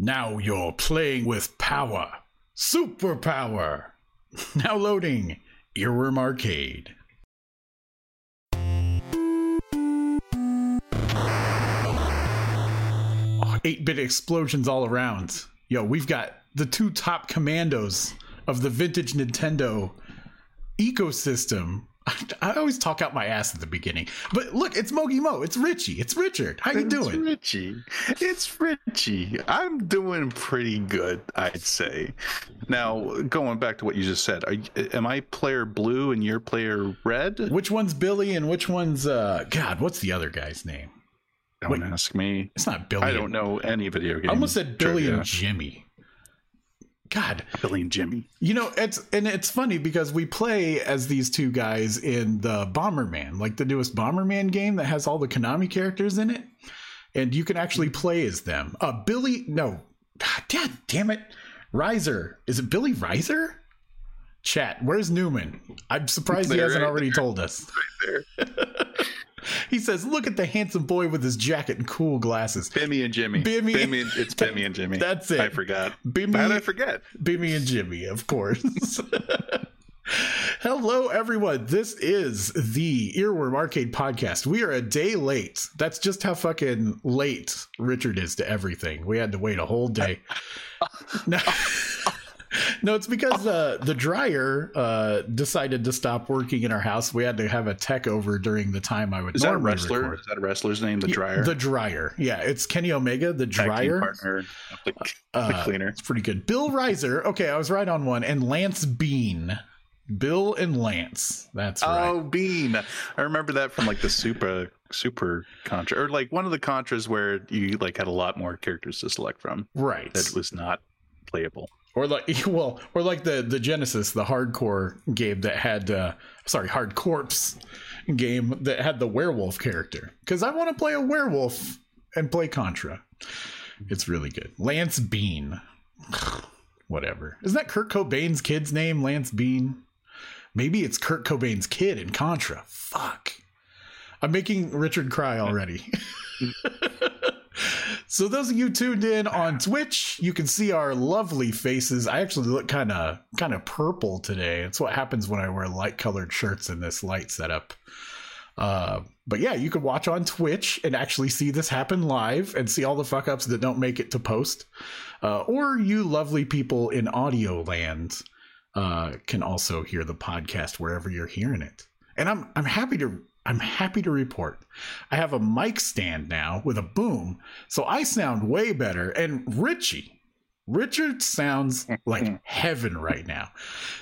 Now you're playing with power. Superpower. Now loading Earworm Arcade. 8 bit explosions all around. Yo, we've got the two top commandos of the vintage Nintendo ecosystem. I always talk out my ass at the beginning, but look, it's Mogi Mo, it's Richie, it's Richard. How you doing? it's doing? Richie. It's Richie. I'm doing pretty good, I'd say. Now, going back to what you just said, are, am I player blue and you're player red? Which one's Billy and which one's uh God? What's the other guy's name? Don't ask me. It's not Billy. I don't know any video game. I almost said Billy trivia. and Jimmy. God, Billy and Jimmy. You know, it's and it's funny because we play as these two guys in the Bomberman, like the newest Bomberman game that has all the Konami characters in it, and you can actually play as them. Uh, Billy, no, God, dad, damn it, Rizer, is it Billy Riser? Chat, where's Newman? I'm surprised he hasn't right already told us. There. He says, "Look at the handsome boy with his jacket and cool glasses." Bimmy and Jimmy. Bimmy- Bimmy and- it's Bimmy and Jimmy. That's it. I forgot. Bimmy- How did I forget? Bimmy and Jimmy, of course. Hello, everyone. This is the Earworm Arcade Podcast. We are a day late. That's just how fucking late Richard is to everything. We had to wait a whole day. no, no, it's because uh, the dryer uh, decided to stop working in our house. We had to have a tech over during the time I would Is that a wrestler? record. Is that a wrestler's name? The dryer. The dryer. Yeah, it's Kenny Omega, the dryer. partner. The, the Uh, cleaner. It's pretty good. Bill Rizer. Okay, I was right on one. And Lance Bean. Bill and Lance. That's right. Oh, Bean. I remember that from like the super super contra or like one of the contras where you like had a lot more characters to select from right. that was not playable. Or like well, or like the the Genesis, the hardcore game that had uh sorry, hard corpse game that had the werewolf character. Because I want to play a werewolf and play Contra. It's really good. Lance Bean. Whatever. Isn't that Kurt Cobain's kid's name, Lance Bean? Maybe it's Kurt Cobain's kid in Contra. Fuck. I'm making Richard cry already. so those of you tuned in on Twitch, you can see our lovely faces. I actually look kind of kind of purple today. It's what happens when I wear light colored shirts in this light setup. Uh, but yeah, you can watch on Twitch and actually see this happen live and see all the fuck ups that don't make it to post. Uh, or you lovely people in audio land uh, can also hear the podcast wherever you're hearing it. And I'm I'm happy to I'm happy to report I have a mic stand now with a boom, so I sound way better. And Richie, Richard sounds like heaven right now.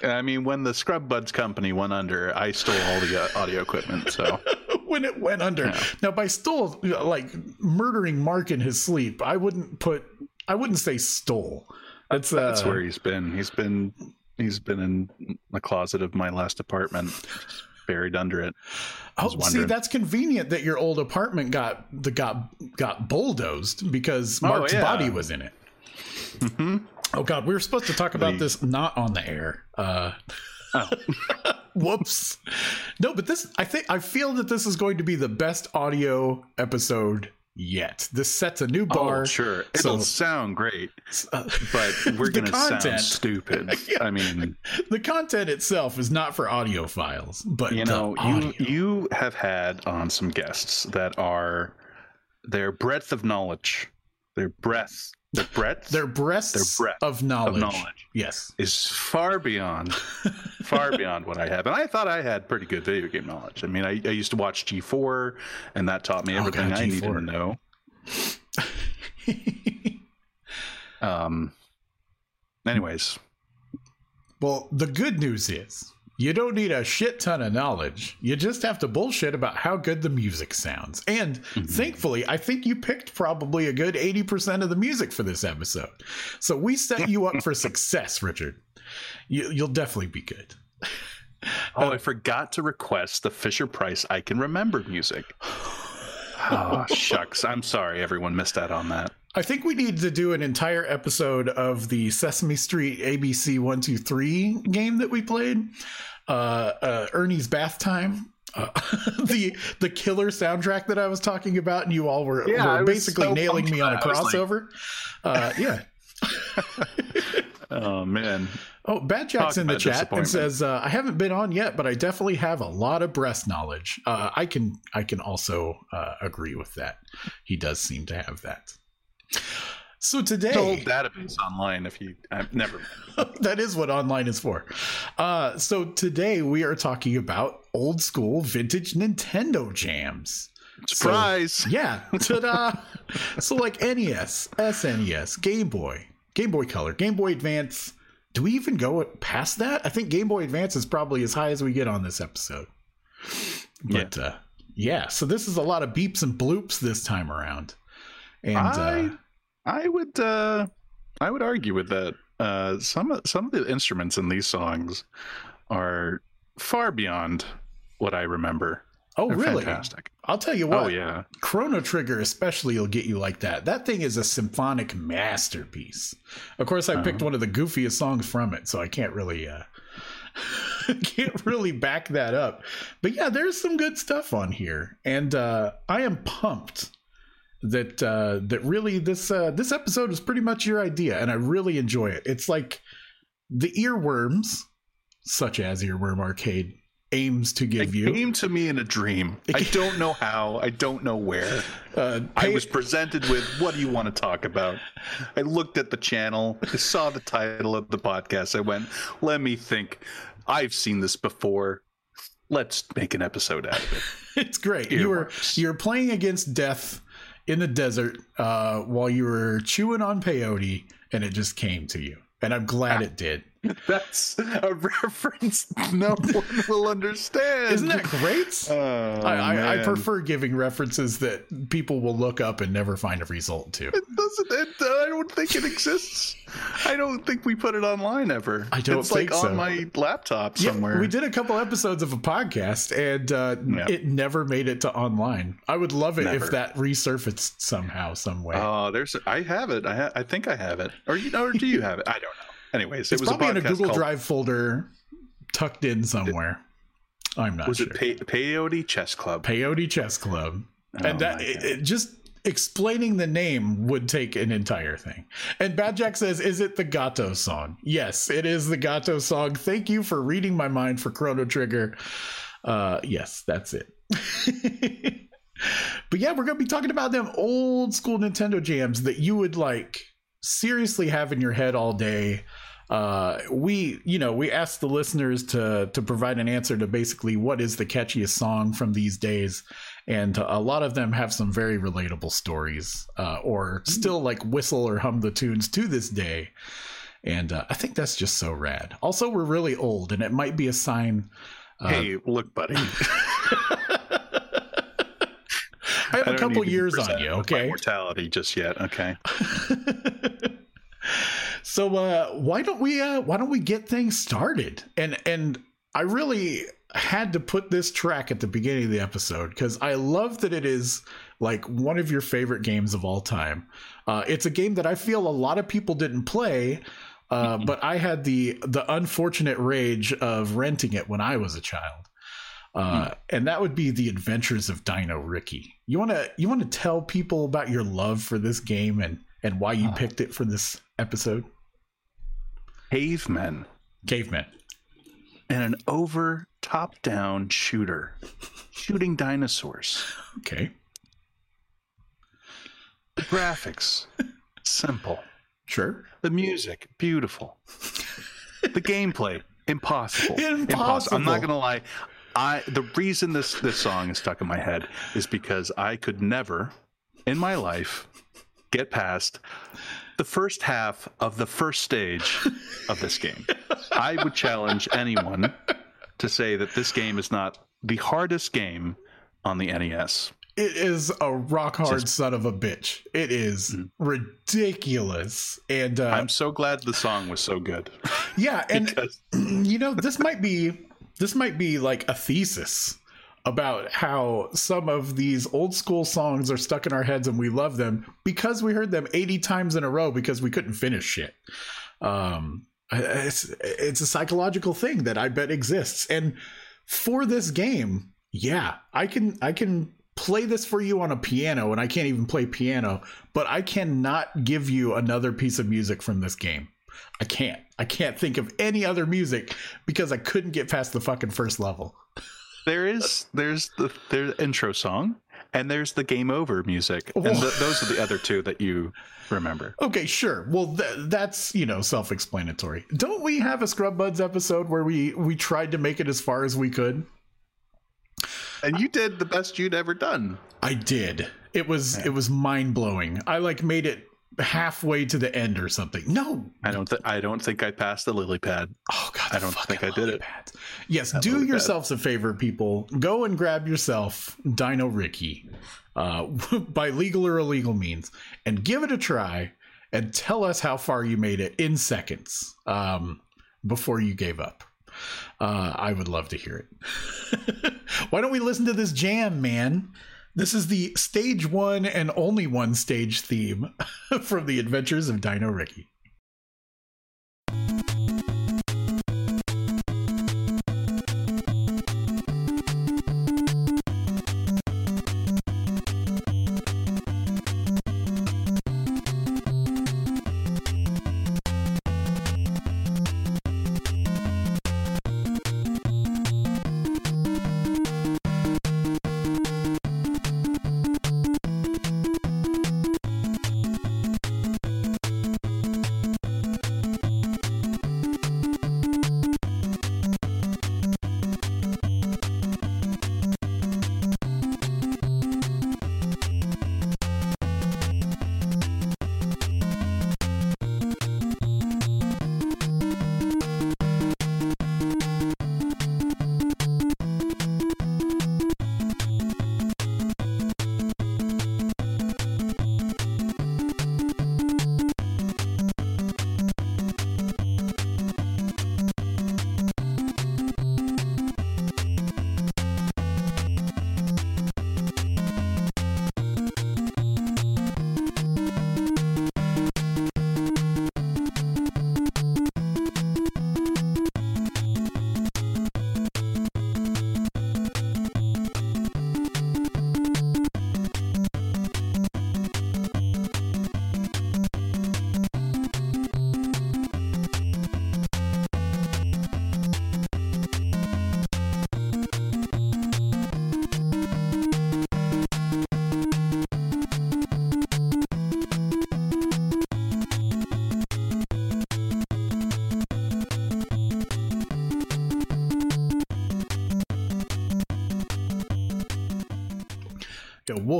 I mean, when the Scrub Buds company went under, I stole all the uh, audio equipment. So when it went under. Yeah. Now, by stole, like murdering Mark in his sleep, I wouldn't put, I wouldn't say stole. That's uh, that's where he's been. He's been he's been in the closet of my last apartment, buried under it. Oh, see, that's convenient that your old apartment got the got got bulldozed because Mark's yeah. body was in it. Mm-hmm. Oh God, we were supposed to talk about The- this not on the air. Uh, Oh. whoops. No, but this, I think, I feel that this is going to be the best audio episode yet. This sets a new bar. Oh, sure. It'll So- sound great, Uh, but we're going to sound stupid. Yeah. I mean, the content itself is not for audiophiles, but you know, you you have had on some guests that are their breadth of knowledge, their breadth, their breadth, their breasts Their breadth of knowledge. of knowledge Yes. is far beyond, far beyond what I have. And I thought I had pretty good video game knowledge. I mean, I, I used to watch G4, and that taught me Oh, everything God, I needed to know. Um. Anyways, well, the good news is you don't need a shit ton of knowledge. You just have to bullshit about how good the music sounds. And Mm-hmm. thankfully, I think you picked probably a good 80% of the music for this episode. So we set you up for success, Richard. You, you'll definitely be good. oh, I forgot to request the Fisher Price I Can Remember music. Oh, shucks. I'm sorry everyone missed out on that. I think we need to do an entire episode of the Sesame Street ABC 123 game that we played, uh, uh, Ernie's Bath Time. uh, the the killer soundtrack that I was talking about, and you all were, Yeah, were basically so nailing me on a about it. I was like- crossover. uh, yeah. Oh man. Oh, Bad Jack's Talk in the chat and says, uh, "I haven't been on yet, but I definitely have a lot of breast knowledge. Uh, I can, I can also uh, agree with that. He does seem to have that. So today, whole database online if you I've never that is what online is for. Uh, so today we are talking about old school vintage Nintendo jams. surprise. Yeah, ta-da! so like NES, SNES, Game Boy, Game Boy Color, Game Boy Advance. Do we even go past that? I think Game Boy Advance is probably as high as we get on this episode. But uh, yeah, so this is a lot of beeps and bloops this time around. And I uh, I would uh I would argue with that. Uh some of some of the instruments in these songs are far beyond what I remember. oh They're really? fantastic. I'll tell you what. Oh yeah. Chrono Trigger especially will get you like that. That thing is a symphonic masterpiece. Of course, I picked one of the goofiest songs from it, so I can't really uh can't really back that up. But yeah, there's some good stuff on here. And uh I am pumped that uh that really this uh this episode is pretty much your idea and I really enjoy it. It's like the earworms such as Earworm Arcade aims to give It you. came to me in a dream. I don't know how. I don't know where. Uh, I was presented with what do you want to talk about? I looked at the channel, I saw the title of the podcast. I went, let me think. I've seen this before. Let's make an episode out of it. it's great. You were you're playing against death in the desert uh, while you were chewing on peyote, and it just came to you. And I'm glad it did. That's a reference no one will understand. Isn't that great? Oh, I, I, I prefer giving references that people will look up and never find a result to. It doesn't. It, I don't think it exists. I don't think we put it online ever. I don't it's think like so. on my laptop Yeah, somewhere. we did a couple episodes of a podcast, and uh, Yeah. it never made it to online. I would love it if that resurfaced somehow, some way. Oh, there's. I have it. I ha- I think I have it. Or you know, or do you have it? I don't know. Anyways, it it's was probably a in a Google called, Drive folder, tucked in somewhere. I'm not sure. Was sure. it Pay- Peyote Chess Club? Peyote Chess Club. and Oh that it, it just explaining the name would take an entire thing. And Bad Jack says, "Is it the Gato song?" Yes, it is the Gato song. Thank you for reading my mind for Chrono Trigger. Uh, yes, that's it. but yeah, we're gonna be talking about them old school Nintendo jams that you would like seriously have in your head all day. Uh, we, you know, we asked the listeners to to provide an answer to basically what is the catchiest song from these days, and a lot of them have some very relatable stories, uh, or still like whistle or hum the tunes to this day. And uh, I think that's just so rad. Also, we're really old, and it might be a sign. Uh, hey, look, buddy. I have I a couple need to be years on you, okay? Mortality just yet. Okay. so uh why don't we uh why don't we get things started and and i really had to put this track at the beginning of the episode because i love that it is like one of your favorite games of all time uh it's a game that i feel a lot of people didn't play uh but i had the the unfortunate rage of renting it when i was a child uh, and that would be the adventures of Dino Riki. You want to you want to tell people about your love for this game and and why you Uh. picked it for this episode? Cavemen Caveman. and an over top down shooter shooting dinosaurs. Okay. The graphics simple. Sure. The music beautiful. the gameplay impossible. Impossible. I'm not gonna lie. I the reason this this song is stuck in my head is because I could never in my life get past the first half of the first stage of this game. I would challenge anyone to say that this game is not the hardest game on the NES. It is a rock hard Just- son of a bitch. It is Mhm. ridiculous. And uh, I'm so glad the song was so good. yeah, and Because you know this might be this might be like a thesis about how some of these old school songs are stuck in our heads and we love them because we heard them 80 times in a row because we couldn't finish shit um it's it's a psychological thing that i bet exists and for this game Yeah, I can I can play this for you on a piano and I can't even play piano, but I cannot give you another piece of music from this game. I can't. I can't think of any other music because I couldn't get past the fucking first level. There is there's the there's intro song and there's the game over music, and th- those are the other two that you remember. Okay, sure. Well, th- that's you know self-explanatory. Don't we have a Scrub Buds episode where we we tried to make it as far as we could? And you did the best you'd ever done. I did. It was it was mind blowing. I like made it halfway to the end or something. No, I don't. Th- I don't think I passed the lily pad. Oh god, I don't think I did it. Pads. Yes, that do yourselves bad. a favor, people. Go and grab yourself Dino Riki, uh, by legal or illegal means, and give it a try, and tell us how far you made it in seconds um, before you gave up. Uh, I would love to hear it. Why don't we listen to this jam, man? This is the stage one and only one stage theme from the adventures of Dino Riki.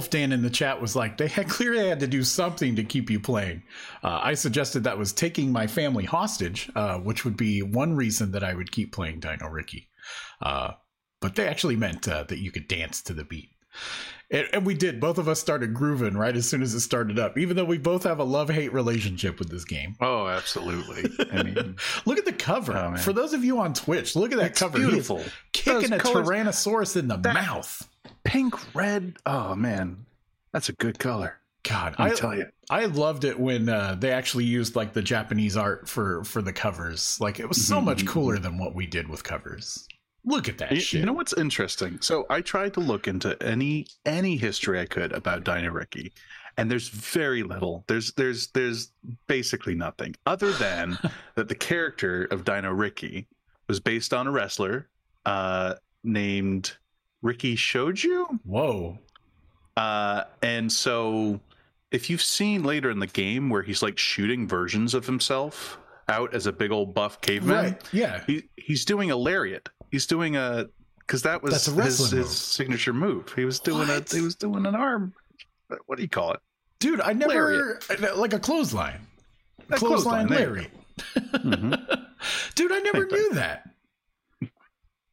Wolf Dan in the chat was like, they had clearly had to do something to keep you playing. Uh, I suggested that was taking my family hostage, uh, which would be one reason that I would keep playing Dino Riki. Uh, but they actually meant uh, that you could dance to the beat. And, and, we did. Both of us started grooving right as soon as it started up, even though we both have a love hate relationship with this game. Oh, absolutely. I mean, look at the cover. Oh, For those of you on Twitch, look at that it's cover. Beautiful. kicking a colors, Tyrannosaurus in the that, mouth pink, red. Oh man, that's a good color. God, I tell you, I loved it when uh, they actually used like the Japanese art for for the covers. Like it was so much mm-hmm. cooler than what we did with covers. Look at that you, shit. You know what's interesting? So I tried to look into any any history I could about Dino Riki, and there's very little. There's there's there's basically nothing other than that the character of Dino Riki was based on a wrestler uh, named Riki Choshu. Whoa. Uh, and so if you've seen later in the game where he's like shooting versions of himself out as a big old buff caveman, right? Yeah, he, he's doing a lariat. He's doing a because that was his, his, signature move. He was doing what? a he was doing an arm. What do you call it, dude? I never lariat. like a clothesline. A clothesline, clothesline lariat. mm-hmm. Dude, I never knew that.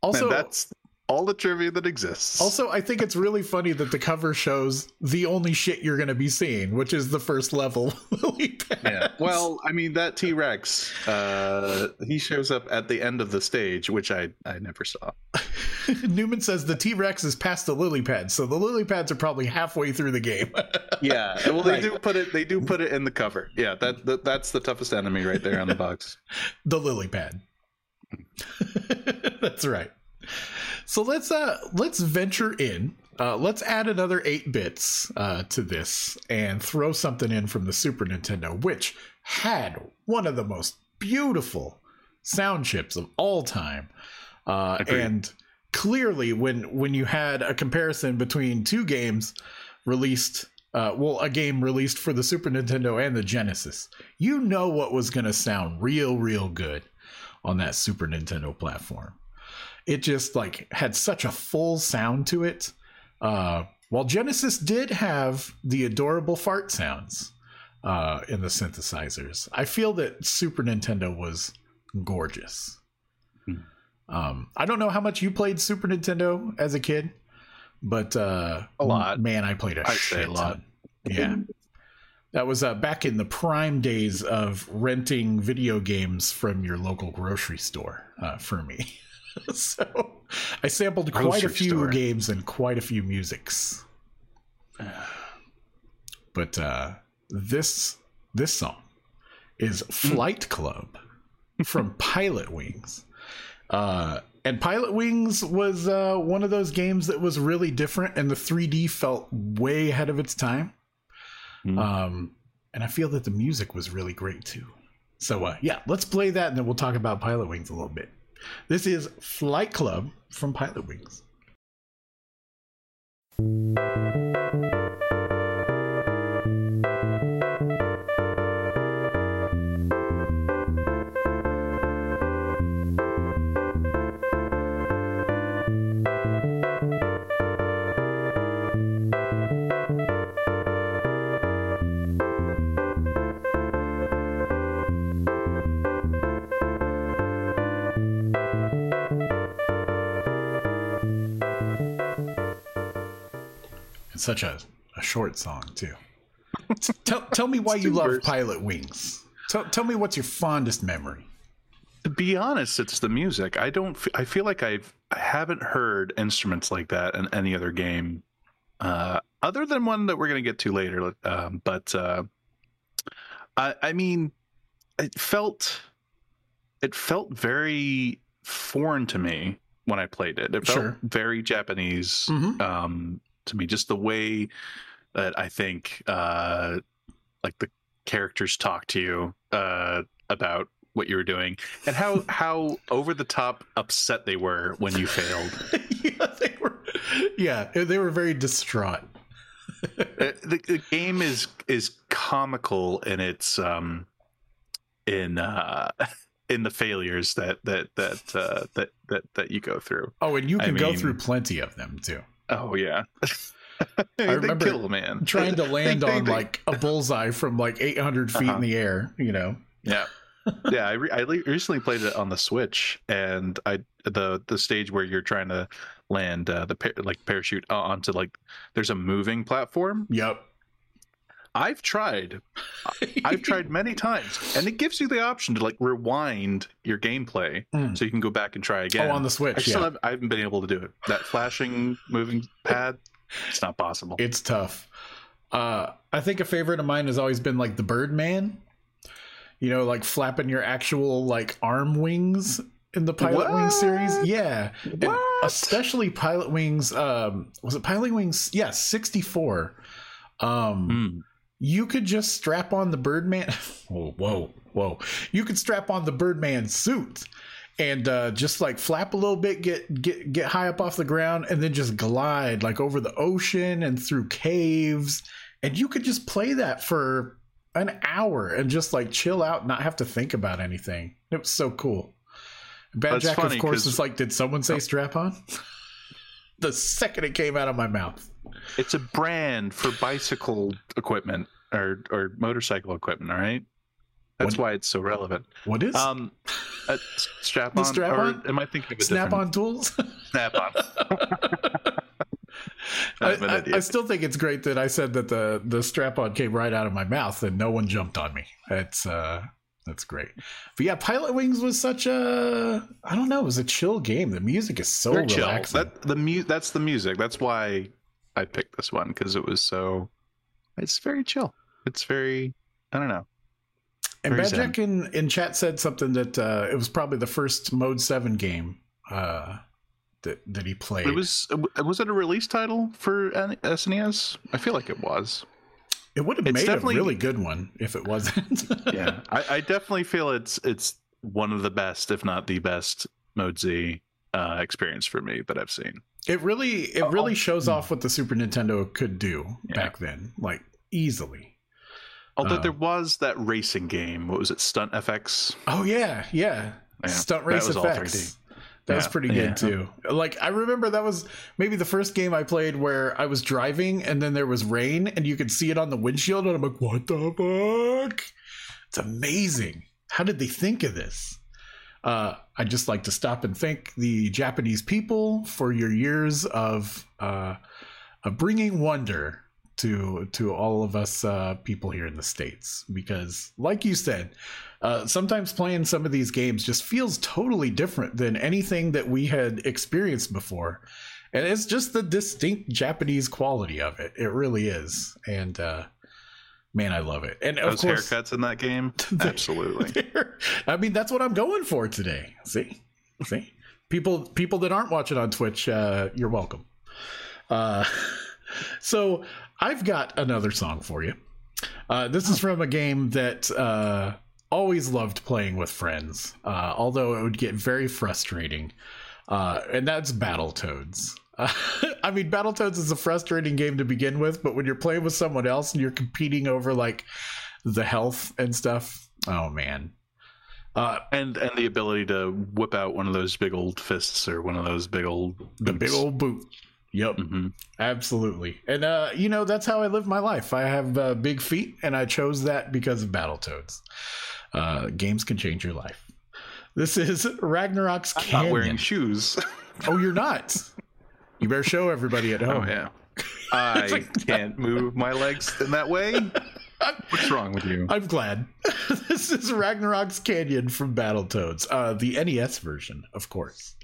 Also, Man, that's all the trivia that exists. Also, I think it's really funny that the cover shows the only shit you're going to be seeing, which is the first level lily pad. Yeah. Well, I mean that T Rex, uh, he shows up at the end of the stage, which I I never saw. Newman says the T Rex is past the lily pads, so the lily pads are probably halfway through the game. yeah. Well, they right. do put it. They do put it in the cover. Yeah. That, that that's the toughest enemy right there on the box. the lily pad. that's right. So let's uh let's venture in. Uh, let's add another eight bits uh, to this and throw something in from the Super Nintendo, which had one of the most beautiful sound chips of all time. Uh, and clearly, when when you had a comparison between two games released, uh, well, a game released for the Super Nintendo and the Genesis, you know what was going to sound real, real good on that Super Nintendo platform. It just like had such a full sound to it. Uh, while Genesis did have the adorable fart sounds uh, in the synthesizers, I feel that Super Nintendo was gorgeous. Hmm. Um, I don't know how much you played Super Nintendo as a kid, but uh, A lot. Man, I played a shit a lot. ton. Yeah. That was uh, back in the prime days of renting video games from your local grocery store uh, for me. so I sampled quite a few store. games and quite a few musics. But uh, this this song is Flight Club from Pilot Wings. Uh, and Pilot Wings was uh, one of those games that was really different, and the 3D felt way ahead of its time. Hmm. Um, and I feel that the music was really great too. So uh, yeah, let's play that, and then we'll talk about Pilot Wings a little bit. This is Flight Club from Pilot Wings. It's such a, a short song too. tell tell me why you love. Pilot Wings. Tell tell me what's your fondest memory. To be honest, it's the music. I don't. f- I feel like I've I haven't heard instruments like that in any other game, uh, other than one that we're gonna get to later. Um, but uh, I, I mean, it felt it felt very foreign to me when I played it. It felt Sure. very Japanese Mhm. um, to me. Just the way that I think, uh, like the characters talk to you uh, about what you were doing, and how how over the top upset they were when you failed. yeah, they were. Yeah, they were very distraught. Uh, the, the game is is comical in its um in uh in the failures that that that uh that that that you go through Oh, and you I can go mean- through plenty of them too. Oh yeah I remember kill man Trying to land They- they- on they- like a bullseye from like 800 feet Uh-huh. in the air, you know. yeah yeah i, re- I recently played it on the switch and i the the stage where you're trying to land uh, the par- like parachute onto like there's a moving platform Yep. I've tried I've tried many times, and it gives you the option to like rewind your gameplay, Mm. so you can go back and try again. Oh, on the Switch, I still Yeah. have, I haven't been able to do it. That flashing moving pad, it's not possible. It's tough. Uh, I think a favorite of mine has always been like the Birdman. You know, like flapping your actual like arm wings in the Pilot What? Wings series. Yeah. Especially Pilot Wings. Um, was it Pilot Wings? Yeah, 64. Um, Hmm. You could just strap on the Birdman. whoa, whoa, whoa! You could strap on the Birdman suit and uh, just like flap a little bit, get get get high up off the ground, and then just glide like over the ocean and through caves, and you could just play that for an hour and just like chill out, not have to think about anything. It was so cool. Bad That's Jack, funny, of course, is like, did someone say strap on? the second it came out of my mouth. It's a brand for bicycle equipment or or motorcycle equipment. All right, that's What- why it's so relevant. What is Um, uh, strap on, strap-on? or am I thinking of a snap different on tools? snap on? I, I'm I- still think it's great that I said that the the strap on came right out of my mouth and no one jumped on me. That's uh that's great. But yeah, Pilot Wings was such a I don't know, it was a chill game. The music is so Very chill. That the mu- That's the music. That's why I picked this one because it was so. It's very chill. It's very. I don't know. and very Bad Jack in, in chat said something that uh, it was probably the first Mode 7 game uh, that that he played. It was was it a release title for SNES? I feel like it was. It would have It's made a really good one if it wasn't. Yeah, I, I definitely feel it's it's one of the best, if not the best, Mode Z uh, experience for me that I've seen. It really it really shows off what the Super Nintendo could do Oh. Yeah. back then, like easily. Although Uh, there was that racing game. What was it? Stunt FX. Oh yeah, yeah. Yeah, Stunt race was effects. That was Yeah, pretty yeah. good too. Like I remember that was maybe the first game I played where I was driving and then there was rain and you could see it on the windshield and I'm like, what the fuck? It's amazing. How did they think of this? Uh, I'd just like to stop and thank the Japanese people for your years of uh, of bringing wonder to to all of us uh, people here in the states. Because, like you said, uh, sometimes playing some of these games just feels totally different than anything that we had experienced before, and it's just the distinct Japanese quality of it. It really is, and uh, man, I love it. And of Those course, haircuts in that game, absolutely. there. I mean, that's what I'm going for today. See, see, people, people that aren't watching on Twitch, uh, you're welcome. Uh, so I've got another song for you. Uh, this is from a game that uh, always loved playing with friends, uh, although it would get very frustrating, uh, and that's Battletoads. Uh, I mean, Battletoads is a frustrating game to begin with, but when you're playing with someone else and you're competing over like the health and stuff, oh man. Uh, and and the ability to whip out one of those big old fists or one of those big old the big old boot. Yep. hmm Absolutely. And, uh, you know, that's how I live my life. I have uh, big feet, and I chose that because of Battletoads. Uh, games can change your life. This is Ragnarok's Not Canyon. wearing shoes. oh, you're not. You better show everybody at home. Oh yeah. I can't move my legs in that way. What's wrong with you? I'm glad. this is Ragnarok's Canyon from Battletoads, uh, the NES version, of course.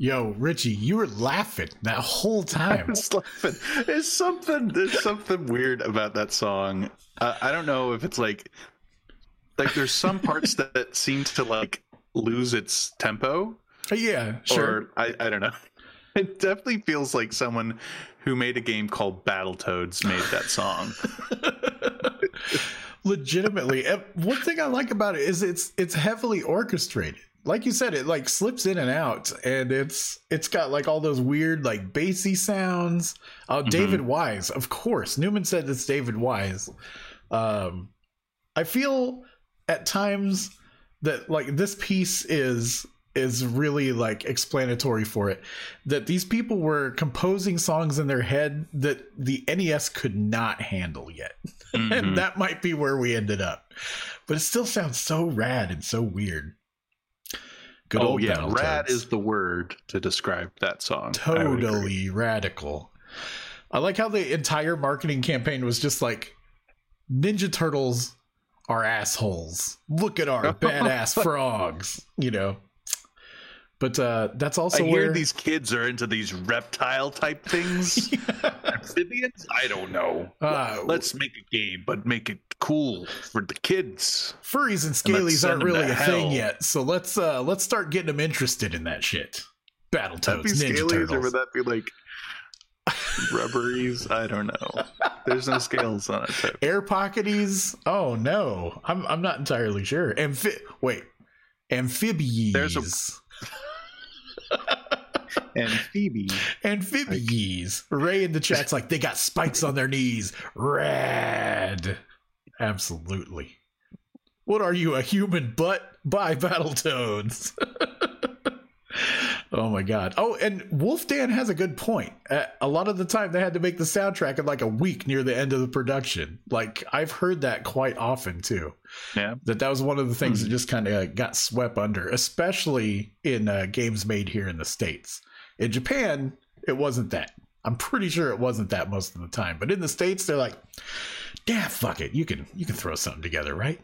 Yo, Richie, you were laughing that whole time. It's laughing. There's something. There's something weird about that song. Uh, I don't know if it's like, like there's some parts that, seem to like lose its tempo, yeah, sure. or I, I don't know. It definitely feels like someone who made a game called Battletoads made that song. Legitimately, one thing I like about it is it's it's heavily orchestrated. Like you said, it like slips in and out, and it's it's got like all those weird like bassy sounds. Uh, David Wise, of course. Newman said it's David Wise. Um, I feel at times that like this piece is is really like explanatory for it that these people were composing songs in their head that the NES could not handle yet. Mhm. and that might be where we ended up. But it still sounds so rad and so weird. Good oh yeah, rad is the word to describe that song. I totally radical. I like how the entire marketing campaign was just like Ninja Turtles are assholes. Look at our badass frogs, you know. But uh that's also I hear where these kids are into these reptile type things. Amphibians? I don't know. uh, Let's make a game, but make it cool for the kids. furries and scalies aren't really a thing yet. So let's uh let's start getting them interested in that shit. Battletoads, Ninja scalies, or would that be like rubberies? I don't know. There's no scales on it. Air pocketies? Oh no. I'm I'm not entirely sure. Amphi- wait. Amphibies. There's a- And Phoebe. And Amphibies. Ray in the chat's like, they got spikes on their knees. Rad. Absolutely. What are you, a human butt? By Battletoads. oh my god. Oh, and Wolf Dan has a good point. Uh, a lot of the time, they had to make the soundtrack in like a week near the end of the production. Like, I've heard that quite often too Yeah. that that was one of the things that just kind of got swept under, especially in uh, games made here in the states. In Japan, it wasn't that. I'm pretty sure it wasn't that most of the time, but in the states, they're like, "Yeah, fuck it, you can you can throw something together, right?"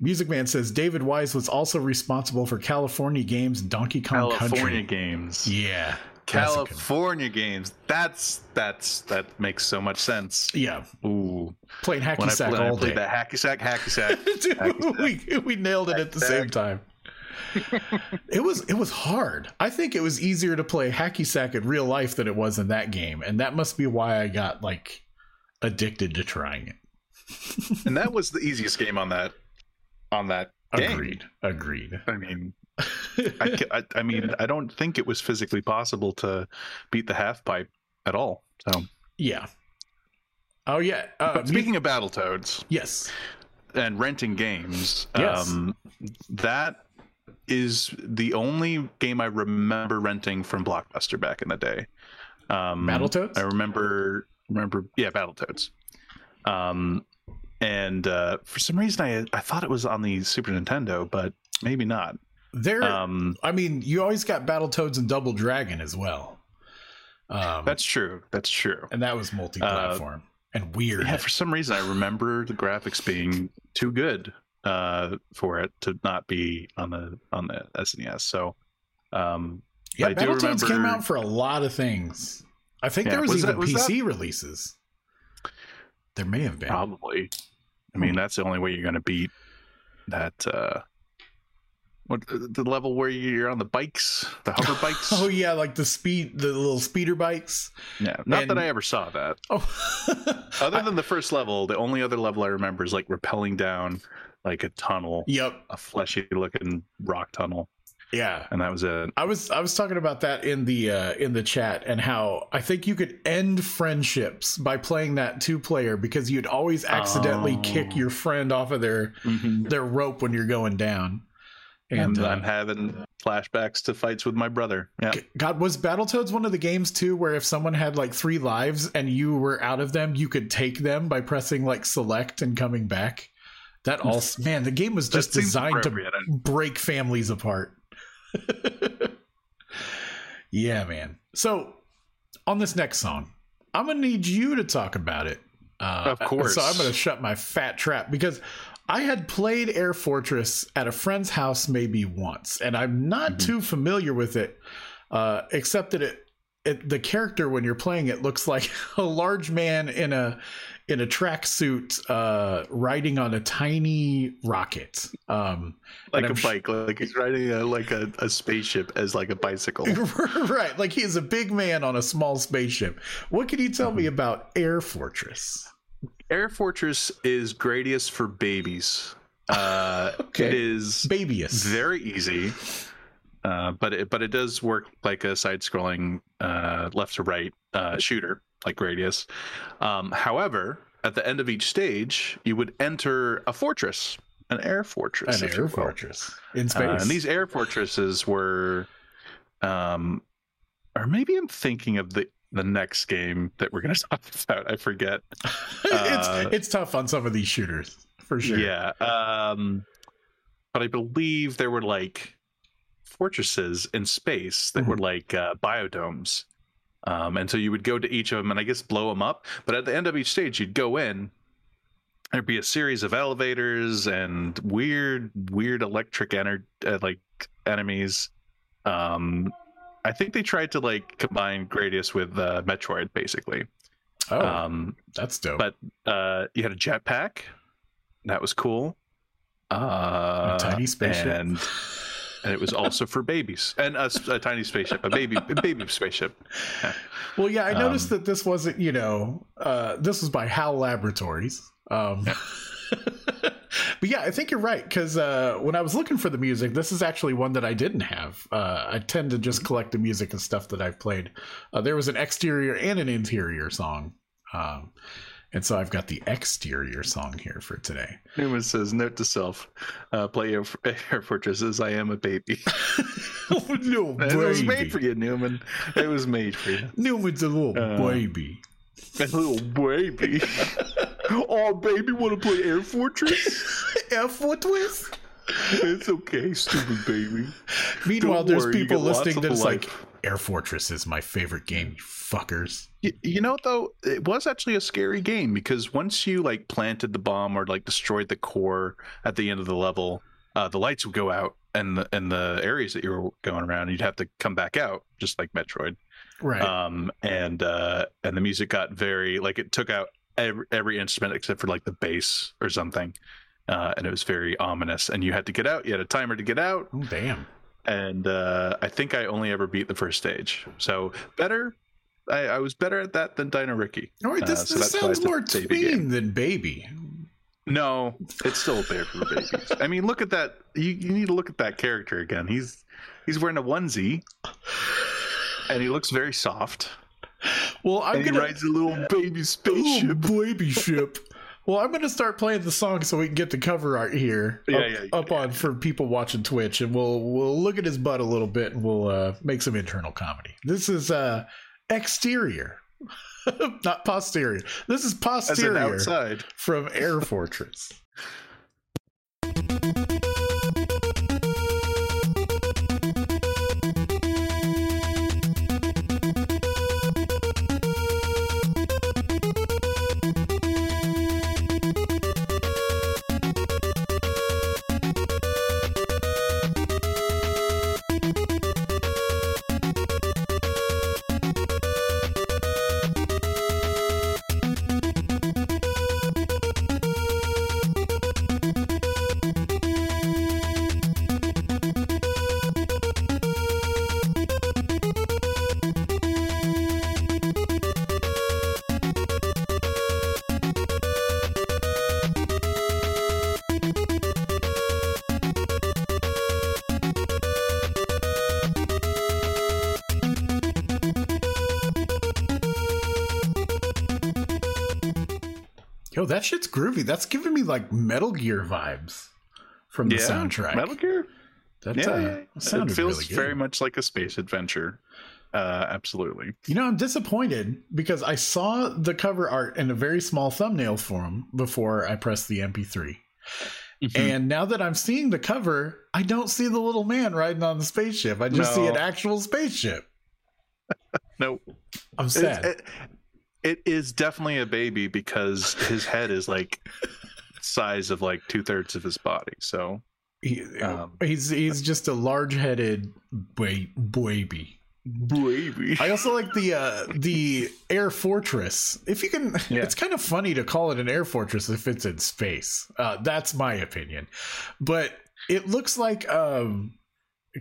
Music Man says David Wise was also responsible for California Games and Donkey Kong Country. California Country. games. Yeah, California games. That's that's that makes so much sense. yeah, Ooh. playing hacky When I, sack I all played day. that hacky sack, hacky sack. Dude, we, we nailed it at the same time. It was it was hard. I think it was easier to play hacky sack in real life than it was in that game, and that must be why I got like addicted to trying it. and that was the easiest game on that on that game. Agreed. Agreed. I mean, I, I, I mean, I don't think it was physically possible to beat the half pipe at all. So, yeah. Oh yeah. Uh, speaking of Battletoads yes. and renting games, Yes. um, that is the only game I remember renting from Blockbuster back in the day. Um, Battletoads? I remember, remember, yeah, Battletoads. Um, and uh, for some reason, I I thought it was on the Super Nintendo, but maybe not. There. Um, I mean, you always got Battletoads and Double Dragon as well. Um, that's true. That's true. and that was multi-platform and weird. Yeah, for some reason, I remember the graphics being too good uh, for it to not be on the on the SNES. So, um, Yeah, I do Battletoads came out for a lot of things. I think Yeah, there was, was even that- was PC releases. There may have been. probably. I mean, that's the only way you're going to beat that. Uh, what the level where you're on the bikes, the hover bikes? Oh yeah, like the speed, the little speeder bikes. yeah, not and- that I ever saw that. Oh, Other than the first level, the only other level I remember is like rappelling down like a tunnel, yep, a fleshy looking rock tunnel, yeah. and that was it. I was I was talking about that in the uh, in the chat and how I think you could end friendships by playing that two player because you'd always accidentally Oh. kick your friend off of their their rope when you're going down. And And uh, I'm having flashbacks to fights with my brother. Yeah. God, was Battletoads one of the games too where if someone had like three lives and you were out of them, you could take them by pressing like select and coming back? That all man, the game was just designed to break families apart. yeah, man. So on this next song, I'm gonna need you to talk about it. Uh, Of course. So I'm gonna shut my fat trap because I had played Air Fortress at a friend's house maybe once, and I'm not Mhm. too familiar with it, uh, except that it it, the character when you're playing it looks like a large man in a in a tracksuit uh, riding on a tiny rocket. Um, like a sh- bike, like he's riding a like a, a spaceship as like a bicycle. right, like he is a big man on a small spaceship. What can you tell me about Air Fortress? Air Fortress is Gradius for babies. Uh, Okay. It is Babyus. very easy, uh, but it but it does work like a side-scrolling uh, left to right uh, shooter like radius. Um, however, at the end of each stage, you would enter a fortress, an air fortress, An air fortress in space. Uh, and these air fortresses were, um, or maybe I'm thinking of the the next game that we're going to talk about. I forget. uh, it's it's tough on some of these shooters for sure. Yeah. Um, but I believe there were like fortresses in space that were Mm-hmm. like uh, biodomes. Um, and so you would go to each of them and I guess blow them up. But at the end of each stage, you'd go in. There'd be a series of elevators and weird, weird electric ener- uh, like enemies. Um, I think they tried to like combine Gradius with uh, Metroid, basically. Oh, Um, that's dope. but uh, you had a jetpack. That was cool. Uh, tiny spaceship. and and it was also for babies and a tiny spaceship, a baby, a baby spaceship. well, yeah, I noticed um, that this wasn't, you know, uh, this was by HAL Laboratories. Um, but yeah, I think you're right because uh, when I was looking for the music, this is actually one that I didn't have. Uh, I tend to just collect the music and stuff that I've played. Uh, there was an exterior and an interior song. Um, and so I've got the exterior song here for today. Newman says, "Note to self: uh, Play Air, Air Fortress as I am a baby." oh, no, baby. it was made for you, Newman. It was made for you, Newman's a little Uh, baby. a little baby. oh, baby, want to play Air Fortress? Air Fortress? it's okay, stupid baby. Meanwhile, Don't there's worry, people listening of that's like. Air Fortress is my favorite game, you fuckers. You, you know though, it was actually a scary game because once you like planted the bomb or like destroyed the core at the end of the level, uh, the lights would go out and the and the areas that you were going around, you'd have to come back out, just like Metroid. Right. Um, and uh, and the music got very like it took out every, every instrument except for like the bass or something, uh, and it was very ominous. And you had to get out. You had a timer to get out, oh, damn. and uh, I think I only ever beat the first stage. So better. I, I was better at that than Dino Riki. All right, this, Uh, so this sounds more baby tween game. than baby. No, it's still there for babies. I mean, look at that. You, you need to look at that character again. He's he's wearing a onesie, and he looks very soft. Well, I'm And he gonna rides a little baby spaceship. baby ship. Well, I'm gonna start playing the song so we can get the cover art here Yeah, up, yeah, yeah, up on for people watching Twitch, and we'll we'll look at his butt a little bit, and we'll uh, make some internal comedy. This is uh, exterior, not posterior. This is As posterior outside. from Air Fortress. Yo, that shit's groovy. That's giving me like Metal Gear vibes from the soundtrack. Metal Gear. That Yeah, uh, yeah, yeah. sounded it feels really very much like a space adventure. Uh, absolutely. You know, I'm disappointed because I saw the cover art in a very small thumbnail form before I pressed the MP3. Mm-hmm. And now that I'm seeing the cover, I don't see the little man riding on the spaceship. I just see an actual spaceship. no, I'm sad. It, it is definitely a baby because his head is like size of like two thirds of his body. So He- um, he's he's just a large-headed ba- baby. Baby. I also like the uh, the air fortress. If you can, Yeah. it's kind of funny to call it an air fortress if it's in space. Uh, that's my opinion, but it looks like um,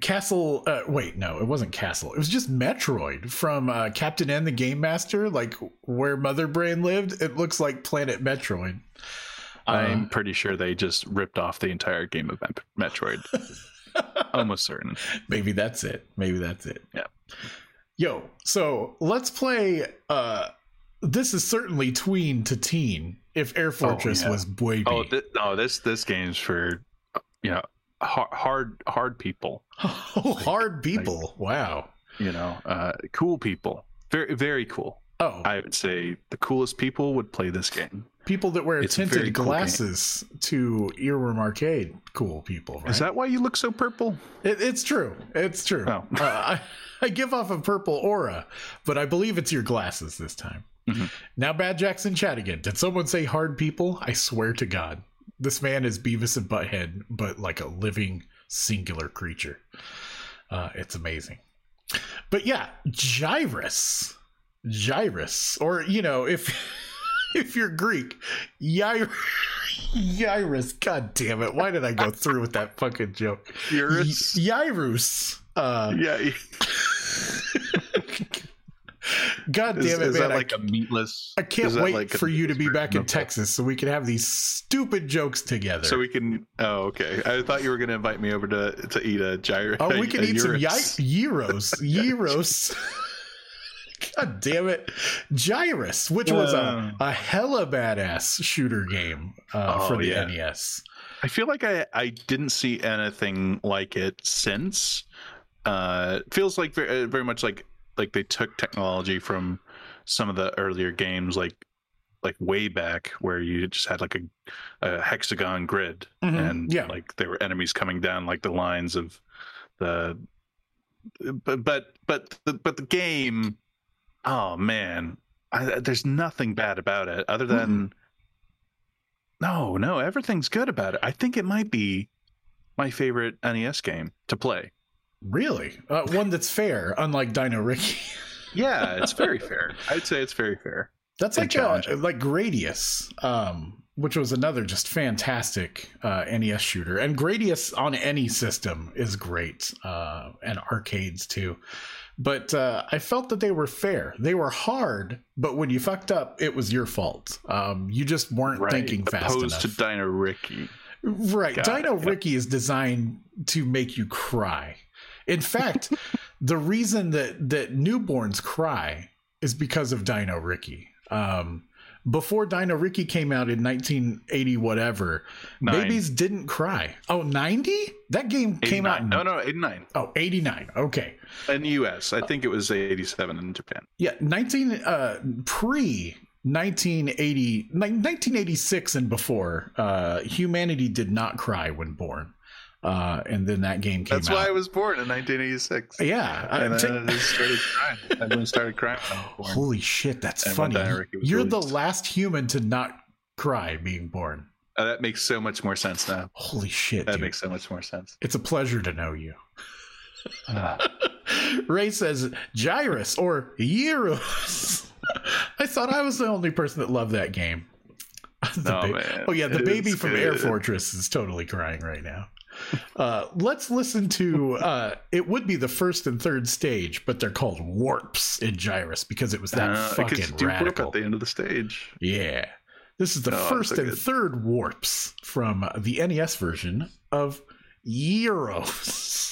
Castle. Uh, wait, no, it wasn't Castle. It was just Metroid from uh, Captain N, the Game Master, like where Mother Brain lived. It looks like Planet Metroid. I'm pretty sure they just ripped off the entire game of Metroid. Almost certain. Maybe that's it. Maybe that's it. Yeah. Yo, so let's play uh this is certainly tween to teen if Air Fortress yeah. was baby. Oh, th- no, this this game's for you know hard hard, hard people. hard people. wow. You know, uh, cool people. Very very cool. Oh, I would say the coolest people would play this game. people that wear it's tinted cool glasses to Earworm Arcade. Cool people, right? Is that why you look so purple? It, it's true. It's true. Oh. uh, I, I give off a purple aura, but I believe it's your glasses this time. Mhm. Now, Bad Jackson chat again. Did someone say hard people? I swear to God, this man is Beavis and Butthead, but like a living singular creature. Uh, it's amazing. But yeah, Gyruss, Gyruss, or you know, if if you're Greek, Gyrus. Gyrus. God damn it! Why did I go through with that fucking joke? Eurus? Y- Uh, yeah. God Is, damn it, is man! that like a meatless? I, can't wait like for you to be back in Texas so we can have these stupid jokes together. So we can. Oh, okay. I thought you were going to invite me over to to eat a gyro. oh, we can a eat some Eurus. yi- gyros. Gyros. God damn it, Gyruss, which was a, a hella badass shooter game uh, Oh, for the yeah. NES. I feel like I I didn't see anything like it since. Uh, feels like very, very much like like they took technology from some of the earlier games, like like way back where you just had like a, a hexagon grid Mhm, and yeah. like there were enemies coming down like the lines of the but but but the, but the game oh man I, there's nothing bad about it other than no no everything's good about it. I think it might be my favorite nes game to play Really, uh, one that's fair, unlike Dino Riki. yeah it's very fair i'd say it's very fair That's like uh, like Gradius, um, which was another just fantastic uh, NES shooter. And Gradius on any system is great, uh, and arcades too. But uh, I felt that they were fair. They were hard, but when you fucked up, it was your fault. Um, you just weren't right thinking fast opposed enough. to dino riki Right. Got Dino it. Riki is designed to make you cry. In fact, the reason that that newborns cry is because of Dino Riki. Um, before Dino Riki came out in 1980 whatever, Nine. babies didn't cry. Oh, 90? That game came out in no no 89 Oh, 89. Okay. in the us i think it was 87 in japan Yeah, 19 uh pre 1980 1986 and before uh humanity did not cry when born. Uh and then that game came out. that's out. why i was born in 1986 yeah, uh, and ta- then I just started crying. I then started crying when I was born. holy shit, that's And funny. Dino Riki was You're the last human to not cry being born. Uh, that makes so much more sense now. Holy shit, That dude. makes so much more sense. It's a pleasure to know you. Ah. Ray says Gyruss or Gyros. I thought I was the only person that loved that game. No, ba-. Oh yeah, the It baby from Air. Fortress is totally crying right now. Uh, let's listen to. Uh, it would be the first and third stage, but they're called warps in Gyruss because it was that Uh, fucking do radical. at the end of the stage. Yeah, this is the Oh, first so and good. third warps from the NES version of Gyros.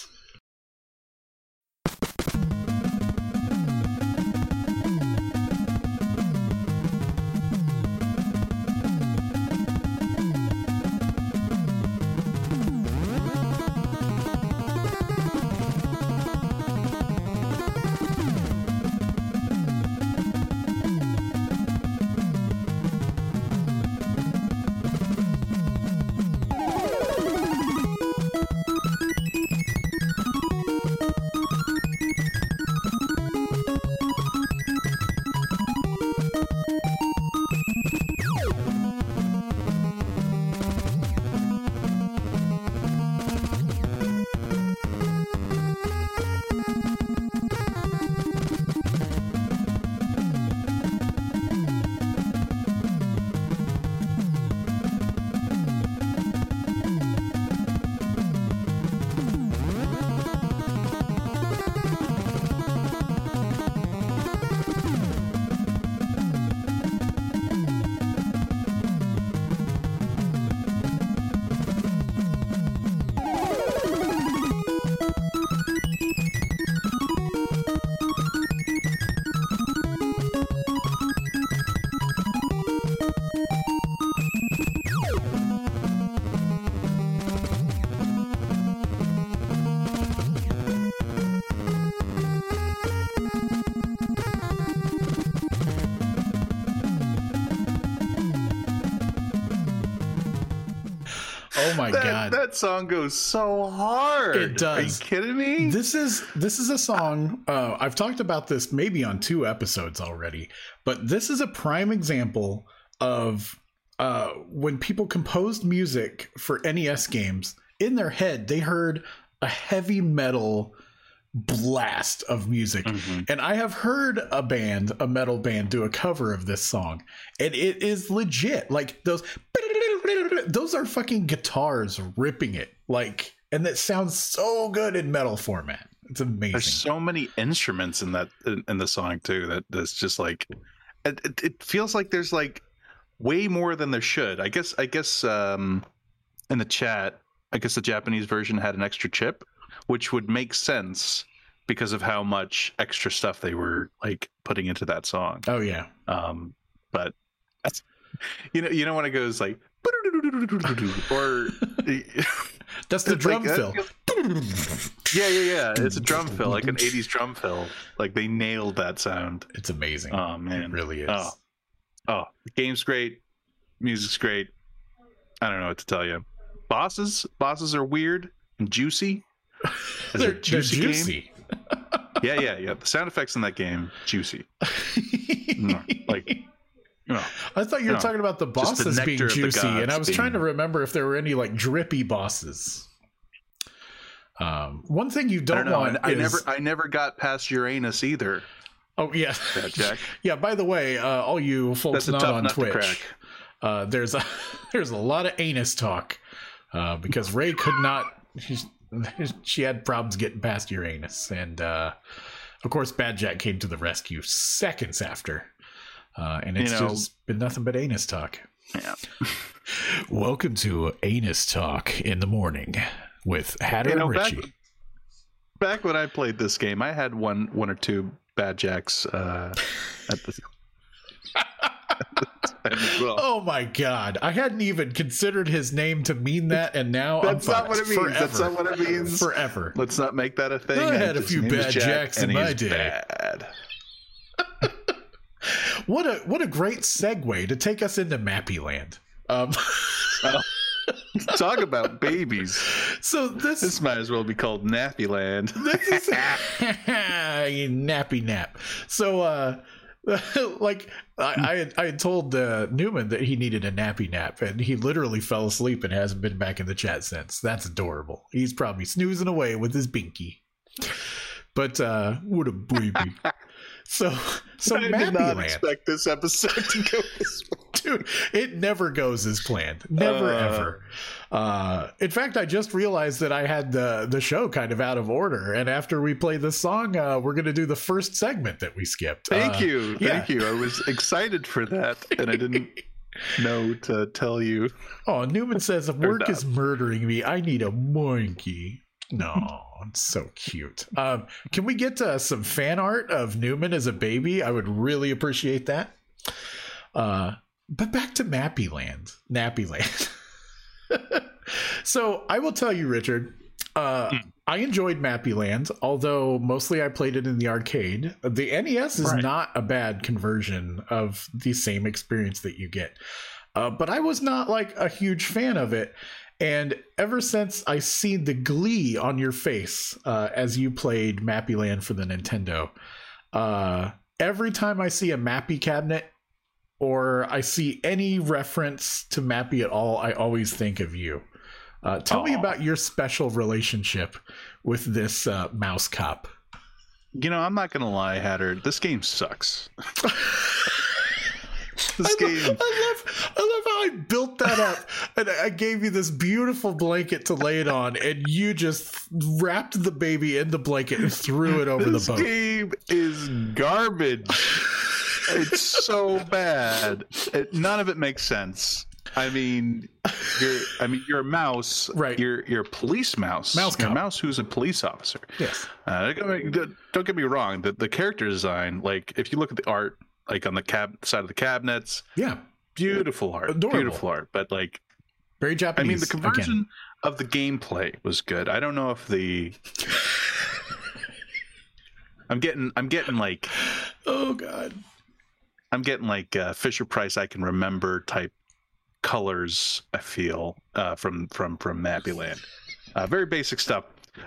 That, song goes so hard. It does. Are you kidding me? This is this is a song. Uh, I've talked about this maybe on two episodes already, but this is a prime example of uh, when people composed music for NES games. In their head, they heard a heavy metal blast of music, Mhm. and I have heard a band, a metal band, do a cover of this song, and it is legit. Like those, those are fucking guitars ripping it. Like, and that sounds so good in metal format. It's amazing. There's so many instruments in that in, in the song too that that's just like it, it, it feels like there's like way more than there should. I guess I guess um in the chat, I guess the Japanese version had an extra chip, which would make sense because of how much extra stuff they were like putting into that song. oh yeah, Um but that's you know you know when it goes like or that's the drum like, fill. yeah, yeah, yeah. It's a drum fill, like an '80s drum fill. Like they nailed that sound. It's amazing. Oh man, it really is. Oh. oh, the game's great, music's great. I don't know what to tell you. Bosses, bosses are weird and juicy. Is they're, juicy, they're juicy. Yeah, yeah, yeah. The sound effects in that game, juicy. Like, you I thought you were No, talking about the just the bosses being nectar of the juicy, and I was being- trying to remember if there were any like drippy bosses. Um, one thing you don't, don't know. want I, I is never, I never got past Uranus either. oh yeah, That Jack. yeah. By the way, uh, all you folks That's not on nut Twitch, uh, there's a there's a lot of anus talk uh, because Ray could not. She, she had problems getting past Uranus, and uh, of course, Bad Jack came to the rescue seconds after, uh, and it's You know- just been nothing but anus talk. Yeah. Welcome to Anus Talk in the morning with Hatter You know, and back- Richie. back when I played this game, I had one one or two bad jacks uh, at the well. Oh my god! I hadn't even considered his name to mean that, and now That's I'm not what it means. That's not what it means. Forever. Let's not make that a thing. I had a few bad Jack, jacks in my day. Bad. What a what a great segue to take us into Mappy Land. Um, Talk about babies. so this This might as well be called Nappy Land. this is nappy nap. So, uh, like I, I had, I had told uh, Newman that he needed a nappy nap, and he literally fell asleep and hasn't been back in the chat since. That's adorable. He's probably snoozing away with his binky. But uh, what a baby. So, so I did not Land, expect this episode to go this way. dude, it never goes as planned. Never Uh. ever. Uh, in fact, I just realized that I had the the show kind of out of order, and after we play this song, uh, we're gonna do the first segment that we skipped. Thank Uh, you. yeah. Thank you. I was excited for that, and I didn't know to tell you. Oh, Newman says if work is murdering me. I need a monkey. No, it's so cute. Um, can we get uh, some fan art of Newman as a baby? I would really appreciate that. Uh, but back to Mappy Land, Nappy Land. so I will tell you, Richard. Uh, Hmm. I enjoyed Mappy Land, although mostly I played it in the arcade. The NES is Right. not a bad conversion of the same experience that you get. Uh, but I was not like a huge fan of it. And ever since I seen the glee on your face uh, as you played Mappy Land for the Nintendo, uh, every time I see a Mappy cabinet or I see any reference to Mappy at all, I always think of you. Uh, tell me about your special relationship with this uh, mouse cop. You know, I'm not gonna lie, Hatter. This game sucks. this I, game. I love, I love I built that up, and I gave you this beautiful blanket to lay it on, and you just wrapped the baby in the blanket and threw it over this the boat. This game is garbage. it's so bad. It, none of it makes sense. I mean, you're. I mean, you're a mouse. Right. You're you're a police mouse. Mouse You're a mouse who's a police officer. Yes. Uh, don't get me- don't get me wrong. The the character design, like if you look at the art, like on the cab side of the cabinets, Yeah. Beautiful art, Adorable. beautiful art. But like, Very Japanese. I mean, the conversion again. of the gameplay was good. I don't know if the I'm getting I'm getting like Oh God. I'm getting like uh, Fisher Price I can remember type colors. I feel uh, from from from Mappy Land. Uh, very basic stuff.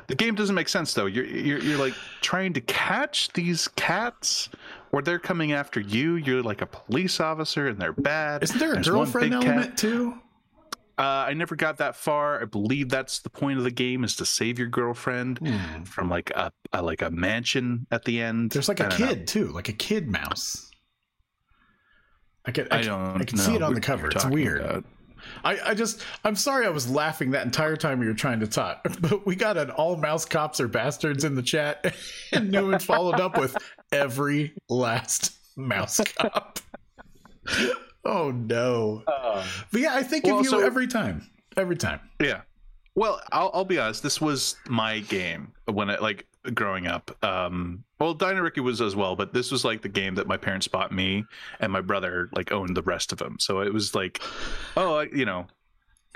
The game doesn't make sense though. You're, you're you're like trying to catch these cats, or they're coming after you. You're like a police officer, and they're bad. Isn't there a There's girlfriend big cat. element too? Uh, I never got that far. I believe that's the point of the game is to save your girlfriend Hmm. from like a, a like a mansion at the end. There's like a don't know. kid too, like a kid mouse. I can, I, I don't. I can see it on the cover. It's weird. about. I, I just, I'm sorry I was laughing that entire time you were trying to talk, but we got an all mouse cops are bastards in the chat, and Newman followed up with every last mouse cop. oh no! Uh, but yeah, I think Well, of you so- every time, every time. Yeah. Well, I'll, I'll be honest. This was my game when I like growing up. Um, well, Dino Riki was as well, but this was like the game that my parents bought me, and my brother like owned the rest of them. So it was like, oh, I- you know,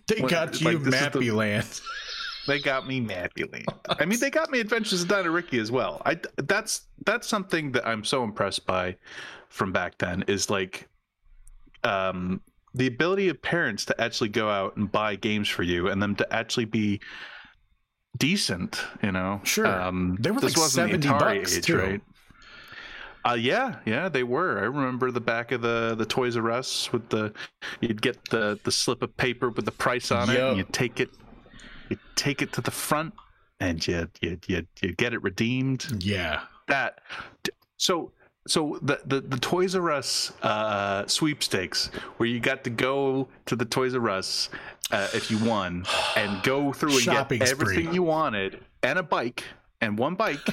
They What- got you, like, Mappy Land. they got me Mappy Land. I mean, they got me Adventures of Dino Riki as well. I that's that's something that I'm so impressed by from back then is like, um, the ability of parents to actually go out and buy games for you and them to actually be decent. You know, Sure. Um, They were this like wasn't the Atari bucks, age, too. right? Uh, yeah, yeah, they were. I remember the back of the the Toys R Us with the you'd get the the slip of paper with the price on it, and you take it, you take it to the front, and you you you, you get it redeemed. Yeah. That so so the the, the Toys R Us uh, sweepstakes where you got to go to the Toys R Us uh, if you won and go through and Shopping get spree. everything you wanted and a bike and one bike.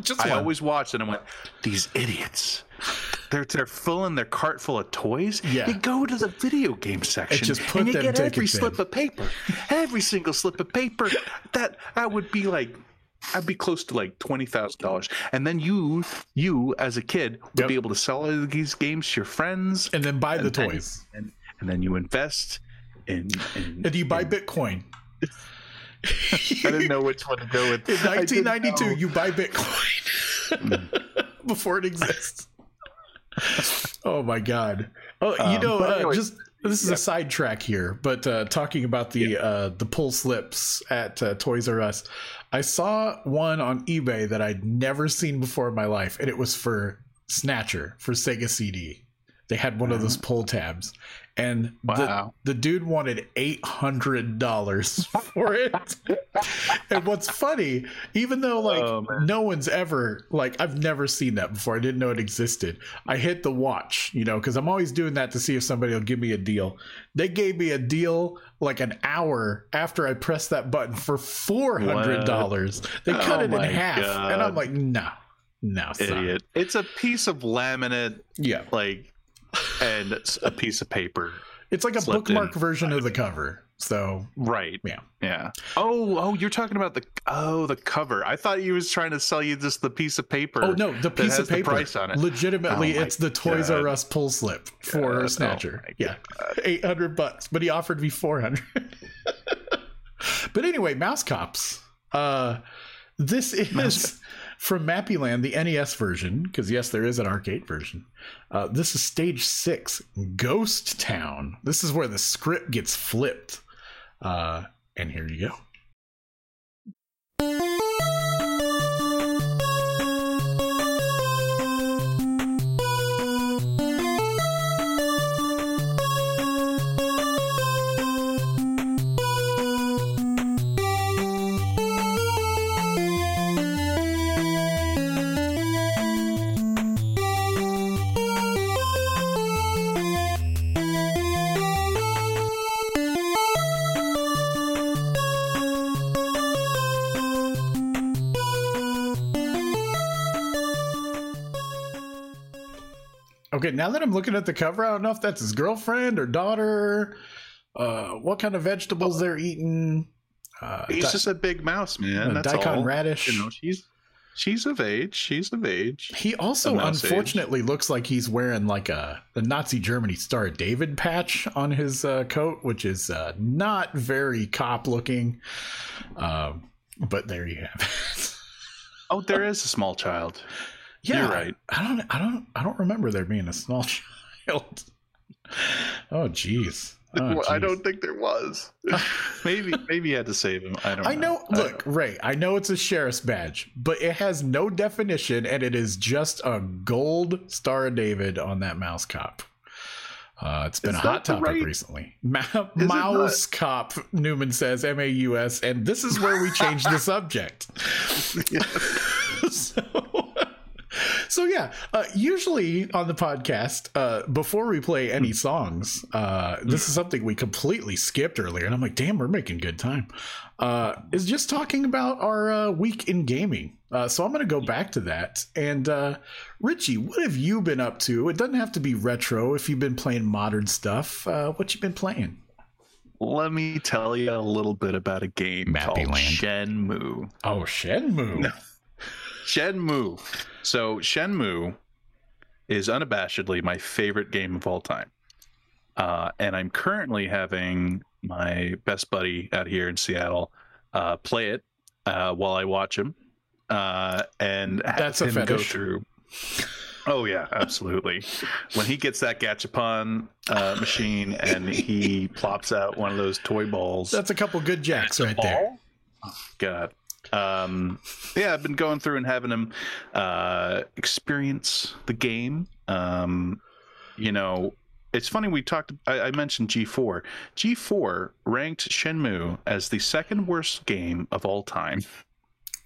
Just I one. always watched it and went, these idiots. They're they're filling their cart full of toys. Yeah. You go to the video game section just put and you them get every tickets in. slip of paper. Every single slip of paper. That that would be like I'd be close to like twenty thousand dollars. And then you you as a kid would Yep. be able to sell all these games to your friends and then buy the and then- toys. and, and then you invest in, in And you buy Bitcoin. I didn't know which one to go with. In 1992, you buy Bitcoin before it exists. oh my god! Oh, you Um, know, uh, just this is a sidetrack here, but uh, talking about the uh, the pull slips at uh, Toys R Us, I saw one on eBay that I'd never seen before in my life, and it was for Snatcher for Sega CD. They had one of those uh-huh. pull tabs, and Wow. the, the dude wanted eight hundred dollars for it. and what's funny, even though like Oh, no one's ever like I've never seen that before. I didn't know it existed. I hit the watch, you know, because I'm always doing that to see if somebody will give me a deal. They gave me a deal like an hour after I pressed that button for four hundred dollars. They cut Oh it in half, and I'm like, no, no, son. idiot. It's a piece of laminate, Yeah, like, and a piece of paper. it's like a bookmark in. version of the cover. So Right. Yeah. Yeah. Oh, oh, you're talking about the oh the cover. I thought he was trying to sell you just the piece of paper. Oh no, the piece has of paper. The price on it. Legitimately, Oh it's the Toys R Us pull slip for God, Snatcher. oh yeah, eight hundred bucks, but he offered me four hundred. but anyway, Mouse Cops. Uh, this is Mouse from Mappyland, the NES version, because yes, there is an arcade version. Uh, this is stage six, Ghost Town. This is where the script gets flipped. Uh, and here you go. Okay, now that I'm looking at the cover, I don't know if that's his girlfriend or daughter. Uh, what kind of vegetables they're eating? Uh, He's di- just a big mouse, man. uh, That's daikon all. radish. You know, she's she's of age. She's of age. he also, mouse age. unfortunately, looks like he's wearing like a the Nazi Germany Star of David patch on his uh, coat, which is uh, not very cop looking. Um, but there you have it. Oh, there is a small child. Yeah, You're right. I don't, I don't, I don't remember there being a small child. Oh, jeez. Oh, I don't think there was. maybe maybe you had to save him. I don't. I know. I Look, Ray. I know it's a sheriff's badge, but it has no definition, and it is just a gold Star of David on that mouse cop. Uh, it's been Is a hot topic right- recently. Ma- mouse cop, Newman says, M A U S, and this is where we change the subject. so, so yeah, uh, usually on the podcast, uh, before we play any songs, uh, this is something we completely skipped earlier, and I'm like, damn, we're making good time. Uh, is just talking about our uh, week in gaming. Uh, so I'm going to go back to that. And uh, Richie, what have you been up to? It doesn't have to be retro. If you've been playing modern stuff, uh, what you been playing? Let me tell you a little bit about a game Mappy called Land. Shenmue. Oh, Shenmue. Shenmue. So Shenmue is unabashedly my favorite game of all time. Uh, and I'm currently having my best buddy out here in Seattle uh, play it uh, while I watch him, uh, and have That's a him go through. Oh yeah, absolutely. when he gets that Gachapon uh, machine and he plops out one of those toy balls, That's a couple good jacks right there. Oh, God. Um, yeah, I've been going through and having him uh, experience the game. Um, you know, it's funny we talked. I, I mentioned G4. G4 ranked Shenmue as the second worst game of all time.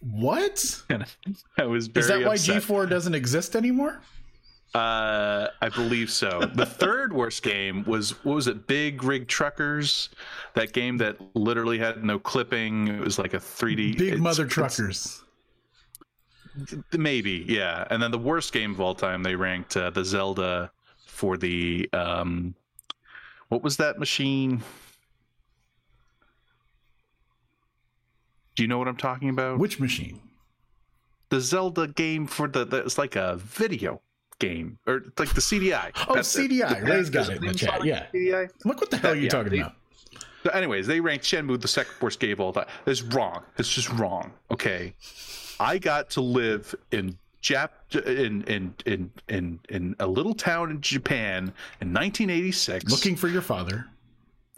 What? And I was very Is that why. G4 doesn't exist anymore? Uh, I believe so. The third worst game was what was it? Big Rig Truckers, that game that literally had no clipping. It was like a 3D. Big Mother Truckers. Maybe, yeah. And then the worst game of all time, they ranked uh, the Zelda for the um, what was that machine? Do you know what I'm talking about? Which machine? the Zelda game for the, the it's like a video game or it's like the CDI. Oh, That's it. CDI. Ray's got it in the chat. Sonic Yeah. CDI? I'm what the hell are you Yeah, talking they- about? So anyways, they ranked Shenmue the second worst game of all time. It's wrong. It's just wrong. Okay, I got to live in Jap in in in in in a little town in Japan in 1986. Looking for your father.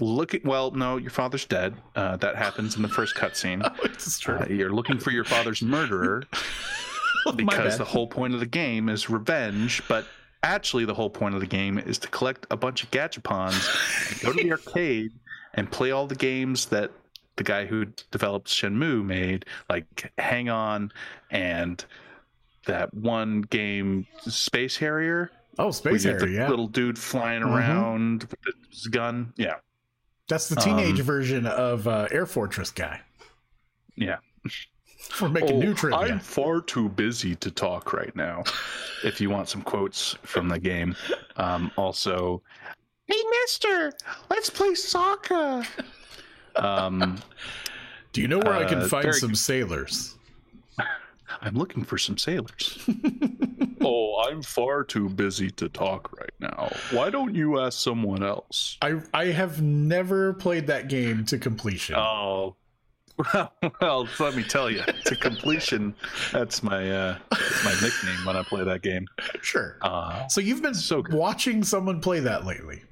looking. Well, no, your father's dead. Uh, that happens in the first cutscene. Oh, it's true. Uh, you're looking for your father's murderer My because the whole point of the game is revenge, but actually the whole point of the game is to collect a bunch of gachapons, go to the arcade, and play all the games that the guy who developed Shenmue made, like Hang On and that one game Space Harrier. oh, Space Harrier, the yeah. little dude flying Mhm. around with his gun. Yeah, That's the teenage um, version of uh, Air Fortress guy. yeah. We're making new Oh, trivia. I'm far too busy to talk right now. if you want some quotes from the game, um, also, hey Mister, let's play soccer. Um, Do you know where I can uh, find very some sailors? I'm looking for some sailors. oh, I'm far too busy to talk right now. Why don't you ask someone else? I I have never played that game to completion. Oh. Well, let me tell you, to completion, that's my uh, my nickname when I play that game. sure. Uh, So you've been so good. watching someone play that lately.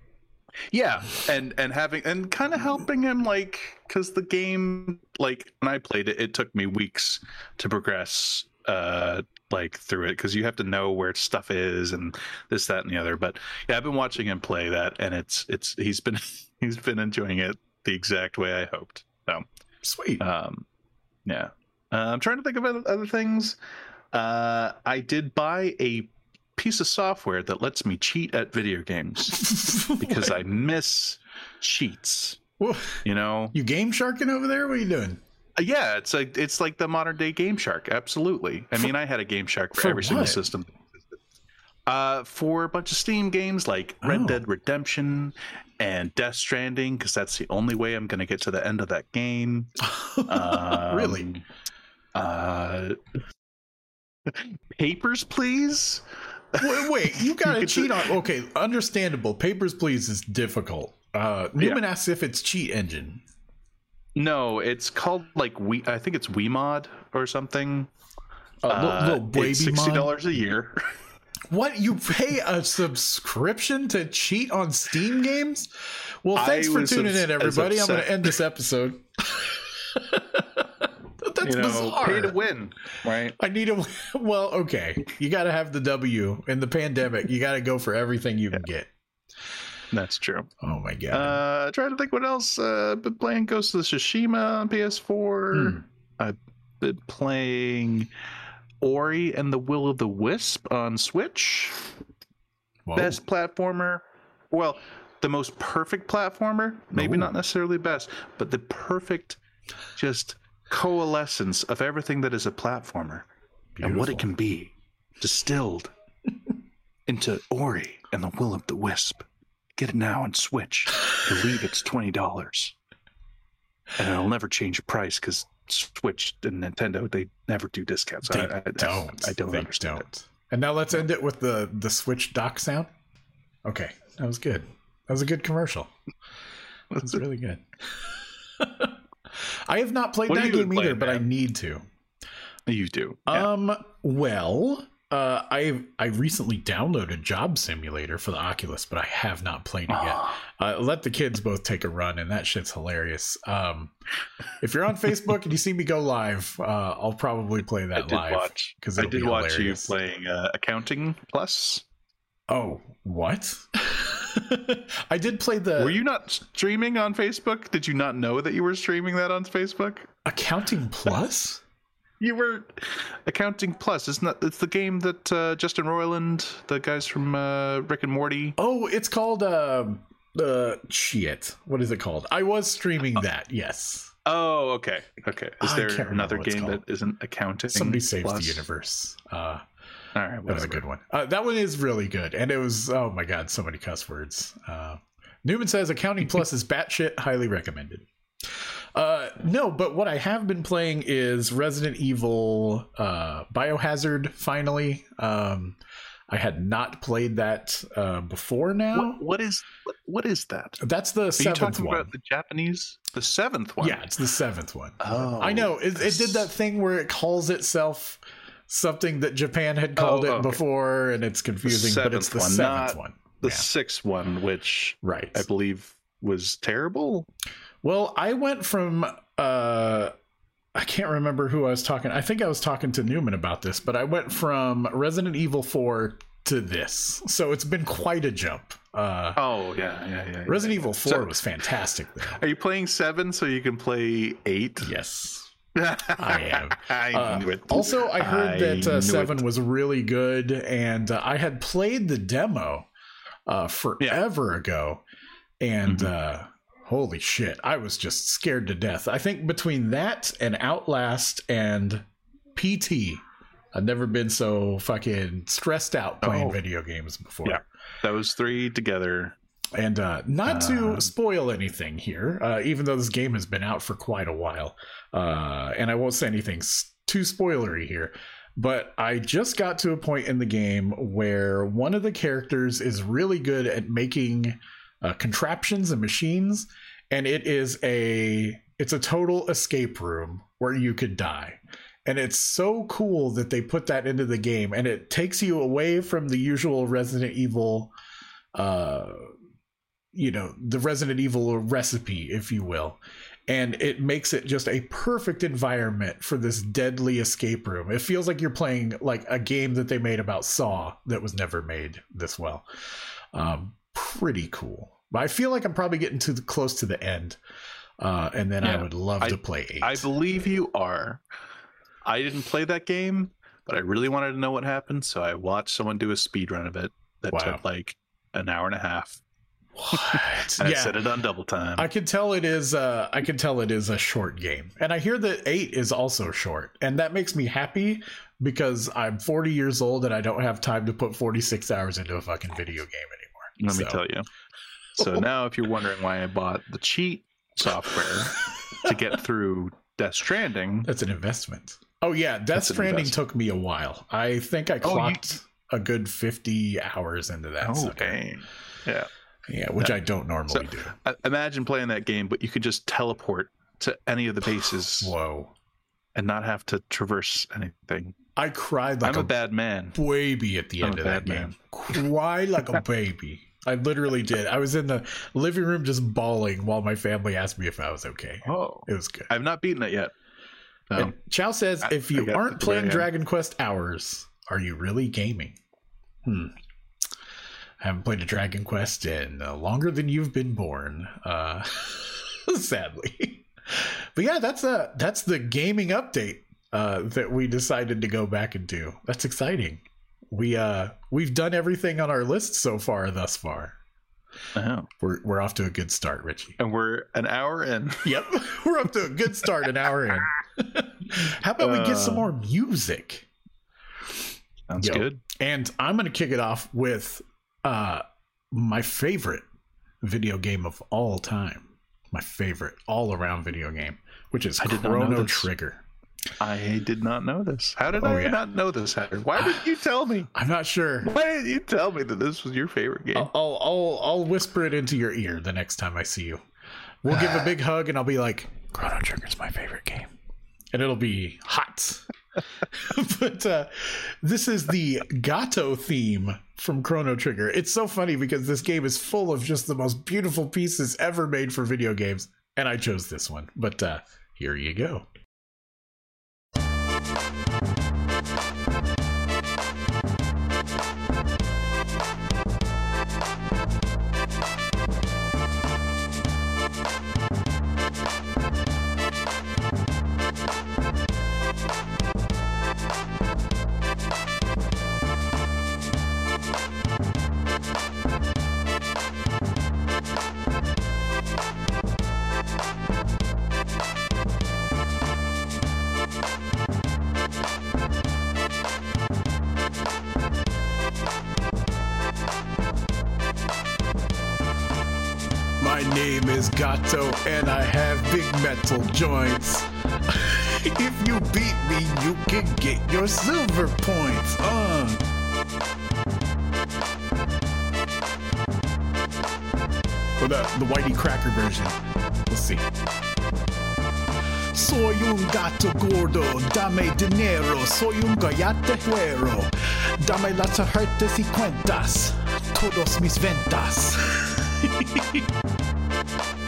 yeah and and having and kind of helping him like because the game like when i played it it took me weeks to progress uh like through it because you have to know where stuff is and this that and the other but yeah i've been watching him play that and it's it's he's been he's been enjoying it the exact way i hoped so Sweet. um yeah uh, i'm trying to think of other, things uh i did buy a piece of software that lets me cheat at video games because I miss cheats. Well, You know, you game sharking over there? What are you doing? Uh, yeah, it's like it's like the modern day Game Shark. Absolutely. I mean, I had a Game Shark for, for every single what? system. Uh, for a bunch of Steam games like Red Oh. Dead Redemption and Death Stranding, because that's the only way I'm going to get to the end of that game. Um, really? Uh, papers, please. Wait, wait, you gotta cheat on. Okay, understandable. Papers, please is difficult. Uh, Newman asks if it's cheat engine. No, it's called like we. I think it's WeMod or something. Uh, little, Uh, little baby it's sixty dollars a year. What you pay a subscription to cheat on Steam games? Well, I thanks for tuning in, everybody. I'm going to end this episode. That's you know, bizarre. pay to win, right? I need a well, okay. You got to have the W in the pandemic. You got to go for everything you can get. That's true. Oh my god. Uh, trying to think what else. Uh, been playing Ghost of Tsushima on PS4. Hmm. I've been playing Ori and the Will of the Wisp on Switch. Whoa. Best platformer. Well, the most perfect platformer. Maybe Ooh. not necessarily best, but the perfect, just coalescence of everything that is a platformer and what it can be distilled into Ori and the Will of the Wisp. Get it now on Switch. I believe it's twenty dollars, and it'll never change the price because Switch and Nintendo they never do discounts. They I, I, don't. I don't They understand. don't. And now let's end it with the the Switch dock sound. Okay, that was good. That was a good commercial. That was really good. I have not played What that game either, playing, but I need to. You do. Yeah. Um. Well, uh, I I recently downloaded Job Simulator for the Oculus, but I have not played it yet. Uh, let the kids both take a run, and that shit's hilarious. Um, if you're on Facebook and you see me go live, uh, I'll probably play I that did live watch. because I did watch you playing uh, Accounting Plus. Oh, what? I did play the Were you not streaming on Facebook? Did you not know that you were streaming that on Facebook? Accounting Plus. You were Accounting Plus. Isn't that it's the game that uh, Justin Roiland, the guys from uh, Rick and Morty? Oh, it's called uh, uh shit. What is it called? I was streaming Uh, that. Yes. Oh, okay, okay. Is there another game that isn't Accounting? Somebody saves Plus? the universe. Uh, All right, that was a good one. Uh, that one is really good, and it was oh my god, so many cuss words. Uh, Newman says Accounting Plus is batshit, highly recommended. Uh, no, but what I have been playing is Resident Evil uh, Biohazard. Finally, um, I had not played that uh, before. Now What, what is what, what is that? that's the Are you talking one. about the Japanese? The seventh one. Yeah, it's the seventh one. Oh, I know it, it did that thing where it calls itself something that Japan had called Oh, it before, and it's confusing. but it's the seventh one, seventh one. The Yeah. sixth one, which Right. I believe was terrible. Well, I went from uh I can't remember who I was talking. I think I was talking to Newman about this, but I went from Resident Evil 4 to this. So it's been quite a jump. Uh Oh yeah, yeah, yeah. yeah. Resident Evil 4 So- was fantastic though. Are you playing seven so you can play eight? Yes. I am. I Uh, knew it. also, I heard I that uh, it. 7 was really good and uh, I had played the demo uh forever ago and Mhm. Holy shit, I was just scared to death. I think between that and Outlast and PT, I've never been so fucking stressed out playing Oh. video games before. Yeah. Those three together. And uh, not to Uh, spoil anything here, uh, even though this game has been out for quite a while, uh, and I won't say anything too spoilery here, but I just got to a point in the game where one of the characters is really good at making uh, contraptions and machines, and it is a it's a total escape room where you could die. And it's so cool that they put that into the game, and it takes you away from the usual Resident Evil uh you know the resident evil recipe if you will. And it makes it just a perfect environment for this deadly escape room. It feels like you're playing like a game that they made about saw that was never made this well. Um pretty cool but i feel like i'm probably getting too close to the end uh and then i would love I- to play eight I believe you are. I didn't play that game, but I really wanted to know what happened, so I watched someone do a speed run of it that Wow. took like an hour and a half. what And I yeah set it on double time. I can tell it is uh I can tell it is a short game. And I hear that 8 is also short. And that makes me happy because I'm 40 years old and I don't have time to put 46 hours into a fucking video game anymore. Let me tell you. So now, if you're wondering why I bought the cheat software to get through Death Stranding, That's an investment. Oh yeah, Death Stranding took me a while. I think I Oh, you- clocked a good 50 hours into that. oh sucker. dang, yeah. Yeah, which I don't normally do. I- Imagine playing that game, but you could just teleport to any of the bases Whoa. and not have to traverse anything. I cried like I'm a a, bad man. baby at the I'm end of that bad game. Cried like a baby. I literally did. I was in the living room just bawling while my family asked me if I was okay. Oh, It was good. I've not beaten it yet. No. And Chow says, I- if you aren't to the very playing. Dragon Quest hours, are you really gaming? Hmm. I haven't played a Dragon Quest in uh, longer than you've been born. Uh, sadly, but yeah, that's a that's the gaming update uh, that we decided to go back and do. That's exciting. We uh we've done everything on our list so far thus far. Oh. We're we're off to a good start, Richie. And we're an hour in. Yep, we're up to a good start an hour in. How about we get some Uh, more music? Sounds Yo. good. And I'm going to kick it off with uh, my favorite video game of all time. My favorite all around video game, which is I did not Chrono. Trigger. I did not know this. How did Oh, I yeah. not know this, Hatter? Why didn't you tell me? I'm not sure. Why didn't you tell me that this was your favorite game? I'll, I'll, I'll, I'll whisper it into your ear the next time I see you. We'll give a big hug and I'll be like, Chrono Trigger's my favorite game. And it'll be hot. but uh, this is the Gato theme from Chrono Trigger. It's so funny because this game is full of just the most beautiful pieces ever made for video games. And I chose this one. But uh, here you go. Version. Let's see. Soy un gato gordo, dame dinero, soy un gallate güero, dame las tarjetas y cuentas, todos mis ventas.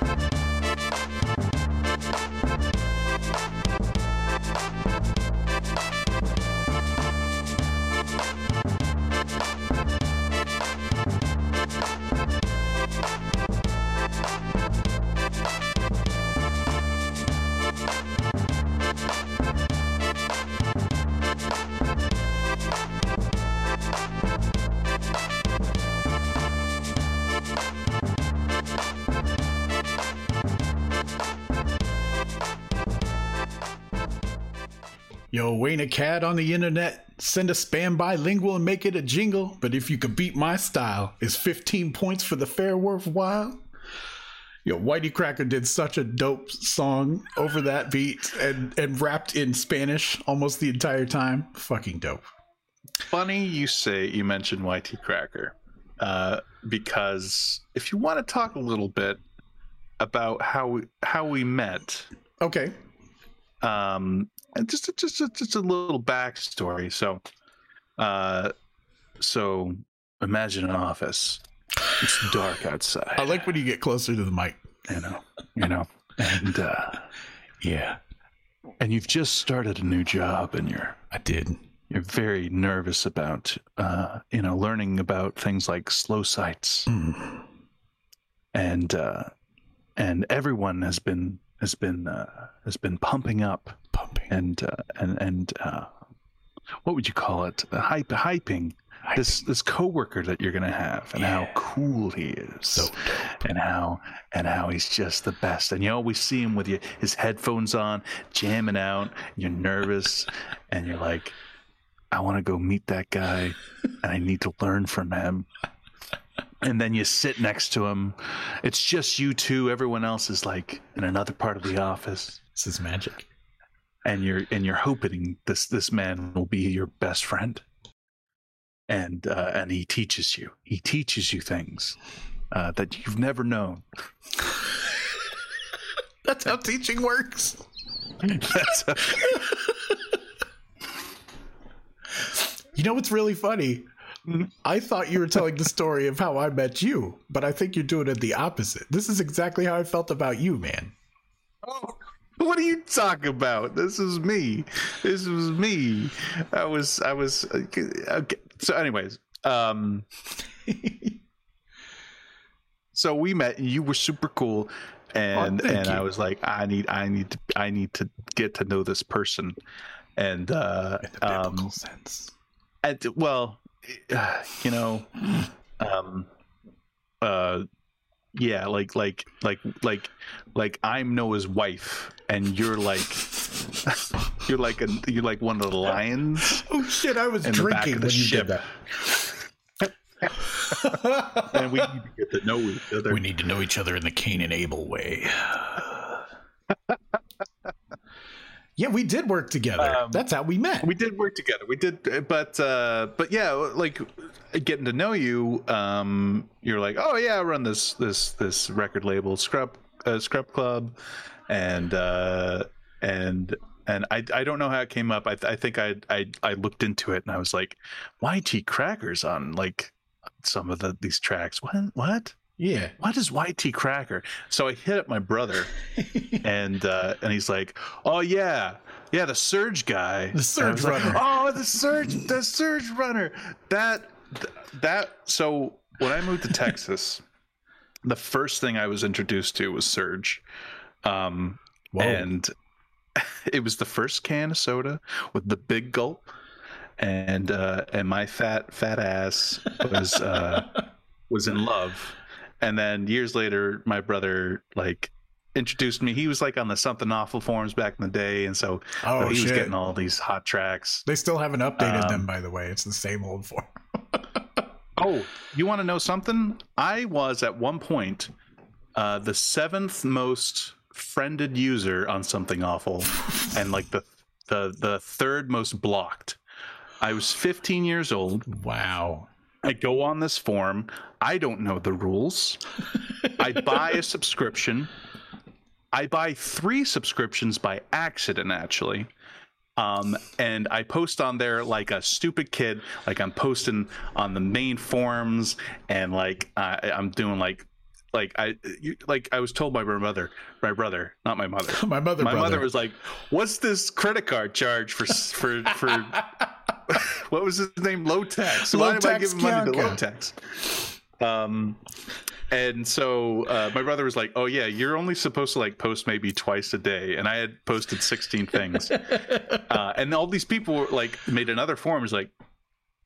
Wayne a cat on the internet. Send a spam bilingual and make it a jingle. But if you could beat my style, is 15 points for the fair worthwhile? Yo, YT Cracker did such a dope song over that beat and, and rapped in Spanish almost the entire time. Fucking dope. Funny you say you mentioned YT Cracker, uh, because if you want to talk a little bit about how we, how we met, Okay. um, and just a, just just a little backstory. So, uh, so imagine an office. It's dark outside. I like when you get closer to the mic. you know, you know, and uh, yeah, and you've just started a new job, and you're I did. you're very nervous about uh, you know learning about things like slow sites, Mm. and uh, and everyone has been has been uh, has been pumping up Pumping. and uh, and and uh, what would you call it? Hype hyping. This this coworker that you're gonna have and how cool he is So and how and how he's just the best. And you always see him with you his headphones on jamming out you're nervous and you're like i want to go meet that guy and i need to learn from him and then you sit next to him it's just you two everyone else is like in another part of the office This is magic. and you're and you're hoping this this man will be your best friend and uh, and he teaches you he teaches you things uh, that you've never known That's how teaching works. That's You know what's really funny? I thought you were telling the story of how I met you, but I think you're doing it the opposite. This is exactly how I felt about you, man. Oh, what are you talking about? This is me. This was me. I was. I was. Okay. So, anyways, um, so we met. and You were super cool, and Oh, and I was like, I need, I need to, I need to get to know this person, and uh, In the biblical um, sense. and, well, you know, um, uh, yeah, like, like, like, like, like I'm Noah's wife, and you're like, you're like a, you're like one of the lions, Oh shit, I was in the back drinking of the when you ship. did that. and we need to get to know each other. we need to know each other in the Cain and Abel way. Yeah, we did work together. Um, That's how we met. we did work together we did but uh but yeah like getting to know you um you're like oh yeah i run this this this record label scrub uh, scrub club and uh and and I, I don't know how it came up. I, I think I, I I looked into it and I was like, why YT Crackers on like some of the these tracks. What what yeah. what is YT Cracker? So I hit up my brother and uh, and he's like, "Oh yeah, yeah, the Surge guy, The Surge was like, Runner. oh, the Surge, the Surge Runner. That that. So when I moved to Texas, the first thing I was introduced to was Surge, um, Whoa. and it was the first can of soda with the big gulp, and uh, and my fat fat ass was uh, was in love, and then years later, my brother like introduced me. He was like on the something awful forums back in the day, and so oh he was getting all these hot tracks. They still haven't updated Um, them, by the way. It's the same old form. Oh, you want to know something? I was at one point uh, the seventh most friended user on something awful, and like the the the third most blocked. I was 15 years old. Wow. I go on this form. I don't know the rules. I buy a subscription. I buy three subscriptions by accident, actually. Um, and I post on there like a stupid kid. Like I'm posting on the main forums, and like I, I'm doing like, like I, you, like I was told by my mother, my brother, not my mother. My mother My brother. mother was like, "What's this credit card charge for for for what was his name? Lowtax. Why am I giving money to Lowtax?" Um, and so uh, my brother was like, "Oh yeah, you're only supposed to like post maybe twice a day," and I had posted 16 things, uh, and all these people were, like made another forum. Was like,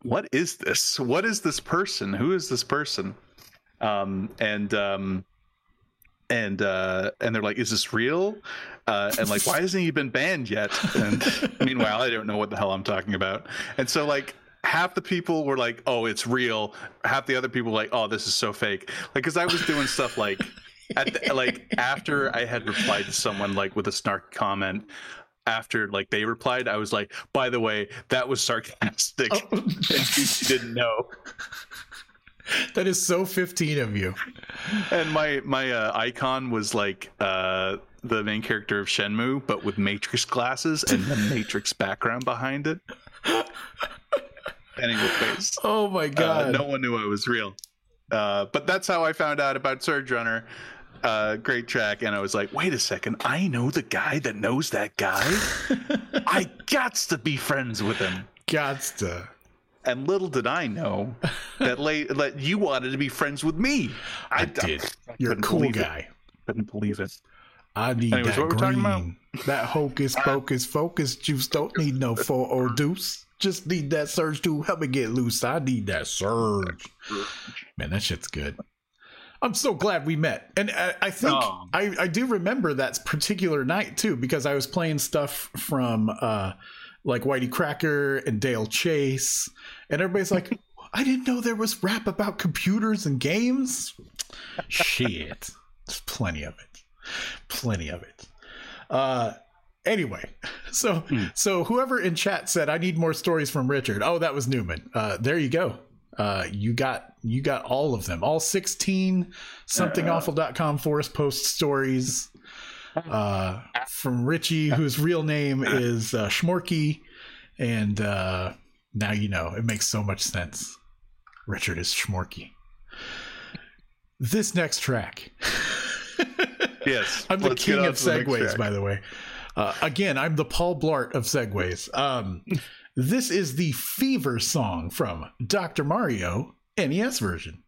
"What is this? What is this person? Who is this person?" Um, and um, and uh, and they're like, "Is this real?" Uh, and like, why hasn't he been banned yet? And meanwhile, I don't know what the hell I'm talking about. And so like. Half the people were like, "Oh, it's real." Half the other people were like, "Oh, this is so fake." Like, because I was doing stuff like, at the, like after I had replied to someone like with a snark comment, after like they replied, I was like, "By the way, that was sarcastic." Oh. you didn't know. that is so 15 of you. And my my uh, icon was like uh, the main character of Shenmue, but with Matrix glasses and the Matrix background behind it. Anyways, Oh my uh, god. no one knew I was real. Uh, but that's how I found out about Surge Runner. Uh, great track, and I was like, "Wait a second! I know the guy that knows that guy. I gots to be friends with him." Gots to. And little did I know that that you wanted to be friends with me. I did. You're a cool believe it. guy. Couldn't believe it. I need Anyways, that what we're about? green. That hocus pocus focus juice. Don't need no four or deuce. Just need that surge to help me get loose. I need that surge. Man, that shit's good. I'm so glad we met, and I, I think Oh. I, I do remember that particular night too because I was playing stuff from uh, like YT Cracker and Dale Chase, and everybody's like, "I didn't know there was rap about computers and games." Shit, there's plenty of it, plenty of it. Uh, anyway, so so whoever in chat said I need more stories from Richard. Oh, that was Newman. Uh, there you go. Uh, you got you got all of them, all sixteen somethingawful.com forest post stories uh, from Richie, whose real name is uh, Schmorky, and uh, Now you know. It makes so much sense. Richard is schmorky. This next track. Yes. I'm the king of to the next segues, by the way. Uh, again, I'm the Paul Blart of segues. Um, this is the Fever song from Dr. Mario NES version.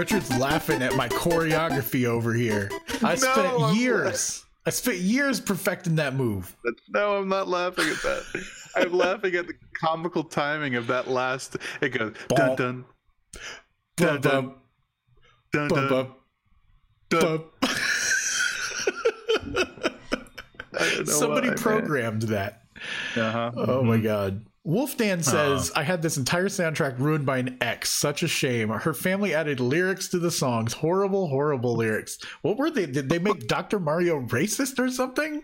Richard's laughing at my choreography over here. I No, spent I'm years. I spent years perfecting that move. No, I'm not laughing at that. I'm laughing at the comical timing of that last. It goes dun dun Dun, dun dun. dun. bum. I don't know Somebody why, man. programmed that. Uh-huh. Oh my god. Wolfdan says, I had this entire soundtrack ruined by an ex. Such a shame. Her family added lyrics to the songs. Horrible, horrible lyrics. What were they? Did they make Dr. Mario racist or something?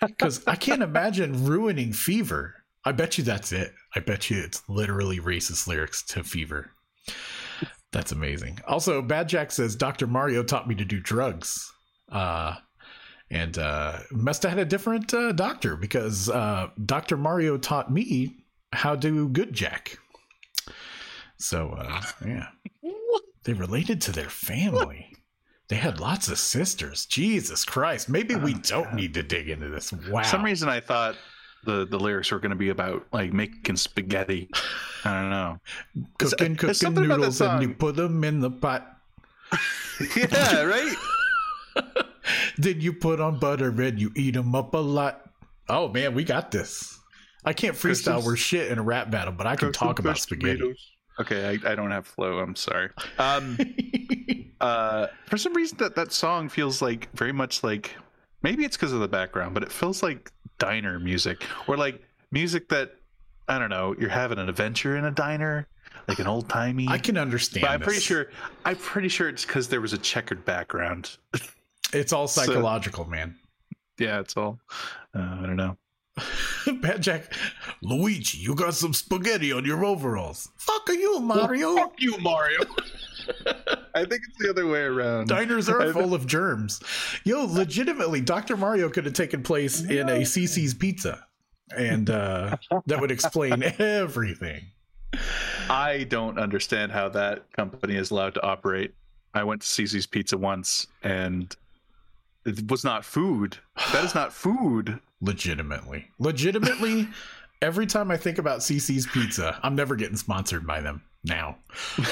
Because I can't imagine ruining Fever. I bet you that's it. I bet you it's literally racist lyrics to Fever. That's amazing. Also, Bad Jack says Dr. Mario taught me to do drugs. Uh, and uh, must have had a different uh, doctor because uh, Dr. Mario taught me how to do good Jack. So, uh, yeah. They related to their family. They had lots of sisters. Jesus Christ. Maybe we Oh, don't God. need to dig into this. Wow. For some reason, I thought the the lyrics were going to be about like making spaghetti. I don't know. cooking, there's cooking something about that noodles and you put them in the pot. yeah, right. Then you put on butter and you eat them up a lot. Oh man, we got this. I can't freestyle worth shit in a rap battle, but I can talk about spaghetti. Okay, I, I don't have flow. I'm sorry. Um, uh, for some reason, that that song feels like very much like maybe it's because of the background, but it feels like diner music or like music that I don't know. You're having an adventure in a diner, like an old timey. I can understand. But I'm pretty sure. I'm pretty sure it's because there was a checkered background. it's all So- psychological, man. Yeah, it's all. Uh, I don't know. Bad Jack, Luigi, you got some spaghetti on your overalls. Fuck are you, Mario? Fuck you, Mario. I think it's the other way around. Diners are full of germs. Yo, legitimately, Dr. Mario could have taken place in a CiCi's pizza. And uh, that would explain everything. I don't understand how that company is allowed to operate. I went to CiCi's Pizza once, and It was not food. That is not food. Legitimately. Legitimately, every time I think about CiCi's Pizza, I'm never getting sponsored by them now.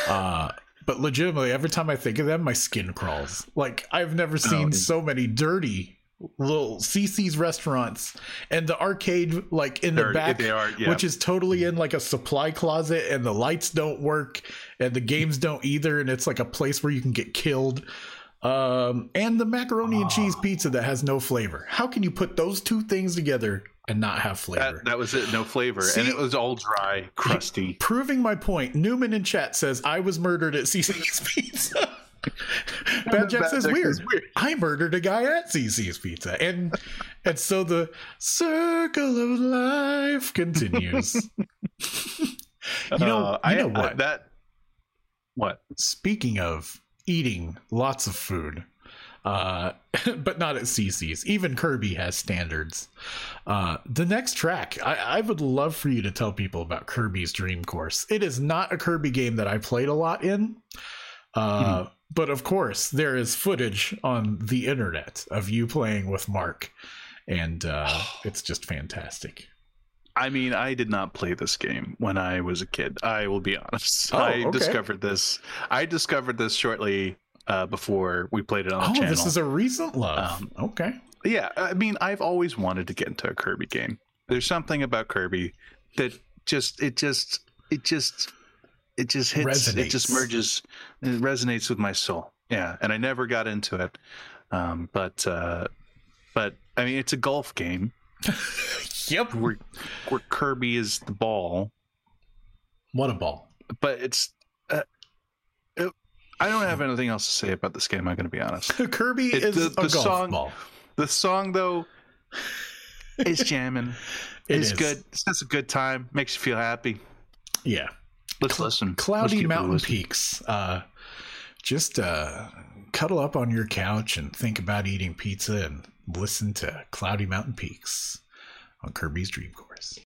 Uh, but legitimately, every time I think of them, my skin crawls. Like, I've never seen Oh. so many dirty little CiCi's restaurants and the arcade, like in the They're- back, they are, yeah. which is totally in like a supply closet, and the lights don't work, and the games don't either, and it's like a place where you can get killed. Um, and the macaroni and cheese pizza that has no flavor. How can you put those two things together and not have flavor? That, that was it. No flavor, See? and it was all dry, crusty. Proving my point, Newman in chat says I was murdered at CiCi's Pizza. Bad Jack says weird. weird. I murdered a guy at CiCi's Pizza, and and so the circle of life continues. you know, Uh, you I- know I- what? that what? Speaking of eating lots of food, uh, but not at CiCi's. Even Kirby has standards. Uh, the next track, I, I would love for you to tell people about Kirby's Dream Course. It is not a Kirby game that I played a lot in. Uh, But of course, there is footage on the internet of you playing with Mark, and uh, it's just fantastic. I mean, I did not play this game when I was a kid. I will be honest. Oh, I okay. discovered this. I discovered this shortly uh, before we played it on the Oh, channel. this is a recent love. Um, okay. Yeah, I mean, I've always wanted to get into a Kirby game. There's something about Kirby that just it just it just it just hits Resonates. it just merges it resonates with my soul. Yeah, and I never got into it. Um, but uh, but I mean, it's a golf game Yep. where where Kirby is the ball, What a ball. but it's. Uh, it- I don't have anything else to say about this game. I'm going to be honest. Kirby It- is the- a the golf song- ball. The song though is jamming. It it's is. good. It's just a good time. Makes you feel happy. Yeah. Let's listen. Let's Cloudy mountain listening. peaks. Uh, just uh, cuddle up on your couch and think about eating pizza and listen to Cloudy Mountain Peaks on Kirby's Dream Course.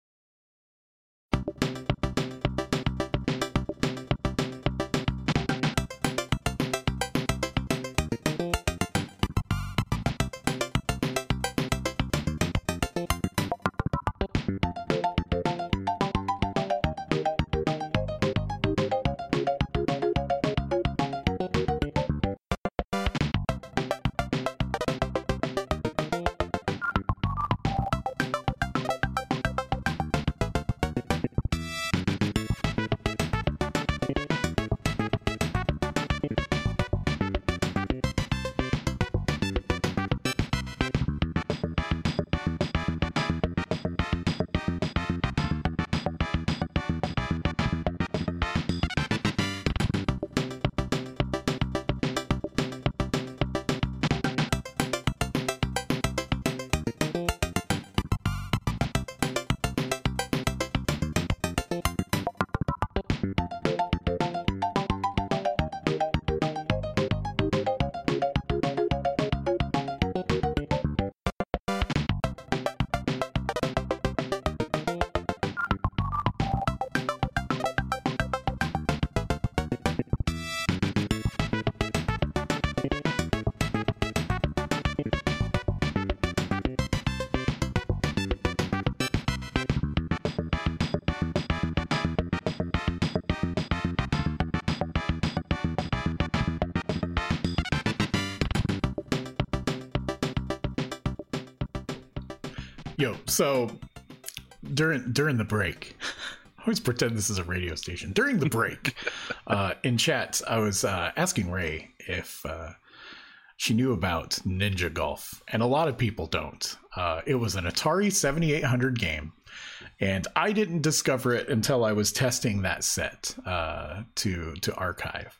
So during during the break, I always pretend this is a radio station. During the break, uh, in chat, I was uh, asking Ray if uh, she knew about Ninja Golf, and a lot of people don't. Uh, it was an Atari 7800 game, and I didn't discover it until I was testing that set uh, to to archive.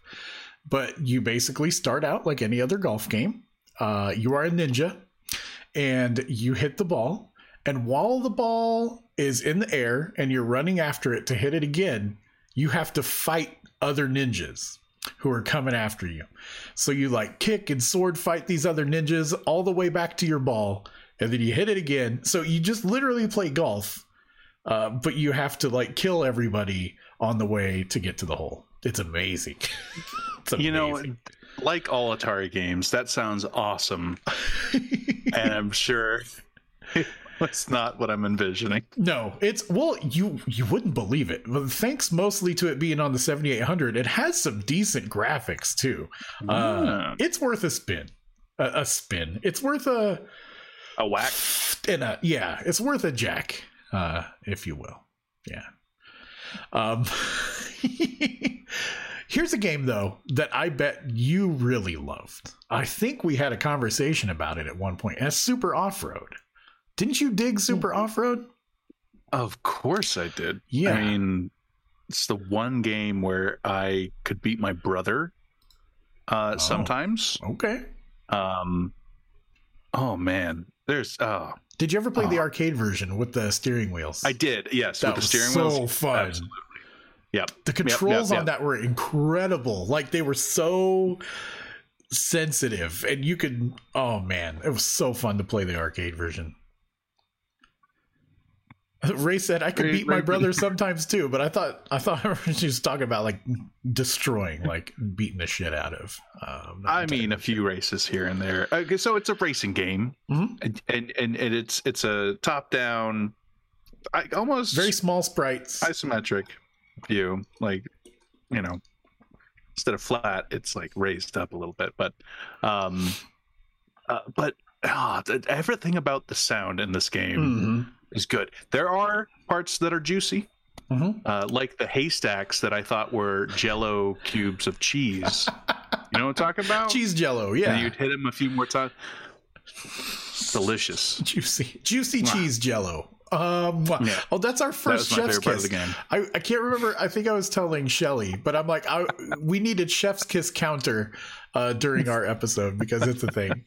But you basically start out like any other golf game. Uh, you are a ninja, and you hit the ball. And while the ball is in the air and you're running after it to hit it again, you have to fight other ninjas who are coming after you. So you like kick and sword fight these other ninjas all the way back to your ball, and then you hit it again. So you just literally play golf, uh, but you have to like kill everybody on the way to get to the hole. It's amazing. it's amazing. You know, like all Atari games, that sounds awesome, and I'm sure it's not what I'm envisioning. No, it's well, you you wouldn't believe it. But thanks mostly to it being on the 7800, it has some decent graphics too. Uh, Yeah. it's worth a spin, a, a spin. It's worth a A whack. and a yeah, it's worth a jack, uh, if you will. Yeah. Um. Here's a game though that I bet you really loved. I think we had a conversation about it at one point. As Super Off Road. Didn't you dig Super Off Road? Of course I did. Yeah. I mean, it's the one game where I could beat my brother uh, Oh. sometimes. Okay. Um, oh man, there's oh Did you ever play the Oh. arcade version with the steering wheels? I did yes That with the was steering so wheels. fun. Absolutely. Yep. The yep, controls yep. on that were incredible. Like they were so sensitive, and you could. Oh man, it was so fun to play the arcade version. Ray said I could Ray- beat my Ray- brother sometimes too, but I thought I thought she was talking about like destroying, like beating the shit out of. Um, I mean, a few races here and there. Okay, so it's a racing game, Mhm. and, and and and it's it's a top down, I almost very small sprites. isometric view like you know instead of flat it's like raised up a little bit but um uh, but ah, th- everything about the sound in this game Mhm. Is good there are parts that are juicy Mhm. uh, like the haystacks that i thought were jello cubes of cheese you know what i'm talking about Cheese Jello, and yeah, you'd hit them a few more times delicious juicy, juicy Mwah. cheese Jello. Um. Yeah. oh, that's our first my chef's favorite part of kiss. I, I can't remember. I think I was telling Shelly, but I'm like, I, we needed Chef's Kiss counter uh, during our episode because it's a thing.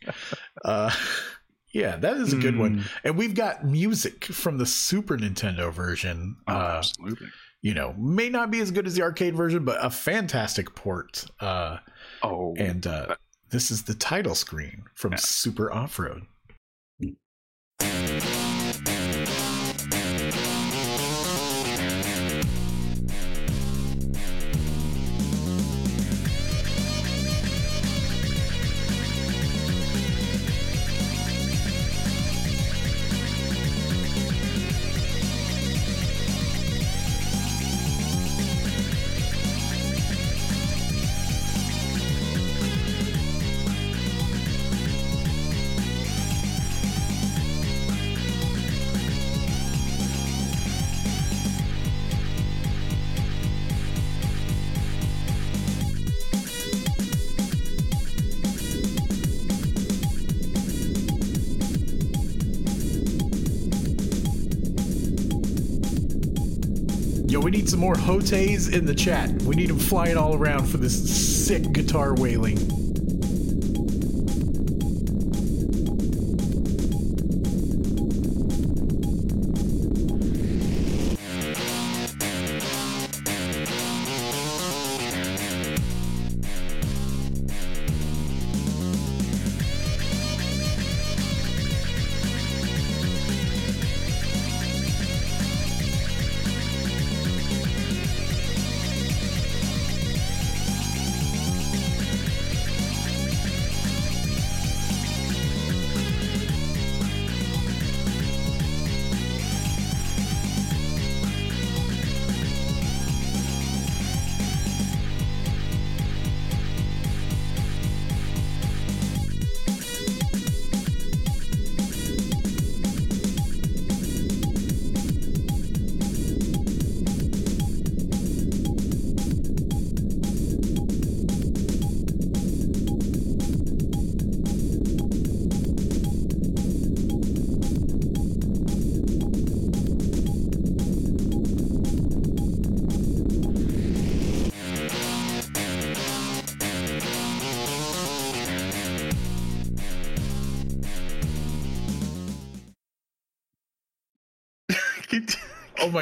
Uh, yeah, that is a good one. Mm. And we've got music from the Super Nintendo version. Oh, Uh, absolutely you know, may not be as good as the arcade version, but a fantastic port. Uh, oh and uh, this is the title screen from Yeah. Super Off Road. More Hotes in the chat. We need them flying all around for this sick guitar wailing.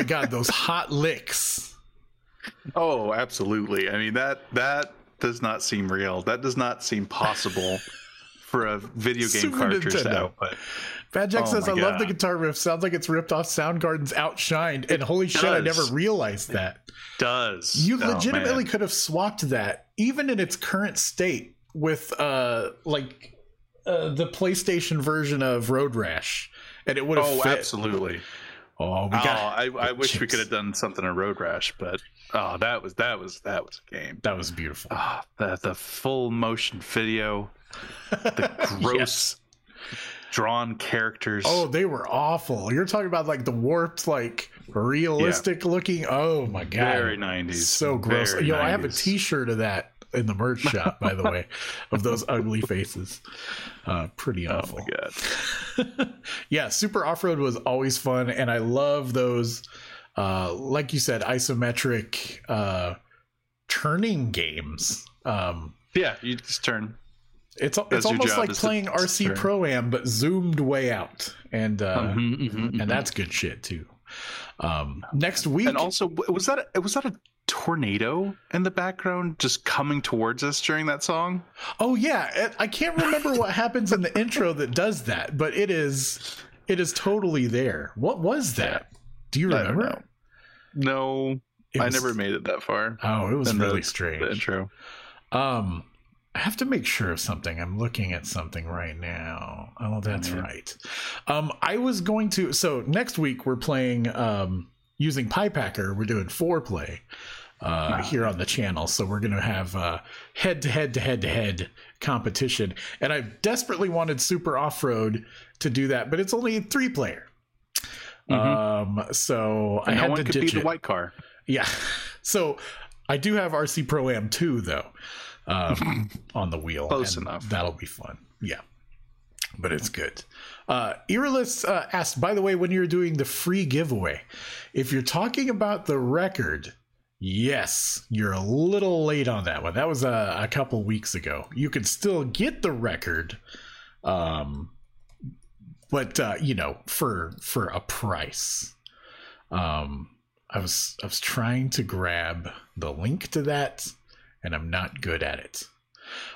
My god, those hot licks. Oh, absolutely. I mean that that does not seem real. That does not seem possible for a video game Super cartridge to Nintendo. output. Bad Jack Oh says, I love the guitar riff. Sounds like it's ripped off Soundgarden's Outshined. And holy shit, I never realized that. Does You Oh, legitimately man. could have swapped that, even in its current state, with uh like uh, the PlayStation version of Road Rash, and it would have Oh, fit. absolutely. Oh, we Oh, I, I wish we could have done something in Road Rash, but oh, that was that was that was a game. that was beautiful. Ah, the the full motion video, the gross Yes. drawn characters. Oh, they were awful. You're talking about like the warped, like realistic looking. Oh my god, very nineties. so gross. Yo, I have a T-shirt of that in the merch shop, by the way, of those ugly faces. Uh, pretty Oh awful. my god. yeah, Super Off Road was always fun, and I love those. Uh, like you said, isometric uh, turning games. Um, Yeah, you just turn. it's it's almost like is to playing RC. Pro Am, but zoomed way out, and uh, Mhm, mhm, mhm. and that's good shit too. Um, next week, and also was that a, was that a tornado in the background just coming towards us during that song? oh yeah, I can't remember what happens in the intro that does that, but it is it is totally there. What was that? Do you remember? No, It I never made it that far. Oh, it was the- really The strange. intro. Um, I have to make sure of something. I'm looking at something right now. Oh, that's right. Um, I was going to. So next week we're playing um using PyPacker. We're doing foreplay uh Ah. here on the channel. So we're gonna have uh head to head to head to head competition. And I desperately wanted Super Off Road to do that, but it's only three player. Um, so I And no had one to could be ditch the it. white car. Yeah. So I do have RC Pro Am 2 though. Um, on the wheel. Close enough. That'll be fun. Yeah. But it's good. Uh Irreless uh, asked, by the way, when you're doing the free giveaway, if you're talking about the record, yes, you're a little late on that one. That was a, a couple weeks ago. You can still get the record. Um but uh, you know, for for a price. Um I was I was trying to grab the link to that, and I'm not good at it.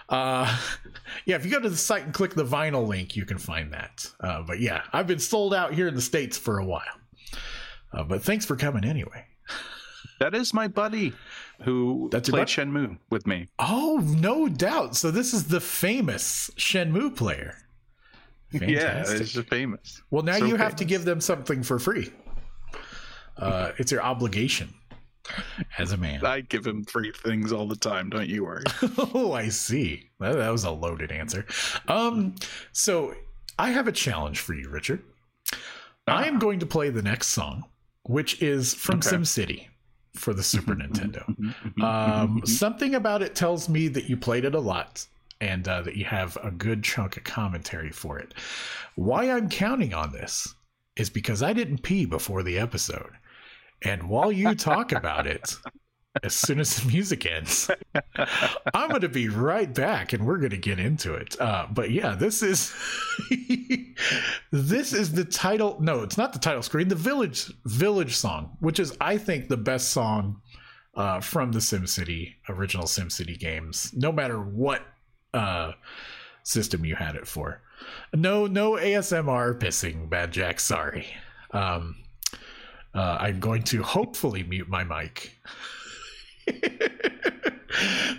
Uh, yeah, if you go to the site and click the vinyl link, you can find that. Uh, but yeah, I've been sold out here in the states for a while. Uh, but thanks for coming anyway. That is my buddy who That's played? Shenmue with me. Oh, no doubt. So this is the famous Shenmue player. Yeah, Fantastic. it's just famous. Well, now So you have to give them something for free. Uh, it's your obligation as a man. I give him three things all the time. Don't you worry. oh, I see. That, that was a loaded answer. Um, so I have a challenge for you, Richard. I am going to play the next song, which is from Okay. SimCity for the Super Nintendo. Mhm, Um, mhm. something about it tells me that you played it a lot and uh, that you have a good chunk of commentary for it. Why I'm counting on this is because I didn't pee before the episode. And while you talk about it, as soon as the music ends, I'm going to be right back and we're going to get into it. Uh, but yeah, this is this is the title. No, it's not the title screen. The village village song, which is I think the best song uh, from the SimCity original SimCity games, no matter what uh, system you had it for. No, no ASMR pissing, Bad Jack. Sorry. Um, uh, I'm going to hopefully mute my mic.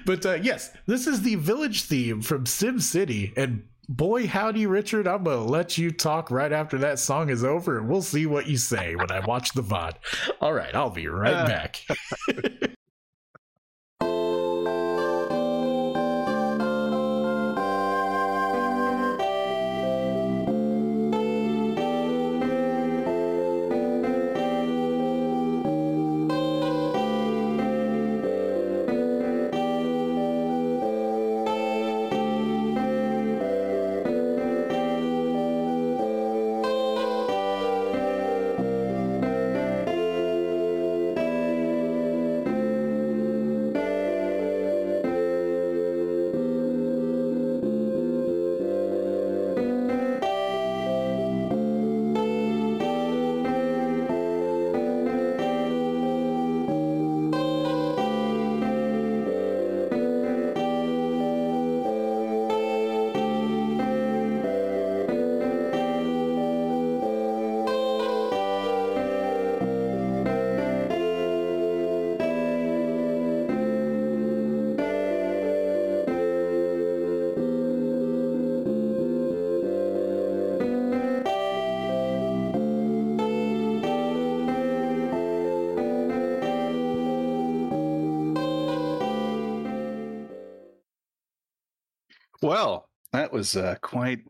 but uh, yes, this is the village theme from Sim City, and boy howdy, Richard, I'm gonna let you talk right after that song is over, and we'll see what you say when I watch the VOD. All right, I'll be right Uh. back. was uh, quite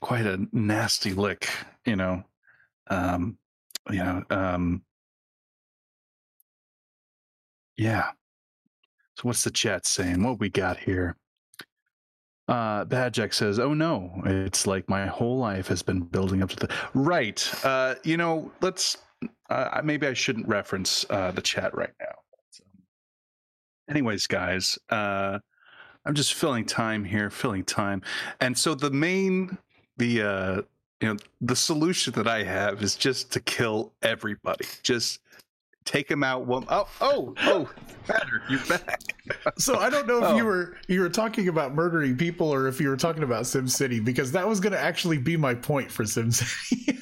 quite a nasty lick, you know. Um, you know, um, yeah. So what's the chat saying? What we got here? Uh, Bad Jack says, "Oh no, it's like my whole life has been building up to the right." Uh, you know, let's. Uh, maybe I shouldn't reference uh, the chat right now. Anyways, guys, uh, I'm just filling time here, filling time, and so the main, the uh, you know, the solution that I have is just to kill everybody. Just take him out one oh oh oh better you're back So I don't know if Oh. you were you were talking about murdering people or if you were talking about SimCity because that was going to actually be my point for SimCity.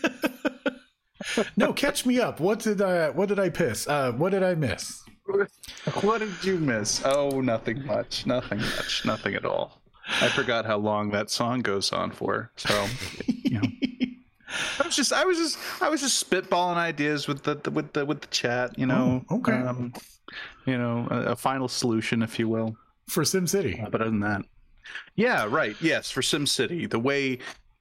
no, catch me up. What did I what did I piss? Uh, what did I miss? what did you miss? Oh nothing much. Nothing much. Nothing at all. I forgot how long that song goes on for so you know. I was just i was just i was just spitballing ideas with the, the with the with the chat you know. Oh, okay. um, you know a, a final solution if you will. For Sim SimCity. but other than that yeah right. Yes for SimCity. The way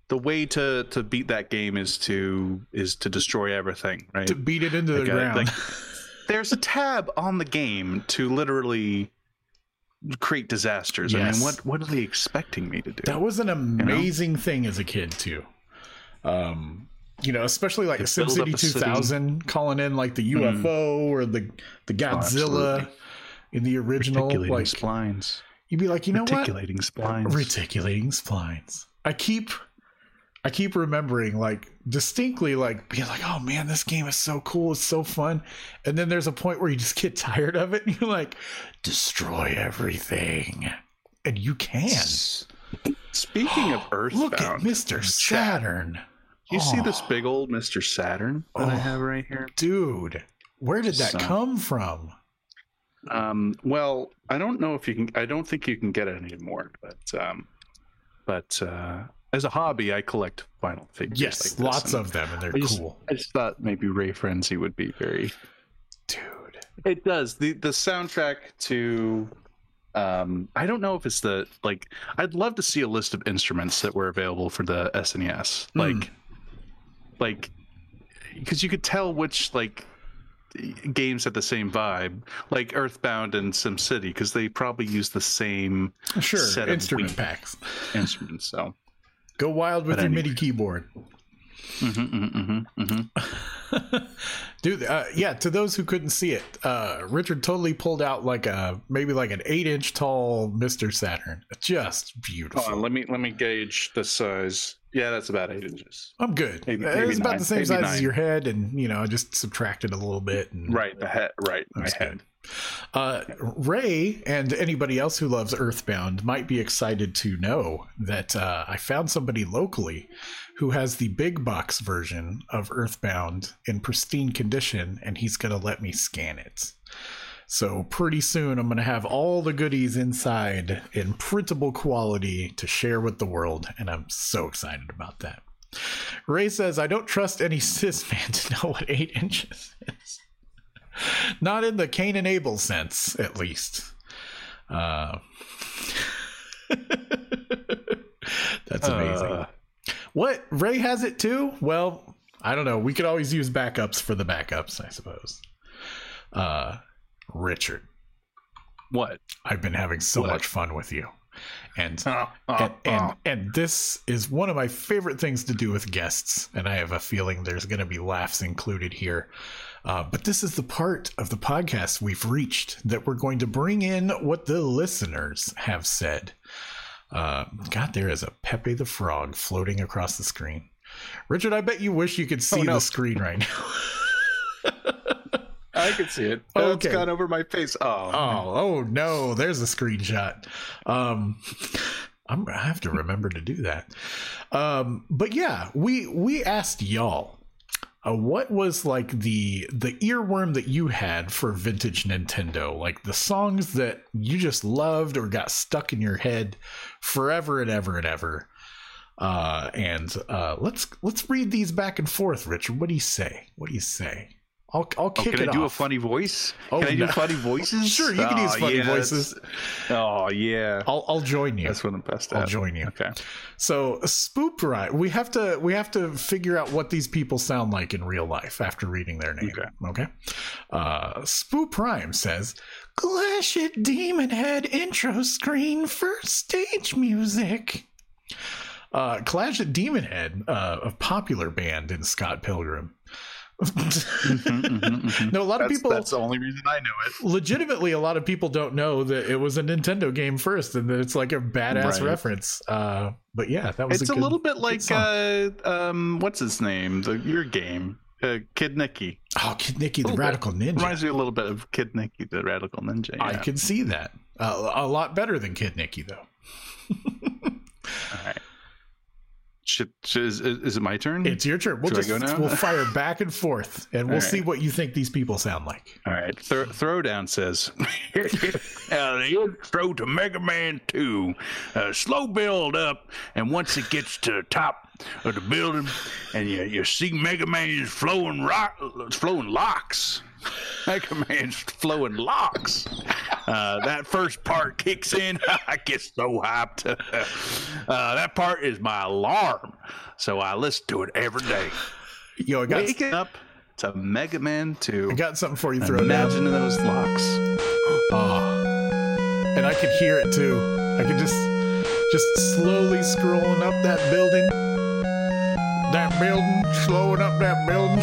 the way to to beat that game is to is to destroy everything right? To beat it into the Like, uh, ground. like, there's a tab on the game to literally create disasters. I mean, what what are they expecting me to do? That was an amazing thing as a kid too. Um, you know, especially like To SimCity a city. 2000, calling in like the. UFO or the the Godzilla absolutely. in the original. Reticulating Like splines. you'd be like, you know what? Reticulating splines. Reticulating splines. I keep, I keep remembering like distinctly like being like, oh man, this game is so cool, it's so fun, and then there's a point where you just get tired of it, and you're like, destroy everything, and you can. Speaking of Earthbound, Look at Mr. Saturn. you see Oh. this big old Mr. Saturn that I Oh. have right here? Dude, where did that Son. come from? Um, well, I don't know if you can. I don't think you can get it anymore. But um, but uh, as a hobby, I collect vinyl figures. Yes, like lots and of them, and they're I just, cool. I just thought maybe Ray Frenzy would be very. Dude. It does the the soundtrack to. Um, I don't know if it's the like. I'd love to see a list of instruments that were available for the SNES. Like, Mm. like, because you could tell which like games had the same vibe, like Earthbound and SimCity, because they probably use the same Sure, set of instrument packs. instruments. So, Go wild with But your anyway. MIDI keyboard. Mhm, mhm, mhm, mhm. Dude, uh, yeah, to those who couldn't see it, uh, Richard totally pulled out like a maybe like an eight inch tall Mr. Saturn. Just beautiful. Hold on, let me let me gauge the size. Yeah, that's about eight inches. I'm good. Maybe- Uh, maybe it's about nine, the same size as your head, and you know, I just subtracted a little bit. And Right, the head. Right, my head. Uh, Ray and anybody else who loves Earthbound might be excited to know that uh, I found somebody locally who has the big box version of Earthbound in pristine condition, and he's going to let me scan it. So pretty soon, I'm going to have all the goodies inside in printable quality to share with the world, and I'm so excited about that. Ray says, I don't trust any cis man to know what eight inches is. Not in the Cain and Abel sense, at least. Uh, that's amazing. Uh, what? Ray has it too? Well, I don't know. We could always use backups for the backups, I suppose. Uh, Richard, what? I've been having so What? much fun with you. And Uh, uh, and, and uh. and this is one of my favorite things to do with guests, and I have a feeling there's going to be laughs included here. Uh, but this is the part of the podcast we've reached that we're going to bring in what the listeners have said. Uh, God, there is a Pepe the Frog floating across the screen. Richard, I bet you wish you could see Oh, no. the screen right now. I can see it. Oh, Oh, okay. It's gone over my face. Oh, Oh, oh no, there's a screenshot. Um I'm gonna have to remember to do that. Um, but yeah, we we asked y'all uh, what was like the the earworm that you had for vintage Nintendo, like the songs that you just loved or got stuck in your head forever and ever and ever. Uh, and uh, let's let's read these back and forth, Richard. What do you say? What do you say? I'll I'll kick Oh, kick can it I do a funny voice? Oh, can I do funny voices? Sure, you can use Oh, funny yeah, that's- voices. Oh yeah, I'll I'll join you. that's what I'm best at. I'll join you. Okay. So spoop right. We have to we have to figure out what these people sound like in real life after reading their name. Okay. Okay. Uh Spoop Prime says Clash at Demonhead intro screen for stage music. Uh Clash at Demonhead, uh, a popular band in Scott Pilgrim. Mhm, mhm, mhm. no, a lot of people that's the only reason I know it. legitimately a lot of people don't know that it was a Nintendo game first and that it's like a badass Right. reference. Uh but yeah, that was It's a, a, little bit like uh, um, what's his name? The your game, uh, Kid Niki. Oh, Kid Niki the Little bit. Radical Ninja. Reminds me a little bit of Kid Niki, the Radical Ninja. I can see that. Uh, a lot better than Kid Niki, though. All right. Should, should, is, is it my turn? It's your turn. We'll Should just we'll fire back and forth, and we'll All see what you think these people sound like. All right. Throw, Throwdown says, uh, the intro to Mega Man 2. Uh, slow build up, and once it gets to the top of the building, and you, you see Mega Man's flowing, rock, flowing locks. Mega Man's flowing locks. Uh, that first part kicks in. I get so hyped. uh, that part is my alarm. So I listen to it every day. Yo, I got Waking up to Mega Man 2. I got something for you. Throw down. Imagine those locks. Oh. And I could hear it too. I could just just slowly scrolling up that building. That building, slowing up that building.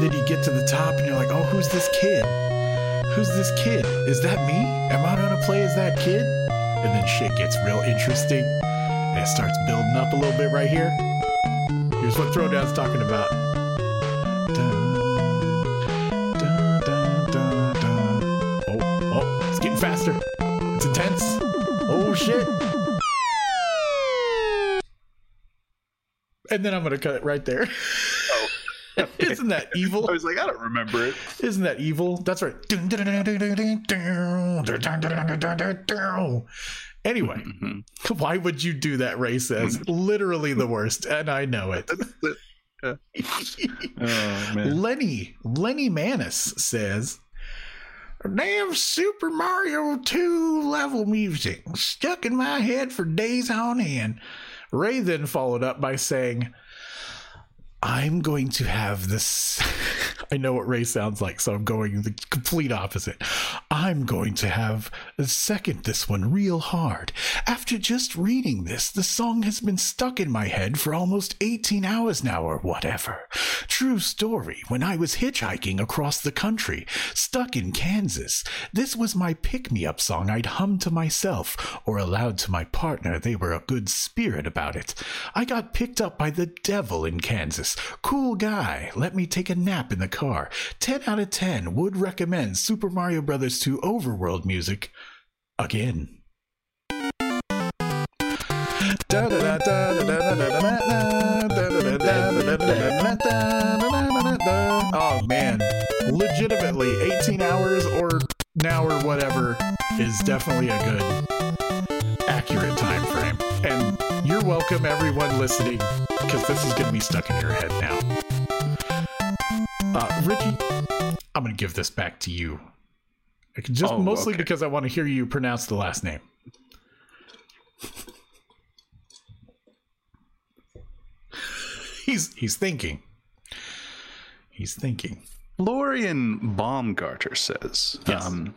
And then you get to the top and you're like, oh, who's this kid? Who's this kid? Is that me? Am I gonna play as that kid? And then shit gets real interesting. And it starts building up a little bit right here. Here's what Throwdown's talking about. Dun, dun, dun. Oh, oh, it's getting faster. It's intense. Oh shit. And then I'm gonna cut it right there. Isn't that evil? I was like, I don't remember it. Isn't that evil? That's right. Anyway, why would you do that, Ray says? Literally the worst, and I know it. oh, Lenny, Lenny Manis says, Damn Super Mario 2 level music stuck in my head for days on end. Ray then followed up by saying, I'm going to have this. I know what Ray sounds like, so I'm going the complete opposite. I'm going to have second this one real hard. After just reading this, the song has been stuck in my head for almost 18 hours now, or whatever. True story. When I was hitchhiking across the country, stuck in Kansas, this was my pick me up song I'd hum to myself or aloud to my partner. They were a good spirit about it. I got picked up by the devil in Kansas. Cool guy. Let me take a nap in the car. 10 out of 10. Would recommend Super Mario Bros. 2 Overworld music again. Oh man, legitimately 18 hours or now or whatever is definitely a good accurate time frame. And you're welcome everyone listening because this is going to be stuck in your head now. Uh, Richie, I'm going to give this back to you. Just Oh, mostly okay. because I want to hear you pronounce the last name. he's he's thinking. He's thinking. Lorian Baumgarter says, Yes. um,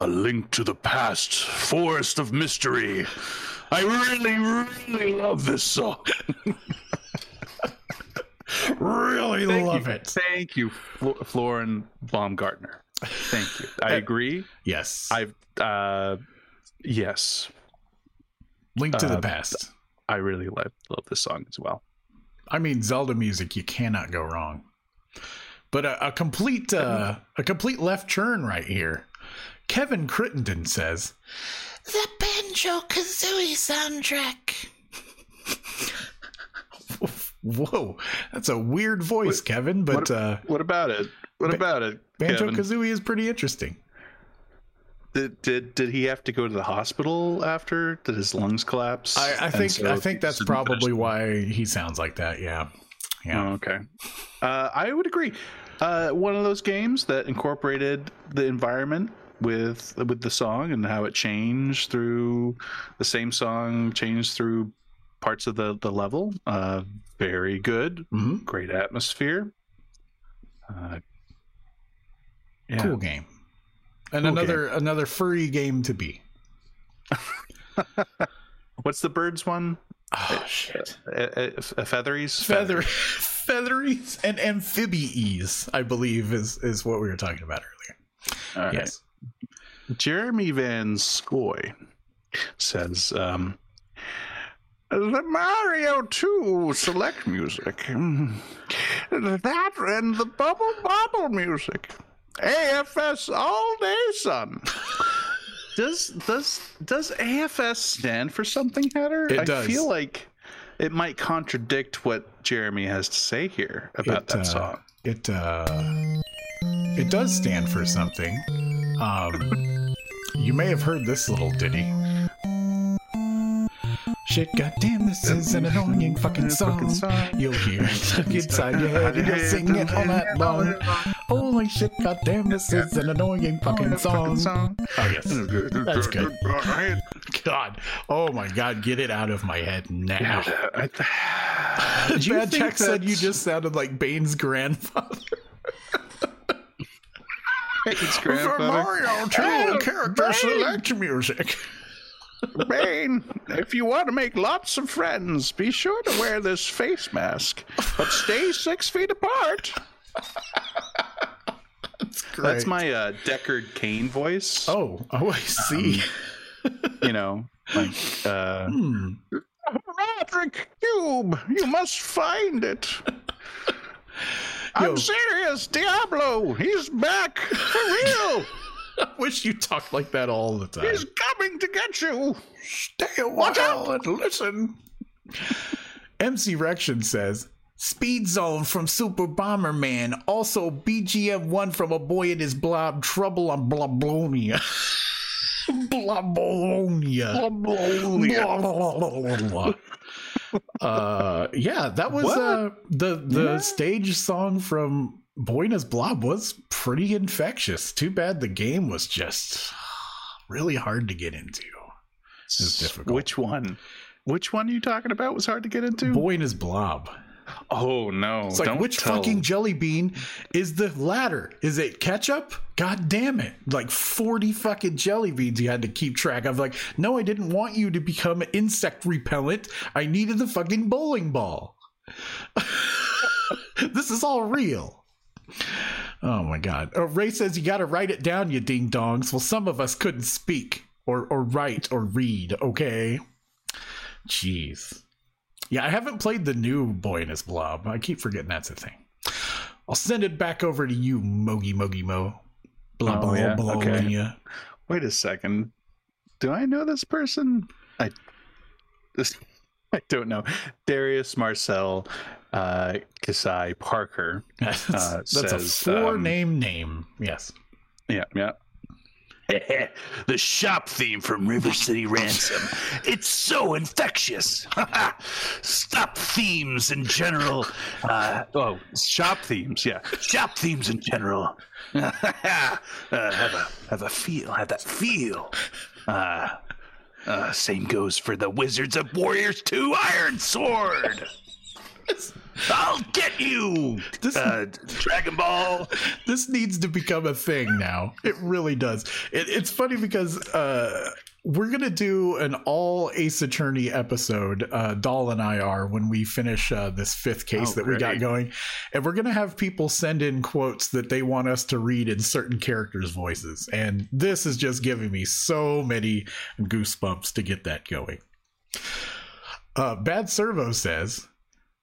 A link to the past, forest of mystery. I really, really love this song. Really Thank love you. it. Thank you, Flo- Florin Baumgartner. Thank you. I agree. Yes. I've, uh, yes, Link to the uh, past. I really love, love this song as well. I mean, Zelda music, you cannot go wrong. But a, a complete uh, a complete left turn right here. Kevin Crittenden says, "The Banjo Kazooie soundtrack." Whoa, that's a weird voice, What- Kevin. But what, uh, what about it? What Ba- about it? Banjo Kazooie is pretty interesting. Did, did did he have to go to the hospital after? Did his lungs collapse? I, I think so I think that's probably why he sounds like that. Yeah. Yeah. Oh, okay. Uh, I would agree. Uh, one of those games that incorporated the environment with with the song and how it changed through the same song changed through parts of the the level. Uh, very good. hmm Great atmosphere. Uh, yeah. Cool game. And Cool another another furry game to be. What's the birds one? Oh shit. Uh, uh, uh, featheries. Feather featheries and amphibies, I believe, is is what we were talking about earlier. All right. Yes. Jeremy Van Scoy says, um, the Mario 2 select music. That and the Bubble Bobble music. AFS all day, son. Does does does AFS stand for something, Hatter? It I does. feel like it might contradict what Jeremy has to say here about It, that uh, song. It uh it does stand for something. Um you may have heard this little ditty. Shit, goddamn, this is an annoying fucking song. You'll hear it stuck inside your head and you'll sing it all night long. Holy shit, goddamn, this is an annoying fucking song. Oh, yes. That's good. God. Oh my God, get it out of my head now. Did you Bad Check said you just sounded like Bane's grandfather. It's For grandfather. Mario 2 character select music. Bane, if you want to make lots of friends, be sure to wear this face mask, but stay six feet apart. That's That's my uh, Deckard Cain voice. Oh, oh, I see. You know, like, uh, Hmm. Horadric Cube, you must find it. I'm Yo. serious, Diablo. He's back for real. I wish you talked like that all the time. He's coming to get you. Stay a while and listen. MC Rection says Speed Zone from Super Bomberman. Also BGM 1 from A Boy and His Blob. Trouble on Blobolonia. Blobolonia. Blobolonia. Uh yeah that was uh the the Yeah. stage song from His Blob was pretty infectious too bad the game was just really hard to get into It's difficult. Which one? Which one are you talking about was hard to get into? His Blob Oh no! It's like don't which tell. fucking jelly bean is the latter? Is it ketchup? God damn it. Like 40 fucking jelly beans you had to keep track of. Like, no, I didn't want you to become insect repellent. I needed the fucking bowling ball. this is all real. Oh my god. Oh, Ray says you gotta write it down, you ding dongs. Well, some of us couldn't speak or or write or read, okay? Jeez. Yeah, I haven't played the new Boy and His Blob. I keep forgetting that's a thing. I'll send it back over to you, Mogi Mogi Mo. Blah Oh, blah yeah? blah Okay. blah. Wait a second. Do I know this person? I this I don't know. Darius Marcel uh Kasai Parker. That's, Uh, that's says, a four um, name name. Yes. Yeah, yeah. the shop theme from River City Ransom. It's so infectious. Stop themes in general. Uh, Oh, shop themes, yeah. shop themes in general. uh, have a have a feel. Have that feel. Uh, uh, same goes for the Wizards of Warriors 2 Iron Sword. I'll get you, This- uh, Dragon Ball. this needs to become a thing now. It really does. It, it's funny because uh, we're gonna do an all Ace Attorney episode. Uh, Doll and I are when we finish uh, this fifth case Oh, that we got going, and we're gonna have people send in quotes that they want us to read in certain characters' voices. And this is just giving me so many goosebumps to get that going. Uh, Bad Servo says.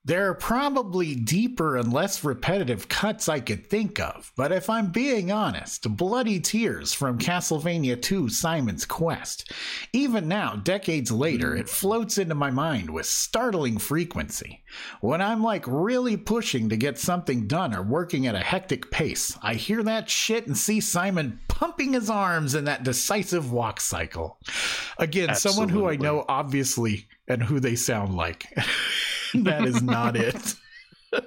There are probably deeper and less repetitive cuts I could think of, but if I'm being honest, Bloody Tears from Castlevania II Simon's Quest. Even now, decades later, it floats into my mind with startling frequency. When I'm like really pushing to get something done or working at a hectic pace, I hear that shit and see Simon pumping his arms in that decisive walk cycle. Again, someone who I know obviously and who they sound like. that is not it.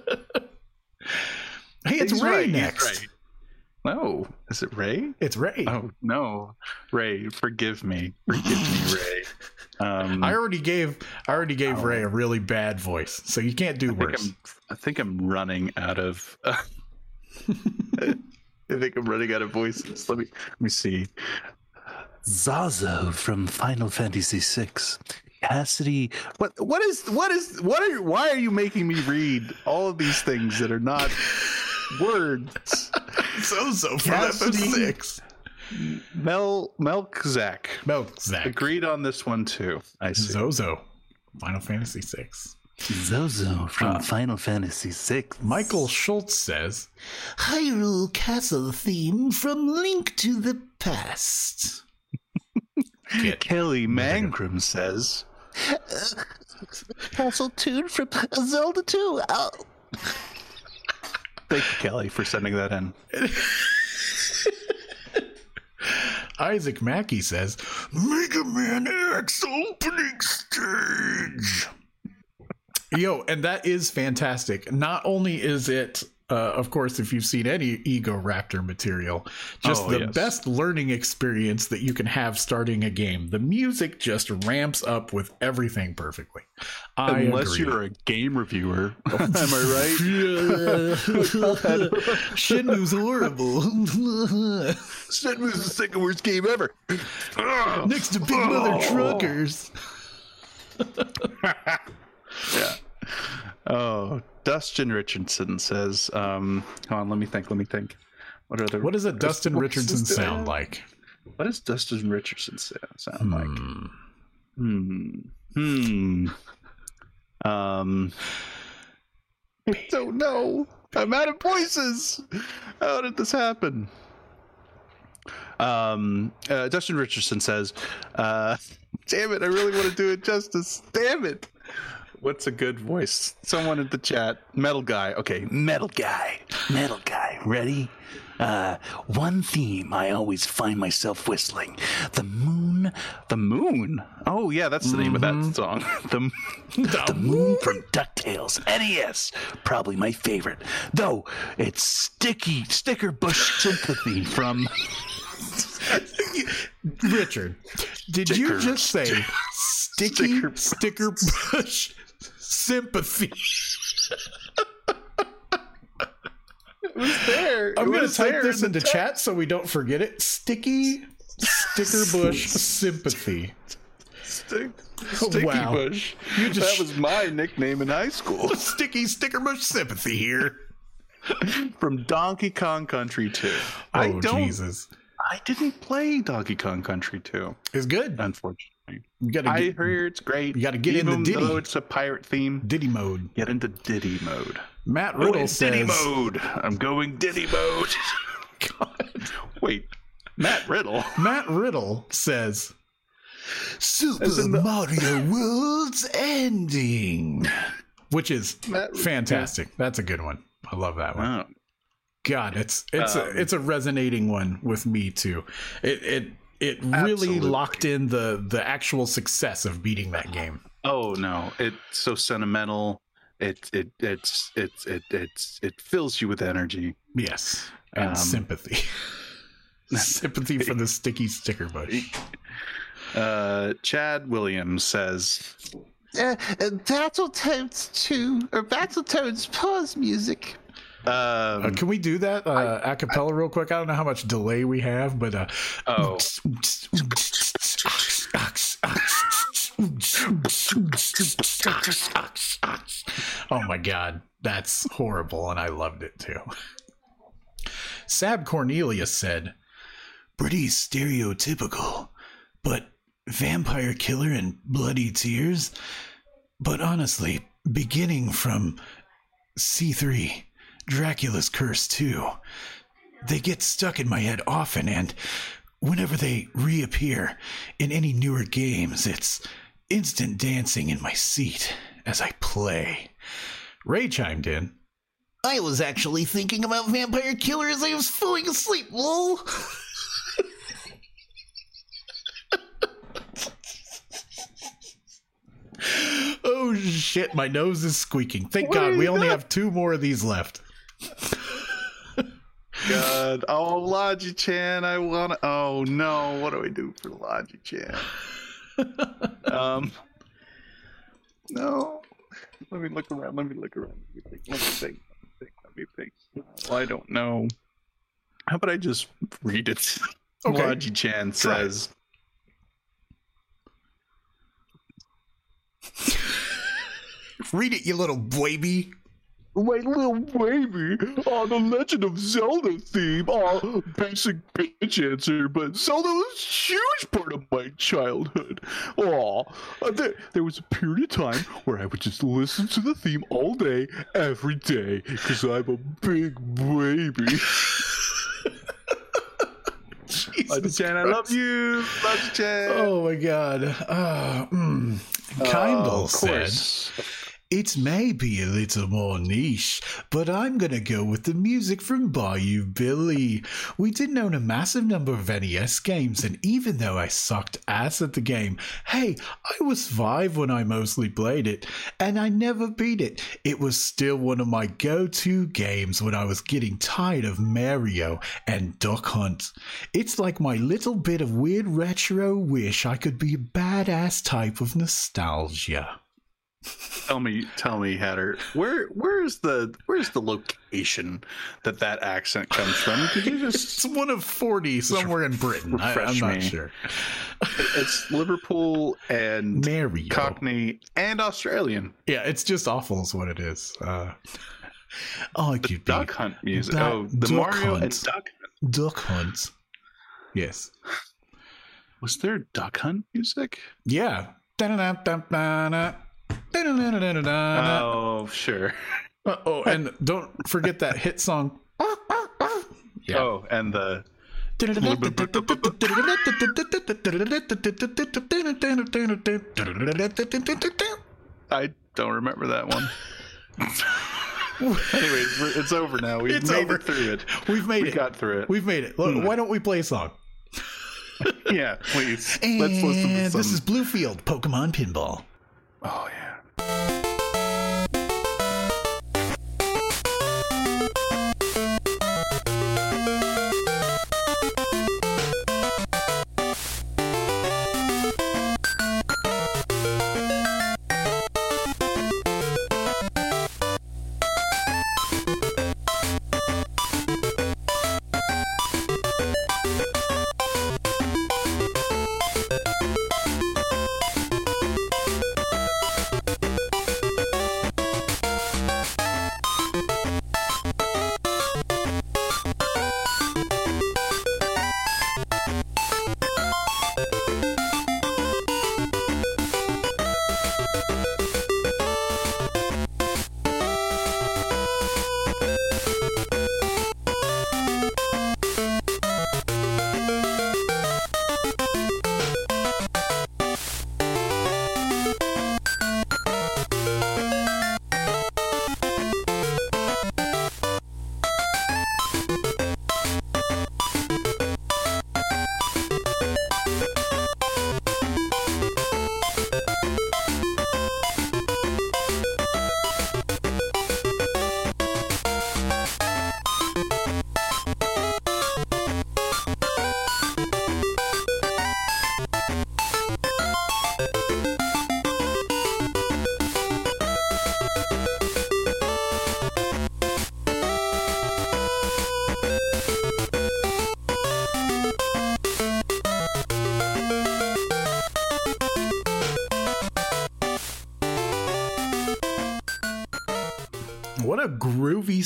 Hey, it's He's Ray right, next. right. No, is it Ray? It's Ray. Oh no, Ray, forgive me, forgive me, Ray. Um, I already gave I already gave Ray a really bad voice, so you can't do I worse. I'm, I think I'm running out of. I think I'm running out of voices. Let me let me see. Zazo from Final Fantasy VI. Cassidy. What what is what is what are why are you making me read all of these things that are not words? Zozo from Cassidy. FF6. Mel Melkzak No, Zach. agreed on this one too. I see. Zozo. Final Fantasy VI. Zozo from uh, Final Fantasy VI. Michael Schultz says, Hyrule Castle theme from Link to the Past. Kelly Mangrum says. Castle tune from Zelda 2. Oh, Thank you, Kelly, for sending that in. Isaac Mackey says, Mega Man X opening stage. Yo, and that is fantastic. Not only is it, uh, of course, if you've seen any Egoraptor material, just Oh, the yes. best learning experience that you can have starting a game. The music just ramps up with everything perfectly. I Unless agree. you're a game reviewer. Am I right? Shenmue's horrible. Shenmue's the second worst game ever. Next to Big Mother Truckers. Yeah. Oh, Dustin Richardson says, um, hold on, let me think, let me think. What are the What does a Dustin Richardson sound like? What does Dustin Richardson sound like? Hmm. Hmm. Hmm. Um. I don't know. I'm out of voices. How did this happen? Um. Uh, Dustin Richardson says, uh, "Damn it! I really want to do it justice. Damn it! What's a good voice? Someone in the chat. Metal guy. Okay, metal guy. Metal guy, ready? Uh, one theme I always find myself whistling: the moon, The moon. Oh yeah, that's the name of that song. the the moon from Ducktales, NES, probably my favorite. Though it's sticky sticker bush sympathy from Richard, did you just say sticky Sticker sticker, bush sympathy? It was there. I'm going to type this into chat so we don't forget it. Sticky sticker bush sympathy. Stick, oh, Sticky Wow. Bush. You just- that was my nickname in high school. Sticky sticker bush sympathy here. From Donkey Kong Country 2. Oh I don't. Jesus, I didn't play Donkey Kong Country 2, it's good. unfortunately. You got to I get heard it's great. you gotta get in the Even Diddy. though it's a pirate theme. Diddy mode. Get into Diddy mode. Matt Going Riddle Diddy says, mode. I'm going Diddy mode. God. Wait, Matt Riddle. Matt Riddle says, Super the- Mario World's ending. which is Matt- fantastic. That's a good one. I love that one. Oh, God, it's it's Um, a, it's a resonating one with me too. It it it really Absolutely. locked in the the actual success of beating that game. Oh no, it's so sentimental. It it it's it's it it's it fills you with energy. Yes, and Um, sympathy, sympathy for the sticky sticker bush. Uh, Chad Williams says, Uh, uh, Battletoads 2, or Battletoads pause music. Um, Uh, can we do that uh, a cappella real quick? I don't know how much delay we have, but uh, "Oh, oh my god, that's horrible, and I loved it too. Sab Cornelius said, Pretty stereotypical, but vampire killer and bloody tears. But honestly, beginning from C3, Dracula's Curse too. they get stuck in my head often, and whenever they reappear in any newer games, it's instant dancing in my seat as I play. Ray chimed in. I was actually thinking about Vampire Killer as I was falling asleep, lol. Oh shit, my nose is squeaking. Thank God we only have two more of these left. God. Oh, Logi Chan, I want to. Oh, no. What do we do for Logi Chan? um, no. Let me look around. Let me look around. Let me think. Let me think. Let me think. Let me think. Well, I don't know. How about I just read it? Okay. Logi Chan says. Read it, you little baby. My little baby on the Legend of Zelda theme. Oh, basic bitch answer, but Zelda was a huge part of my childhood. Oh, there, there was a period of time where I would just listen to the theme all day, every day, because I'm a big baby. Jesus Chan, I love you. Logi Chan. Oh my god. Uh, mm. Kindle of said, course. It may be a little more niche, but I'm gonna go with the music from Bayou Billy. We didn't own a massive number of NES games, and even though I sucked ass at the game, hey, I was five when I mostly played it, and I never beat it. It was still one of my go to games when I was getting tired of Mario and Duck Hunt. It's like my little bit of weird retro wish I could be a badass type of nostalgia. Tell me, tell me, Hatter, where where's the where's the location that that accent comes from? Could you just It's one of 40 somewhere in Britain. I, I'm not me. sure. It's Liverpool and Mario. Cockney and Australian. Yeah, it's just awful, is what it is. Uh, I The could Duck be Hunt music. Duck- oh, the Duck Mario and Hunt. Duck. Duck Hunt. yes. Was there Duck Hunt music? Yeah. Da-da-da-da-da-da. Oh, sure. Oh, and don't forget that hit song. Yeah. Oh, and the I don't remember that one. Anyways, it's over now. We've It's made over. it through it. We've made We it. got through it. We've made it. Look, hmm. Why don't we play a song? yeah, please. And Let's listen to some. And this is Bluefield Pokemon Pinball. Oh yeah.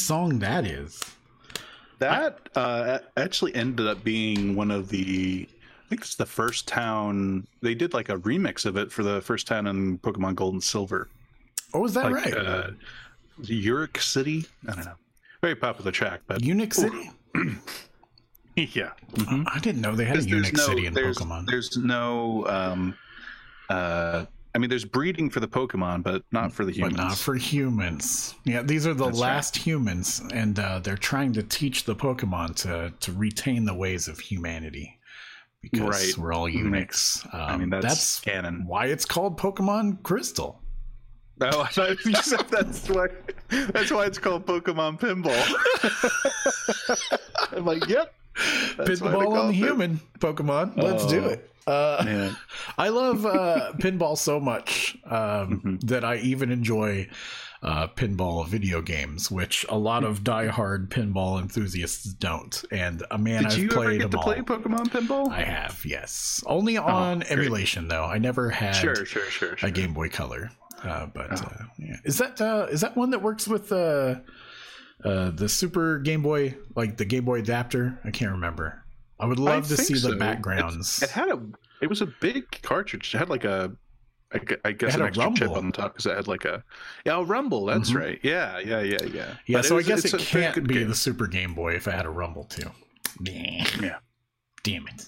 Song that is. That uh, actually ended up being one of the. I think it's the first town they did like a remix of it for the first town in Pokemon Gold and Silver. Oh, is that Like right? uh, Uric City. I don't know. Very popular track, but Unix City? yeah. Mhm. I didn't know they had a Unix no- City in there's, Pokemon. There's no. Um, uh, I mean, there's breeding for the Pokemon, but not for the humans. But not for humans. Yeah, these are the That's right. last humans, and uh, they're trying to teach the Pokemon to to retain the ways of humanity because Right. we're all Unix. Um, I mean, that's, that's canon. why it's called Pokemon Crystal. No, I thought you said that's why. That's why it's called Pokemon Pinball. I'm like, yep. That's pinball on the it human Pokemon. Let's do Oh, it. Uh. I love uh, pinball so much um, Mm-hmm. that I even enjoy uh, pinball video games, which a lot of diehard pinball enthusiasts don't. And uh, man, Did I've you ever played get them to play. Pokemon Pinball? I have, yes, only on great. emulation though. I never had sure, sure, sure, sure. a Game Boy Color. Uh, but Oh. uh, yeah. is that uh, is that one that works with uh, uh, the Super Game Boy, like the Game Boy adapter? I can't remember. I would love I to see so. the backgrounds. It had a. It was a big cartridge. It had like a. I guess an extra chip on the top because it had like a. Yeah, a rumble. That's Mhm. right. Yeah, yeah, yeah, yeah. Yeah, But so was- I guess it can't be game. the Super Game Boy if I had a Rumble too. Yeah. Yeah. Damn it.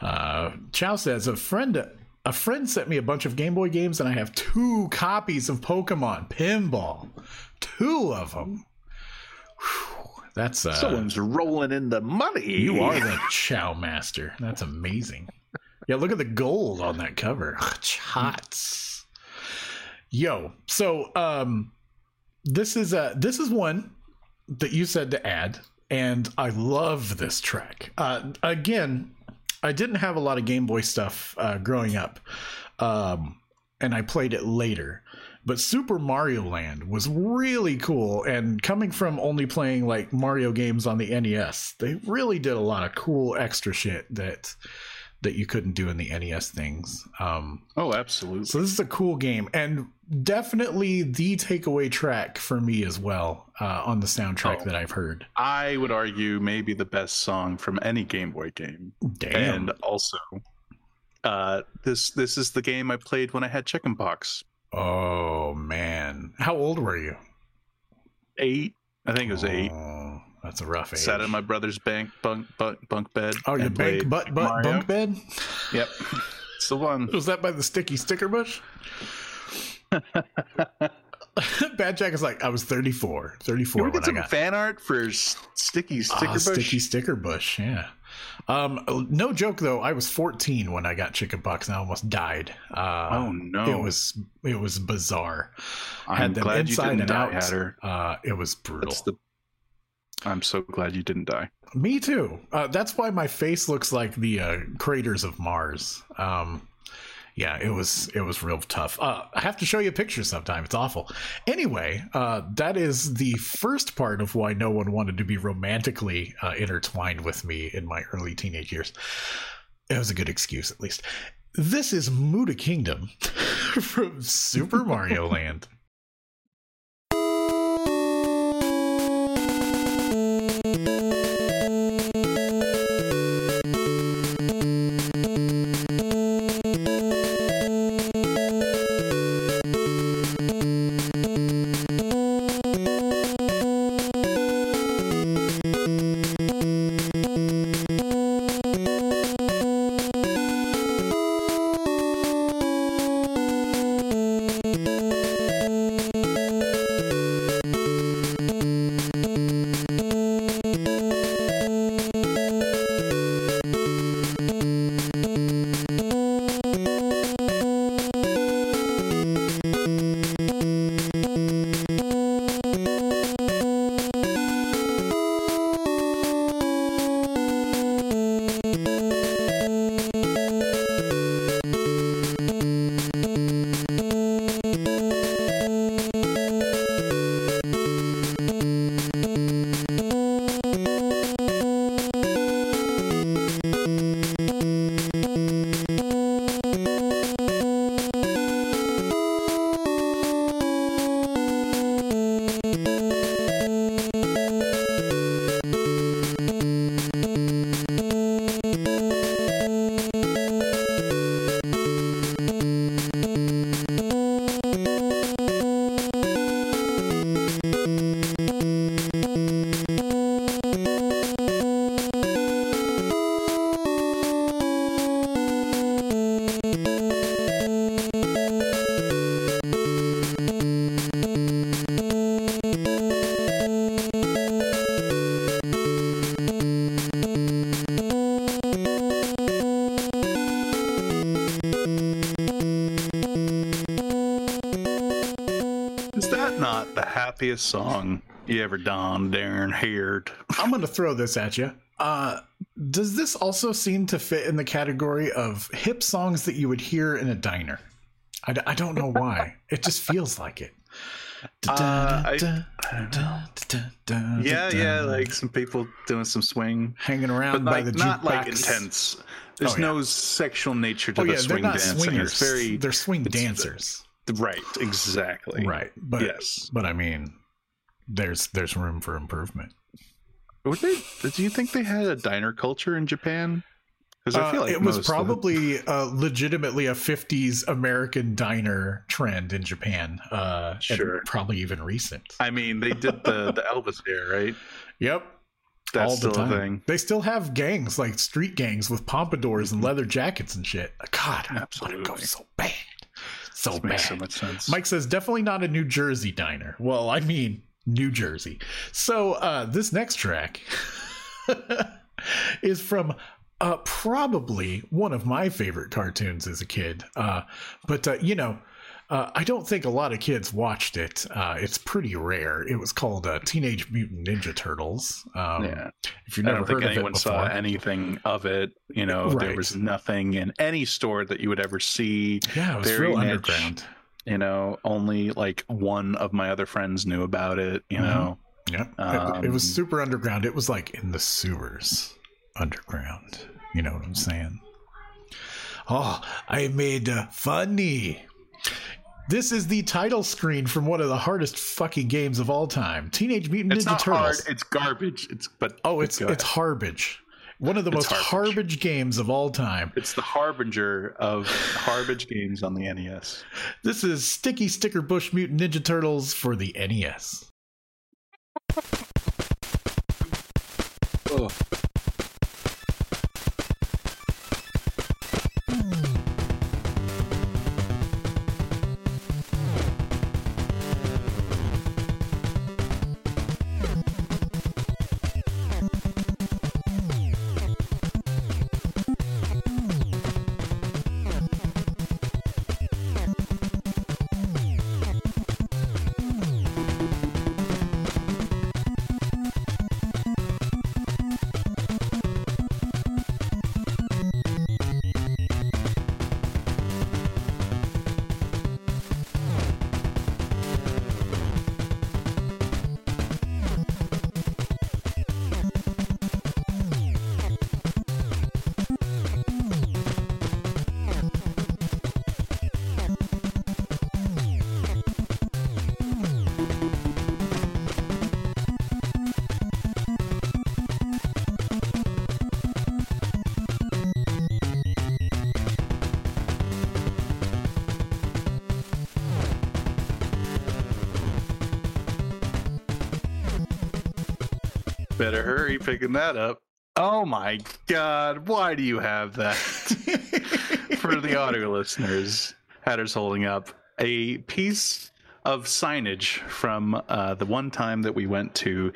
Uh, Chow says a friend a friend sent me a bunch of Game Boy games, and I have two copies of Pokemon Pinball. Two of them. That's uh, Someone's rolling in the money. you are the Chow master. That's amazing. Yeah, look at the gold on that cover. Chots. Yo, so um this is uh this is one that you said to add and I love this track. Uh again, I didn't have a lot of Game Boy stuff uh growing up. Um and I played it later. But Super Mario Land was really cool and coming from only playing like Mario games on the NES, they really did a lot of cool extra shit that that you couldn't do in the NES things. Um Oh, absolutely. so this is a cool game and definitely the takeaway track for me as well uh, on the soundtrack Oh. that I've heard. I would argue maybe the best song from any Game Boy game. Damn. And also, uh, this this is the game I played when I had chickenpox. Oh man, how old were you? Eight, I think it was eight. Oh, that's a rough age. Sat in my brother's bank bunk bunk, bunk bed. oh, your bank butt butt bunk bed. Yep, it's the one. Was that by the sticky sticker bush? Bad Jack is like, I was 34. 34 Can we get some got fan art for Sticky Sticker Ah, Bush? Sticky sticker bush, yeah. Um, no joke though. I was 14 when I got chickenpox and I almost died. Uh, Oh no! It was it was bizarre. I'm had them glad you didn't and die, out. Hatter. Uh, it was brutal. The. I'm so glad you didn't die. Me too. Uh, that's why my face looks like the uh, craters of Mars. Um, yeah, it was it was real tough. Uh, I have to show you a picture sometime. It's awful. Anyway, uh, that is the first part of why no one wanted to be romantically uh, intertwined with me in my early teenage years. It was a good excuse, at least. This is Muda Kingdom from Super Mario Land. Throw this at you. Uh, does this also seem to fit in the category of hip songs that you would hear in a diner? I, d- I don't know why. it just feels like it. Uh, Yeah, yeah, like some people doing some swing, hanging around but by like the not like intense. There's Oh, yeah. no sexual nature to Oh the yeah, swing dancing. swingers. It's very they're swing dancers, right, exactly. right? But yes. but I mean, there's there's room for improvement. Were they? Do you think they had a diner culture in Japan? Because I feel Uh, like it was probably uh, legitimately a 50s American diner trend in Japan. Uh, Sure. probably even recent. I mean, they did the the Elvis hair, right? Yep. That's all the time. They still have gangs like street gangs with pompadours and leather jackets and shit. God, I want to go Mm-hmm. So bad, so This bad. so much sense. Mike says definitely not a New Jersey diner. Well, I mean New Jersey. So uh, this next track is from uh, probably one of my favorite cartoons as a kid. Uh, but uh, you know. Uh, I don't think a lot of kids watched it. Uh, it's pretty rare. It was called uh, Teenage Mutant Ninja Turtles. Um, yeah, If you've I never heard of it anyone before, saw anything of it. You know, there was nothing in any store that you would ever see. yeah, it was very real niche. underground. You know, only like one of my other friends knew about it. You Mhm. know, Yeah, it, it was Um, super underground. It was like in the sewers, underground. You know what I'm saying? Oh, I made uh, funny. This is the title screen from one of the hardest fucking games of all time, Teenage Mutant it's Ninja not Turtles. hard. It's garbage. It's but oh, it's it's ahead. Harbage, one of the It's most Harbage. Harbage games of all time. it's the harbinger of Harbage games on the NES. This is Sticky Sticker Bush Mutant Ninja Turtles for the NES. Better hurry picking that up. Oh my god, why do you have that? For the audio listeners, Hatter's holding up a piece of signage from uh, the one time that we went to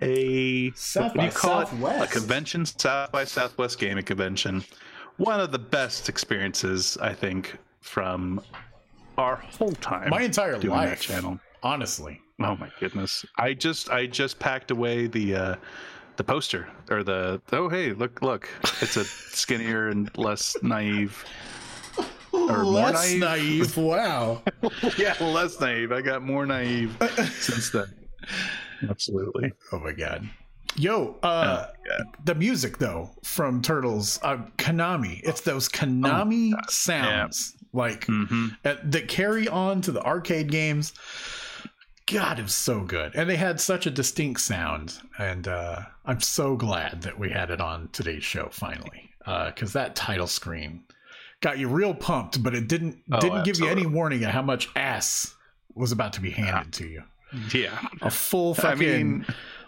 a South what do you call it? Southwest. A convention, South by Southwest Gaming Convention. One of the best experiences, I think, from our whole time. My entire life, channel. honestly. Oh my goodness! I just I just packed away the uh, the poster or the oh hey look look it's a skinnier and less naive or more Less naive. naive. Wow. yeah less naive. I got more naive since then. Absolutely. Oh my god. Yo, uh God. the music though from Turtles, uh Konami. It's those Konami sounds like hmm uh, that carry on to the arcade games. God, it was so good. And they had such a distinct sound. And uh I'm so glad that we had it on today's show finally. Uh cuz that title screen got you real pumped, but it didn't Oh, didn't give you any warning of how much ass was about to be handed to you. Yeah. A full I fucking mean,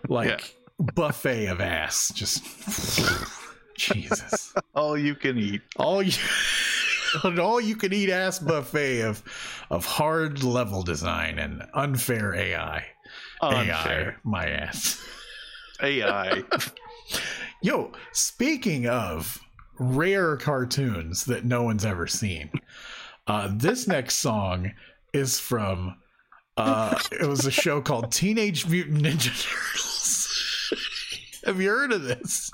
like yeah. buffet of ass. Just Jesus. all you can eat. All you an all you can eat ass buffet of of hard level design and unfair AI. AI, my ass. AI. Yo, speaking of rare cartoons that no one's ever seen, uh, this next song is from Uh, it was a show called Teenage Mutant Ninja Turtles. Have you heard of this?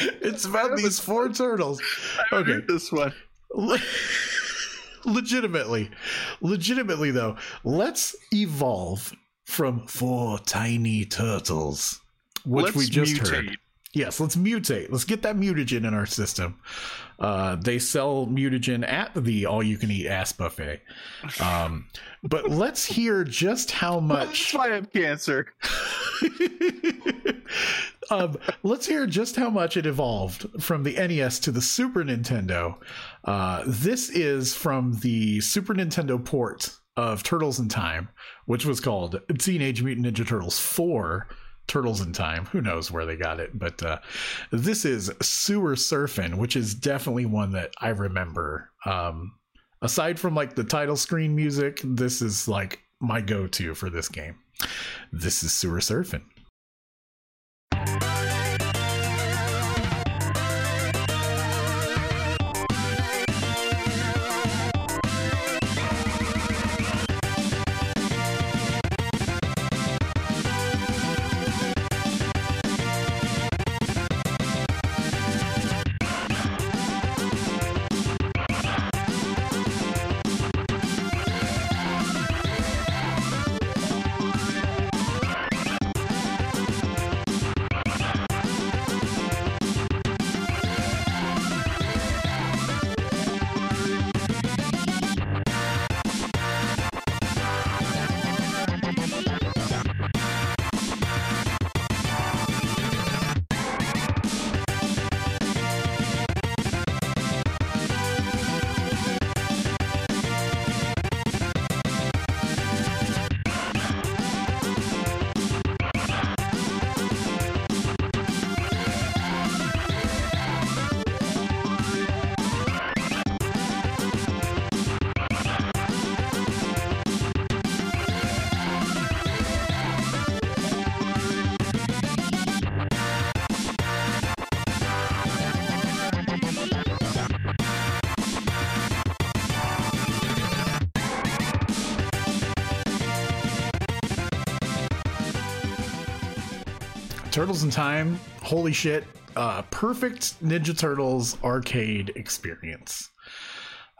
It's about these four turtles. Okay, This one. Le- legitimately, legitimately though, let's evolve from four tiny turtles, which Let's we just mutate. heard. Yes, let's mutate. Let's get that mutagen in our system. Uh, they sell mutagen at the all-you-can-eat ass buffet. Um, but let's hear just how much. That's why I have cancer. um, let's hear just how much it evolved from the NES to the Super Nintendo. Uh, this is from the Super Nintendo port of Turtles in Time, which was called Teenage Mutant Ninja Turtles 4 Turtles in Time. Who knows where they got it? But uh, this is Sewer Surfing, which is definitely one that I remember. Um, aside from like the title screen music, this is like my go to for this game. This is Sewer Surfing. In Time, holy shit, uh, perfect Ninja Turtles arcade experience.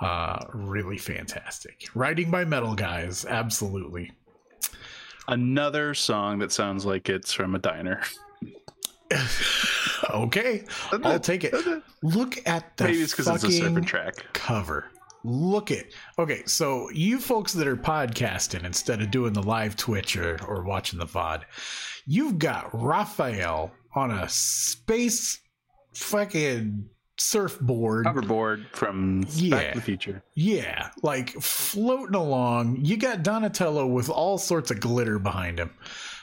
Uh, really fantastic. Writing by Metal Guys, absolutely. Another song that sounds like it's from a diner. Okay, I'll take it. Look at the Maybe it's because it's a serpent track. cover. Look at okay, so you folks that are podcasting instead of doing the live Twitch or, or watching the VOD, you've got Raphael on a space fucking surfboard. Hoverboard from Back to the Future. Yeah, like floating along. You got Donatello with all sorts of glitter behind him.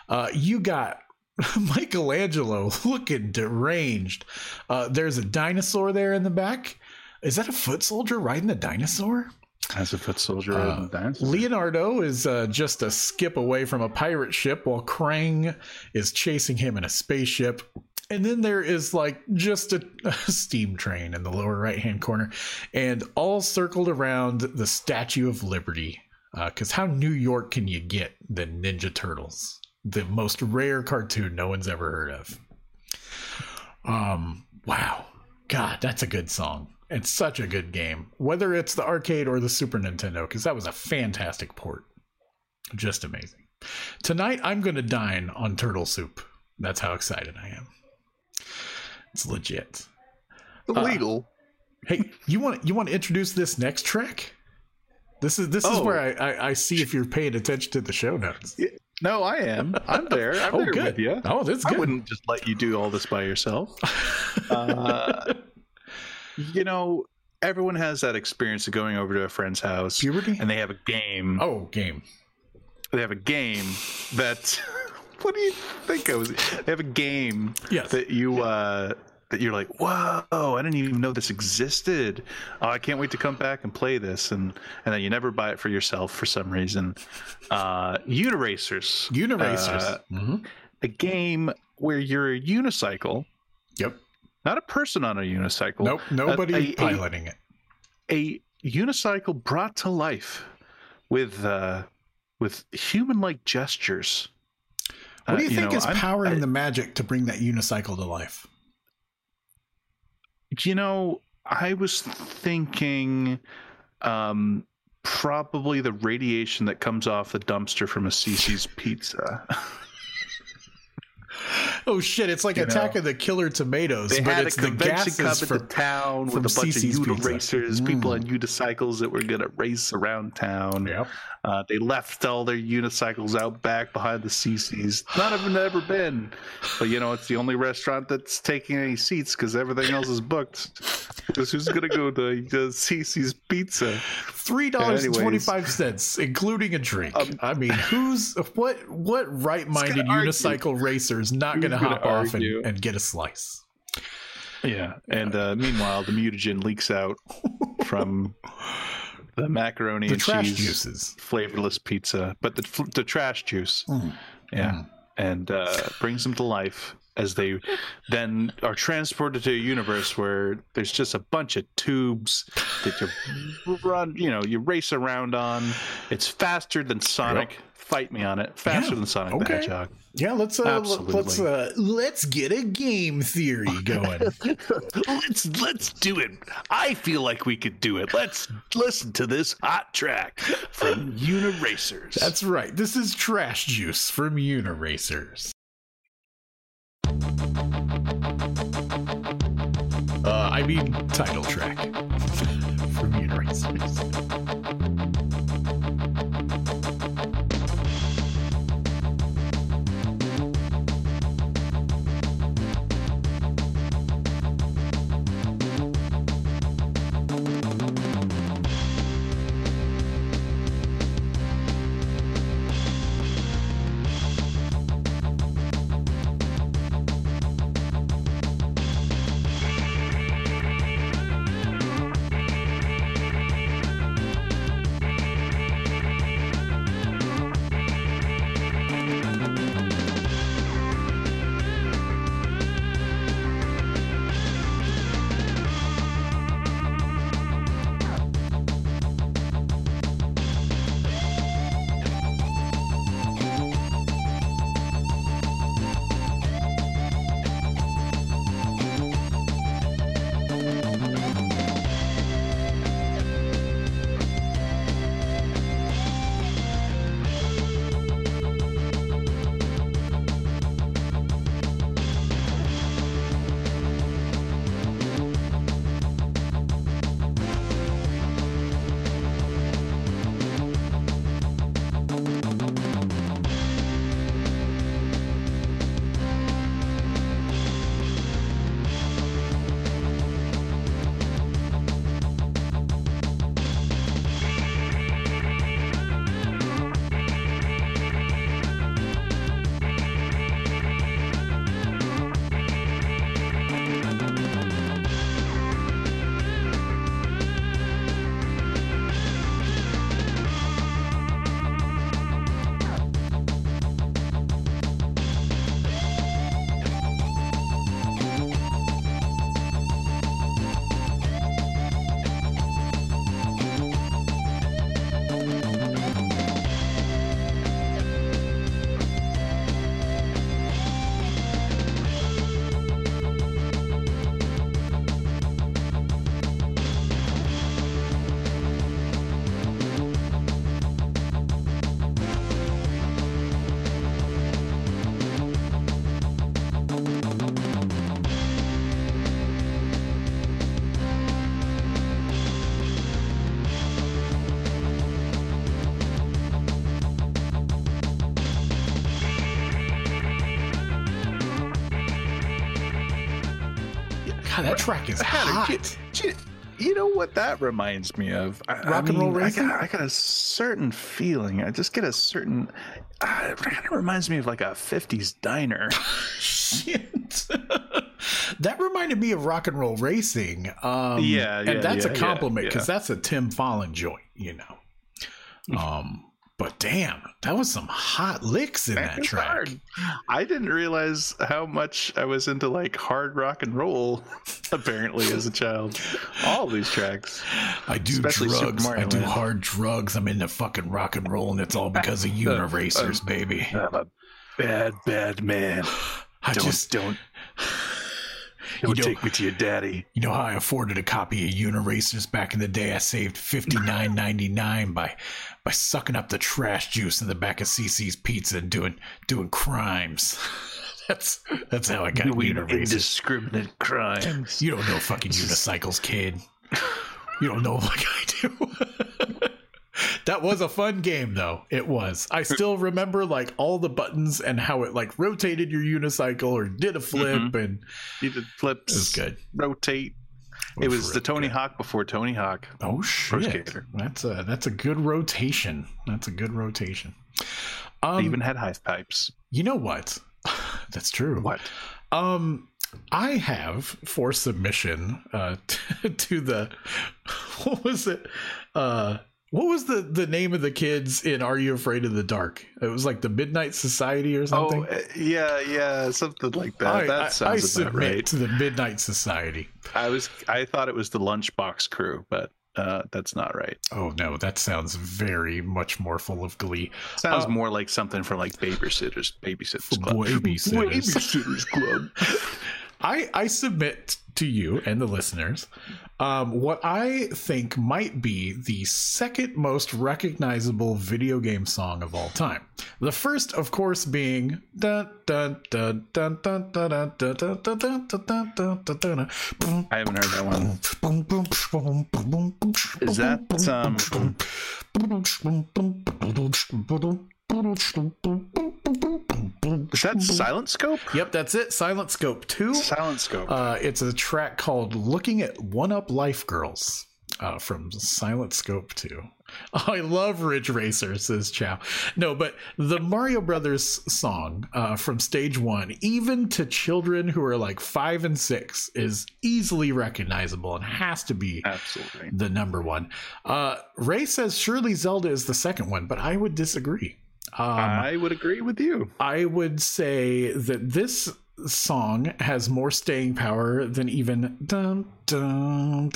Uh, you got Michelangelo looking deranged. Uh, there's a dinosaur there in the back. Is that a foot soldier riding the dinosaur? As a foot soldier Uh. Leonardo is uh, just a skip away from a pirate ship while Krang is chasing him in a spaceship. And then there is like just a, a steam train in the lower right hand corner, and all circled around the Statue of Liberty. Because how New York can you get than Ninja Turtles? The most rare cartoon no one's ever heard of. Um, wow. God, that's a good song. It's such a good game. Whether it's the arcade or the Super Nintendo, because that was a fantastic port. Just amazing. Tonight I'm gonna dine on turtle soup. That's how excited I am. It's legit. Illegal. Hey, you want you want to introduce this next track? This is this is Oh. where I, I I see if you're paying attention to the show notes. no, I am. I'm there. I'm oh, there good. with you. Oh, that's good. I wouldn't just let you do all this by yourself. Uh, you know, everyone has that experience of going over to a friend's house Puberty? and they have a game. Oh, game. They have a game that. What do you think I was? They have a game Yes. that you uh, that you're like, whoa! I didn't even know this existed. Oh, I can't wait to come back and play this, and and then you never buy it for yourself for some reason. Uh, Uniracers, Uniracers. Uh, Mhm. a game where you're a unicycle, Yep. Not a person on a unicycle. Nope. Nobody a- a- piloting it. a unicycle brought to life with uh, with human-like gestures. What do Uh, you think know, is powering I- the magic to bring that unicycle to life? You know, I was thinking um, probably the radiation that comes off the dumpster from a CiCi's pizza. Oh shit! It's like You Attack know. of the Killer Tomatoes, They but had it's a the convention come gases from. town from with a bunch CiCi's of Pizza. Uniracers, people Mm. on unicycles that were going to race around town. Yep. Uh, they left all their unicycles out back behind the CiCi's. None of them ever been, but you know it's the only restaurant that's taking any seats because everything else is booked. Because who's gonna go to the CiCi's Pizza? Three dollars and twenty five cents, including a drink. Um, I mean, who's what? What right minded gonna argue? unicycle racer is not Who's going to hop off and, and get a slice? Yeah, and uh, meanwhile the mutagen leaks out from the macaroni The and cheese juices. flavorless pizza, but the the trash juice. Mm. Yeah. And uh, brings them to life as they then are transported to a universe where there's just a bunch of tubes that you run, you know, you race around on. It's faster than Sonic. Fight me on it. Faster Yeah, than Sonic okay. the Hedgehog. Yeah, let's uh, Absolutely. let's uh, let's get a game theory going. let's let's do it. I feel like we could do it. Let's listen to this hot track from Uniracers. That's right. This is Trash Juice from Uniracers. Uh, I mean, title track from Uniracers. Track is hot. You, know what that reminds me of? I, I Rock and roll mean, I racing? got, I got a certain feeling. I just get a certain. Uh, it kind of reminds me of like a '50s diner. Shit. that reminded me of rock and roll racing. Um, Yeah, yeah, and that's yeah, a yeah, compliment yeah. because that's a Tim Follin joint, you know. Um, But damn, that was some hot licks in that It's track. hard. I didn't realize how much I was into like hard rock and roll. Apparently, as a child, all these tracks. I do Especially drugs. I do hard drugs. I'm into fucking rock and roll, and it's all because of Uniracers, baby. I'm a bad, bad man. I Don't, just, don't, don't know- take me to your daddy. you know how I afforded a copy of Uniracers back in the day? I saved fifty nine ninety nine by by sucking up the trash juice in the back of CiCi's Pizza and doing doing crimes. That's that's how I got Doing Uniracers. indiscriminate crimes. You don't know fucking unicycles, kid. You don't know like I do. that was a fun game though. It was. I still remember like all the buttons and how it like rotated your unicycle or did a flip and You did flips. it was good. Rotate. It was the Tony Hawk before Tony Hawk. Oh shit. That's a that's a good rotation. That's a good rotation. They Um even had hive pipes. you know what? That's true. What? Um, I have for submission uh, to the what was it? Uh, what was the the name of the kids in Are You Afraid of the Dark? It was like the Midnight Society or something. Oh, yeah, yeah, something like that. I, that I- sounds I about submit right. to the Midnight Society. I was, I thought it was the Lunchbox Crew, but uh, that's not right. Oh no, that sounds very much more full of glee. Sounds Uh, more like something for like babysitters, babysitters club. Babysitters. Babysitters club. I, I submit to you and the listeners um, what I think might be the second most recognizable video game song of all time. The first, of course, being I haven't heard that one. Is that um... Is that Silent Scope? Yep, that's it. Silent Scope 2. Silent Scope. Uh, it's a track called Looking at One Up Life Girls uh, from Silent Scope 2. Oh, I love Ridge Racer, says Chow. No, but the Mario Brothers song uh, from stage one, even to children who are like five and six, is easily recognizable and has to be Absolutely. the number one. Uh, Ray says surely Zelda is the second one, but I would disagree. Um, I would agree with you. I would say that this song has more staying power than even dun dun.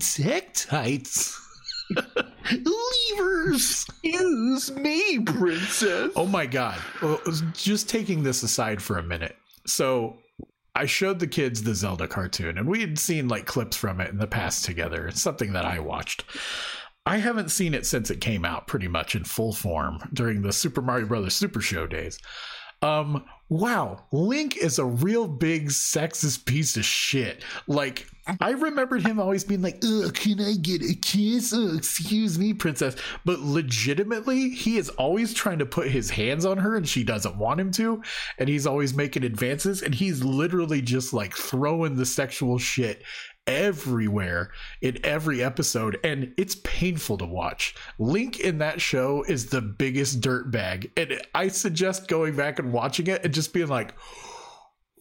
Tech tights. Levers. Excuse me, princess. Oh my god. Well, just taking this aside for a minute. So I showed the kids the Zelda cartoon and we had seen like clips from it in the past together. It's something that I watched. I haven't seen it since it came out pretty much in full form during the Super Mario Brothers Super Show days. Um wow, Link is a real big sexist piece of shit. Like I remembered him always being like, can I get a kiss? Oh, excuse me, princess." But legitimately, he is always trying to put his hands on her and she doesn't want him to, and he's always making advances and he's literally just like throwing the sexual shit everywhere in every episode and it's painful to watch. Link in that show is the biggest dirtbag and I suggest going back and watching it and just being like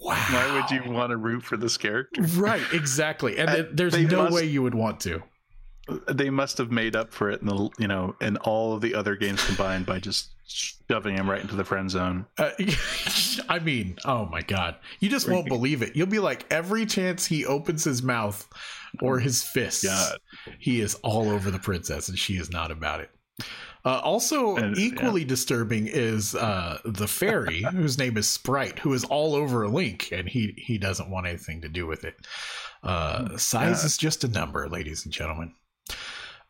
wow. Why would you want to root for this character? Right, exactly. And there's no must- way you would want to. They must have made up for it in the you know in all of the other games combined by just shoving him right into the friend zone. Uh, I mean, oh my god. You just won't believe it. You'll be like every chance he opens his mouth or his fists, God. he is all over the princess and she is not about it. Uh, also, And- equally disturbing is uh, the fairy, whose name is Sprite, who is all over Link, and he he doesn't want anything to do with it. Uh, size God. is just a number, ladies and gentlemen.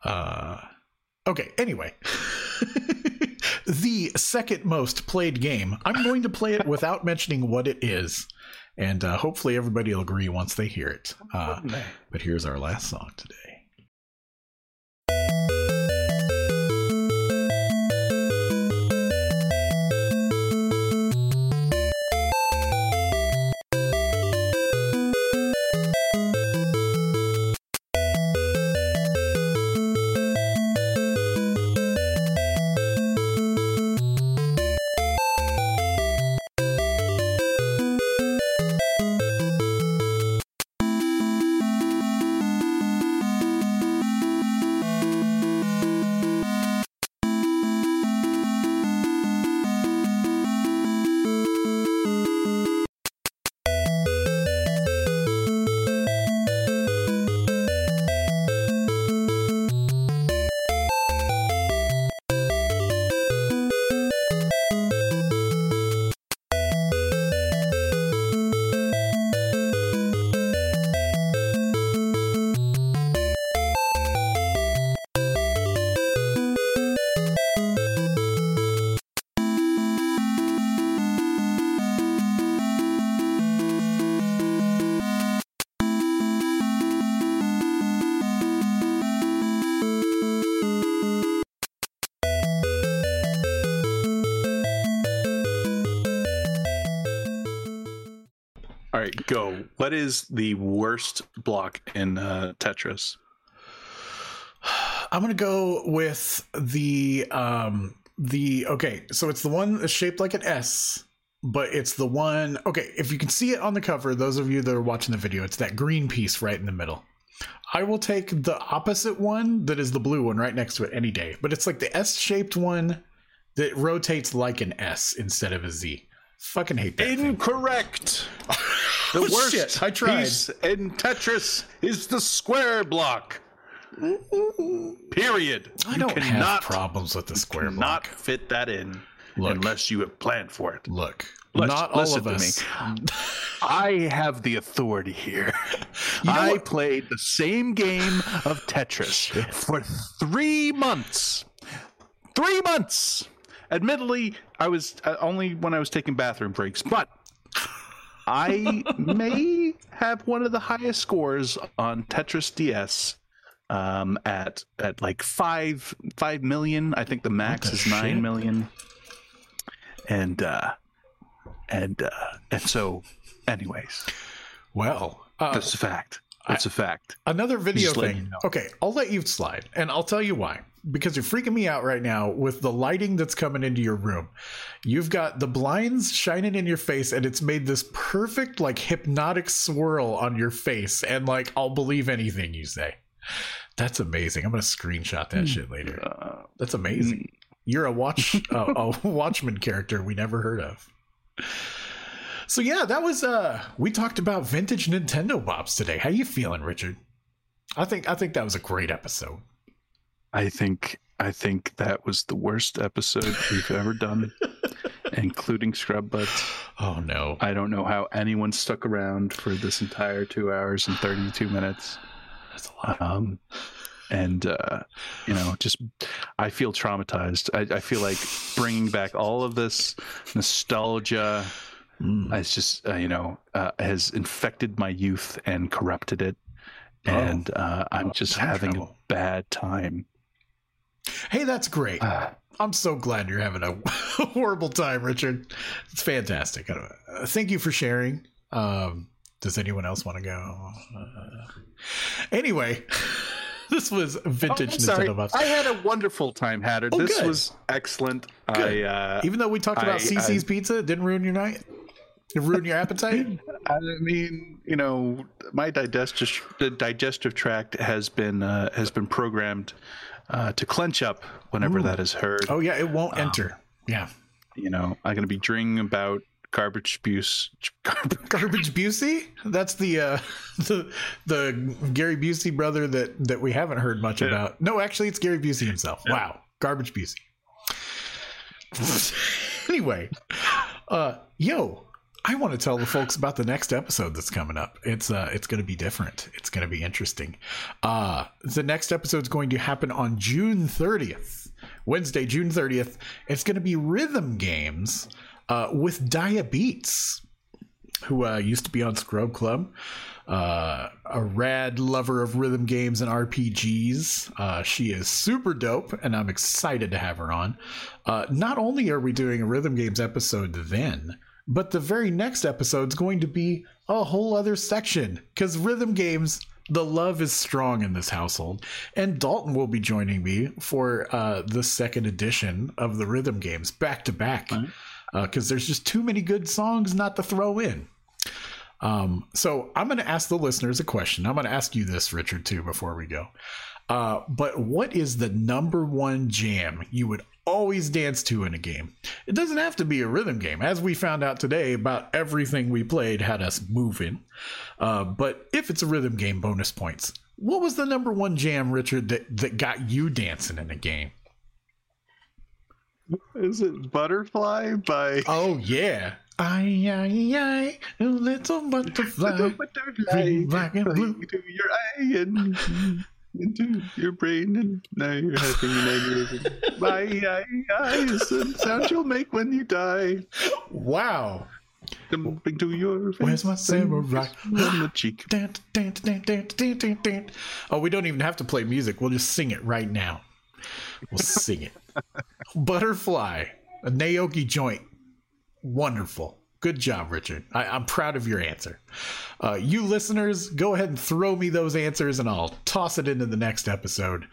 Uh, okay. Anyway, the second most played game. I'm going to play it without mentioning what it is, and uh, hopefully everybody will agree once they hear it. Uh, but here's our last song today. Is the worst block in uh, Tetris? I'm gonna go with the um the okay. So it's the one that's shaped like an S, but it's the one. Okay, if you can see it on the cover, those of you that are watching the video, it's that green piece right in the middle. I will take the opposite one that is the blue one right next to it any day. But it's like the S shaped one that rotates like an S instead of a Z. Fucking hate that. Incorrect. The Oh, worst shit, I tried. piece in Tetris is the square block. Period. I You don't have cannot, problems with the square block. not fit that in Look. unless you have planned for it. Look, Let's- not all of us. I have the authority here. know I what? played the same game of Tetris for three months. Three months. Admittedly, I was uh, only when I was taking bathroom breaks, but I may have one of the highest scores on Tetris DS. Um, at at like five five million. I think the max the is nine shit? million. And uh, and uh, and so, anyways, Well, uh, that's a fact. That's a fact. Another video thing. you know. Okay, I'll let you slide, and I'll tell you why. Because you're freaking me out right now with the lighting that's coming into your room. You've got the blinds shining in your face, and it's made this perfect, like, hypnotic swirl on your face. And, like, I'll believe anything you say. That's amazing. I'm going to screenshot that shit later. Uh, That's amazing. You're a watch a, a Watchman character we never heard of. So yeah, that was uh we talked about vintage Nintendo bops today. How you feeling, Richard? I think I think that was a great episode. I think I think that was the worst episode we've ever done, including Scrub Buds. Oh no. I don't know how anyone stuck around for this entire two hours and thirty-two minutes. That's a lot. Um, and uh, you know, just I feel traumatized. I, I feel like bringing back all of this nostalgia. Mm. It's just uh, you know uh, has infected my youth and corrupted it, and uh, I'm Oh, just having travel. a bad time. Hey, that's great. Ah. I'm so glad you're having a horrible time, Richard. It's fantastic. Uh, thank you for sharing. Um, does anyone else want to go? Uh, anyway, this was vintage Oh, I'm sorry. Nintendo. I had a wonderful time, Hatter. Oh, this good. was excellent. Good. I, uh, Even though we talked about I- CiCi's I- pizza, it didn't ruin your night. It ruined your appetite. I mean, you know, my digestive the digestive tract has been uh, has been programmed uh, to clench up whenever Ooh. that is heard. Oh yeah, it won't enter. Yeah, You know, I'm going to be dreaming about garbage abuse. Garbage. garbage Busey. That's the uh, the the Gary Busey brother that that we haven't heard much Yeah. about. No, actually, it's Gary Busey himself. Wow, garbage Busey. anyway, uh, yo, I want to tell the folks about the next episode that's coming up. It's uh, it's going to be different. It's going to be interesting. Uh, the next episode is going to happen on June 30th, Wednesday, June 30th. It's going to be rhythm games uh, with Diabetes, who uh, used to be on Scrub Club. Uh, a rad lover of rhythm games and RPGs. Uh, she is super dope, and I'm excited to have her on. Uh, not only are we doing a rhythm games episode then, but the very next episode is going to be a whole other section because rhythm games. The love is strong in this household, and Dalton will be joining me for uh, the second edition of the rhythm games back to back because there's just too many good songs not to throw in. Um, so I'm going to ask the listeners a question. I'm going to ask you this, Richard, too, before we go. Uh, but what is the number one jam you would always dance to in a game? It doesn't have to be a rhythm game, as we found out today. About everything we played had us moving. Uh, but if it's a rhythm game, bonus points. What was the number one jam, Richard, that, that got you dancing in a game? Is it Butterfly by Oh yeah. I, I, I, a little butterfly. green, black, and blue. into your eye and into your brain, and now you're having an aneurysm. My eye, eyes, and sound you'll make when you die. Wow. Jumping to your face. Where's my samurai? On the cheek. Oh, we don't even have to play music. We'll just sing it right now. We'll sing it. Butterfly, a Naoki joint. Wonderful. Good job, Richard. I, I'm proud of your answer. Uh, you listeners, go ahead and throw me those answers, and I'll toss it into the next episode.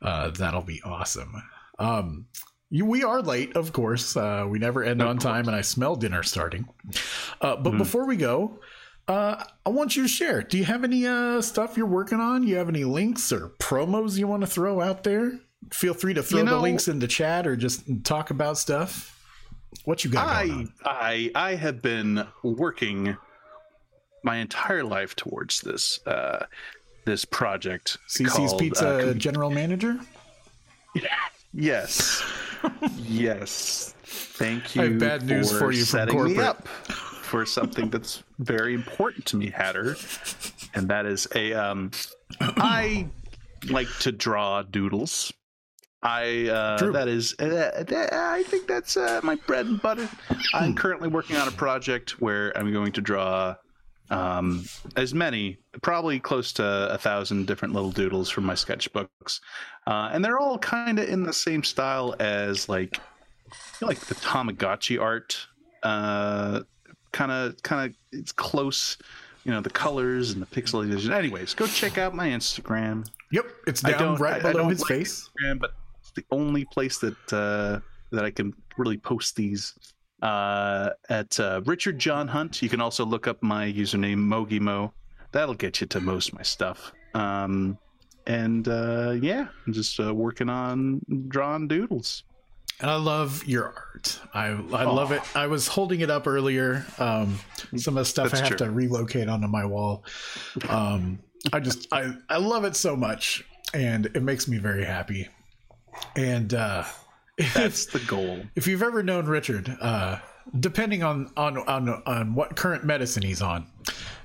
Uh, that'll be awesome. Um, you, we are late, of course. Uh, we never end on time, and I smell dinner starting. Uh, but before we go, uh, I want you to share. Do you have any uh, stuff you're working on? You have any links or promos you want to throw out there? Feel free to throw You the links in the chat or just talk about stuff. What you got going I, on? I I have been working my entire life towards this uh, this project. CiCi's called, Pizza uh, com- general manager. yes, yes. Thank you. I have bad news for you from setting me corporate. up for something that's very important to me, Hatter, and that is a. Um, I like to draw doodles. I uh, that is uh, that- I think that's uh, my bread and butter. Hmm. I'm currently working on a project where I'm going to draw um, as many, probably close to a thousand different little doodles from my sketchbooks, uh, and they're all kind of in the same style as like like the Tamagotchi art. Kind of, kind of, it's close. You know, the colors and the pixelation. Anyways, go check out my Instagram. Yep, it's down right below his like face. Instagram, but the only place that uh, that I can really post these. Uh, at uh, Richard John Hunt, you can also look up my username MogiMo. That'll get you to most of my stuff. Um, and uh, yeah, I'm just uh, working on drawing doodles. And I love your art. I I love it. I was holding it up earlier. Um, some of the stuff That's I have true. to relocate onto my wall. Um, I just I I love it so much, and it makes me very happy. And uh, That's the goal. if you've ever known Richard, uh, depending on, on on on what current medicine he's on,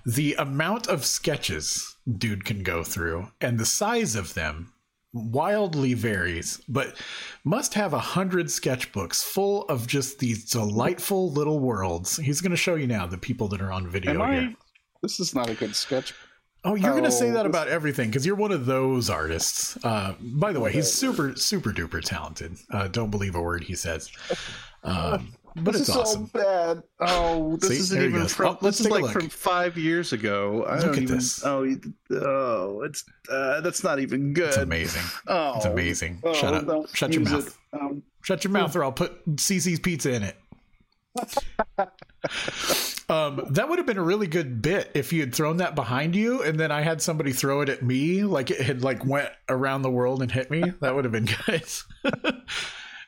the amount of sketches dude can go through and the size of them wildly varies, but must have a hundred sketchbooks full of just these delightful little worlds. He's going to show you now the people that are on video Am here. I? This is not a good sketch. Oh, you're going to say that about everything because you're one of those artists. Uh, by the way, he's super, super duper talented. Uh, don't believe a word he says. Um, but this it's is awesome. so bad. Oh, this See, isn't even from. Oh, let's this is like from five years ago. I Look don't at even, this. Oh, oh, it's uh, that's not even good. It's amazing. Oh, It's amazing. oh, Shut up. Shut your mouth. Um, Shut your mouth, or I'll put CiCi's pizza in it. um, that would have been a really good bit if you had thrown that behind you, and then I had somebody throw it at me, like it had like went around the world and hit me. That would have been good.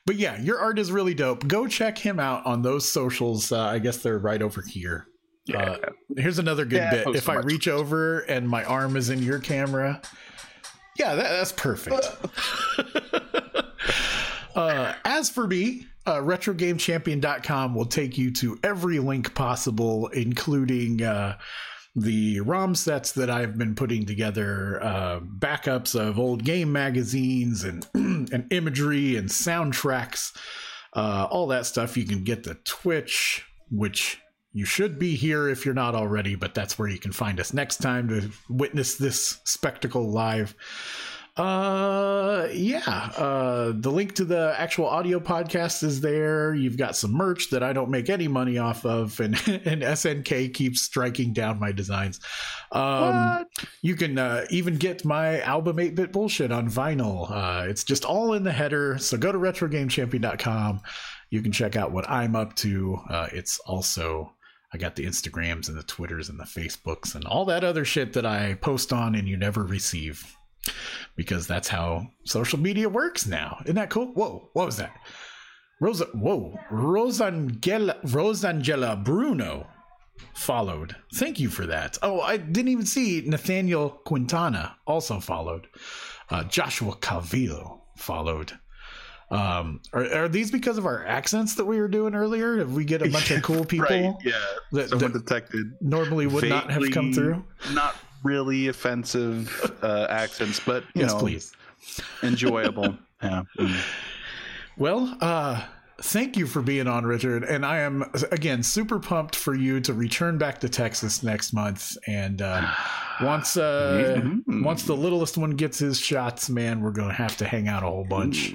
but yeah, your art is really dope. Go check him out on those socials. Uh, I guess they're right over here. Uh, here's another good Yeah, bit. If I them. reach over and my arm is in your camera, yeah, that, that's perfect. uh, as for me, uh, RetroGameChampion.com will take you to every link possible, including uh, the ROM sets that I've been putting together, uh, backups of old game magazines and and imagery and soundtracks, uh, all that stuff. You can get the Twitch, which you should be here if you're not already, but that's where you can find us next time to witness this spectacle live. Uh, yeah. Uh, the link to the actual audio podcast is there. You've got some merch that I don't make any money off of, and and SNK keeps striking down my designs. Um, you can uh, even get my album 8 bit bullshit on vinyl. Uh, it's just all in the header. So go to retrogamechampion.com. You can check out what I'm up to. Uh, it's also, I got the Instagrams and the Twitters and the Facebooks and all that other shit that I post on and you never receive because that's how social media works now. Isn't that cool? Whoa, what was that? Rosa, whoa, Rosangela, Rosangela Bruno followed. Thank you for that. Oh, I didn't even see Nathaniel Quintana also followed. Uh, Joshua Calvillo followed. Um, are, are these because of our accents that we were doing earlier? If we get a bunch of cool people right? Yeah. that, Someone that detected normally would not have come through? Not really offensive uh, accents, but you Yes, know, please. enjoyable. yeah. Mm. Well, uh, thank you for being on, Richard. And I am again super pumped for you to return back to Texas next month. And uh, once uh, Mhm. once the littlest one gets his shots, man, we're gonna have to hang out a whole bunch.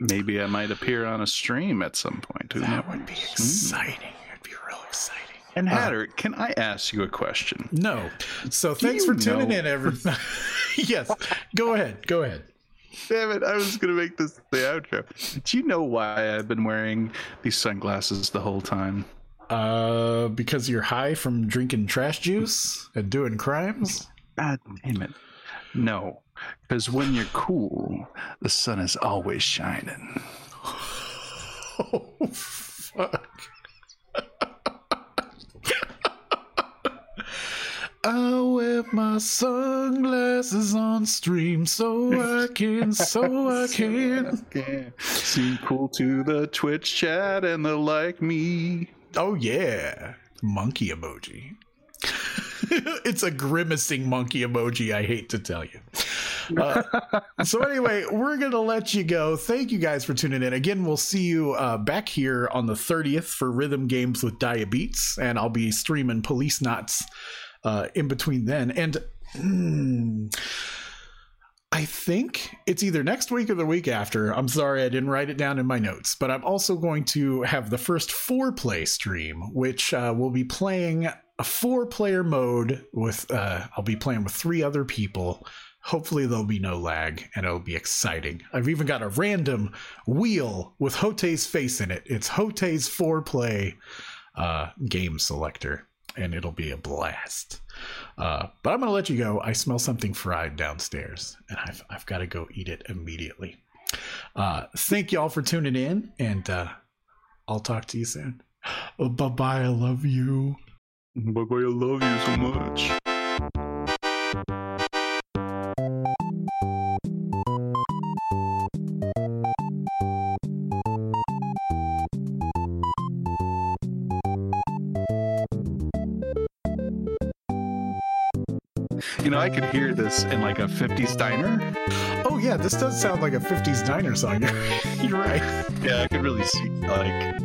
Maybe I might appear on a stream at some point. That knows? would be exciting. It'd be real Exciting. And Hatter, can I ask you a question? No. So thanks for tuning know- in, everybody. yes. Go ahead. Go ahead. Damn it, I was gonna make this the outro. Do you know why I've been wearing these sunglasses the whole time? Uh, because you're high from drinking trash juice and doing crimes. God damn it. No. Because when you're cool, the sun is always shining. Oh fuck. I wear my sunglasses on stream so I can, so I can. Seem cool to the Twitch chat and the like me. Oh yeah, monkey emoji. it's a grimacing monkey emoji. I hate to tell you. Uh, so anyway, we're gonna let you go. Thank you guys for tuning in. Again, we'll see you uh, back here on the 30th for Rhythm Games with Diabetes, and I'll be streaming Policenauts uh, in between then. And hmm, I think it's either next week or the week after. I'm sorry I didn't write it down in my notes, but I'm also going to have the first four play stream, which uh, will be playing a four player mode with, uh, I'll be playing with three other people. Hopefully, there'll be no lag and it'll be exciting. I've even got a random wheel with Hote's face in it. It's Hote's four play uh, game selector, and it'll be a blast. Uh, but I'm gonna let you go. I smell something fried downstairs, and I've I've got to go eat it immediately. Uh, thank you all for tuning in, and uh, I'll talk to you soon. bye bye. I love you. Bye bye, I love you so much. I could hear this in like a 50s diner. Oh yeah, this does sound like a '50s diner song. You're right. Yeah, I could really see like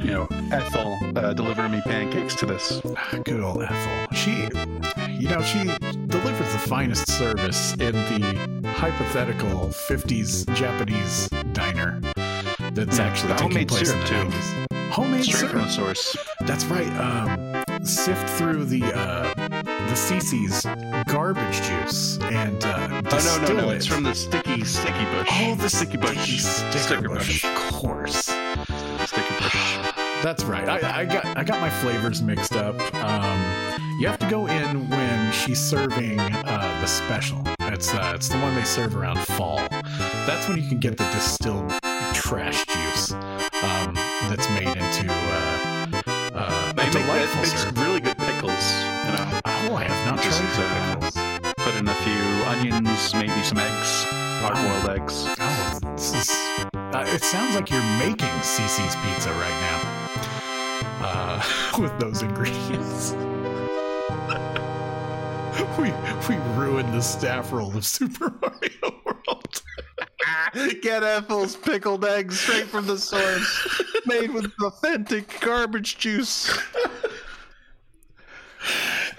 you know Ethel uh, delivering me pancakes to this. Good old Ethel. She, you know, she delivers the finest service in the hypothetical '50s Japanese diner. That's actually the taking homemade place in syrup, the too. 90s. Homemade Straight syrup. from the source. That's right. Um, sift through the uh, the CiCi's garbage juice and uh, Oh no, no, no! it. It's from the sticky, sticky bush. oh the sticky bush, sticky sticker bush. Of course. sticky bush. That's right. I, I got I got my flavors mixed up. Um, you have to go in when she's serving uh, the special. It's uh, it's the one they serve around fall. That's when you can get the distilled trash juice hard-boiled eggs. Oh, this is. Uh, it sounds like you're making CiCi's pizza right now. Uh, with those ingredients. we we ruined the staff roll of Super Mario World. Get Ethel's pickled eggs straight from the source, made with authentic garbage juice,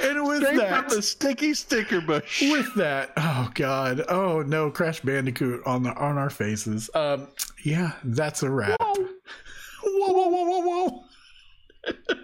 And with straight that, from the sticky sticker bush. with that, oh god, oh no, Crash Bandicoot on the on our faces. Um, yeah, that's a wrap. Whoa, whoa, whoa, whoa, whoa.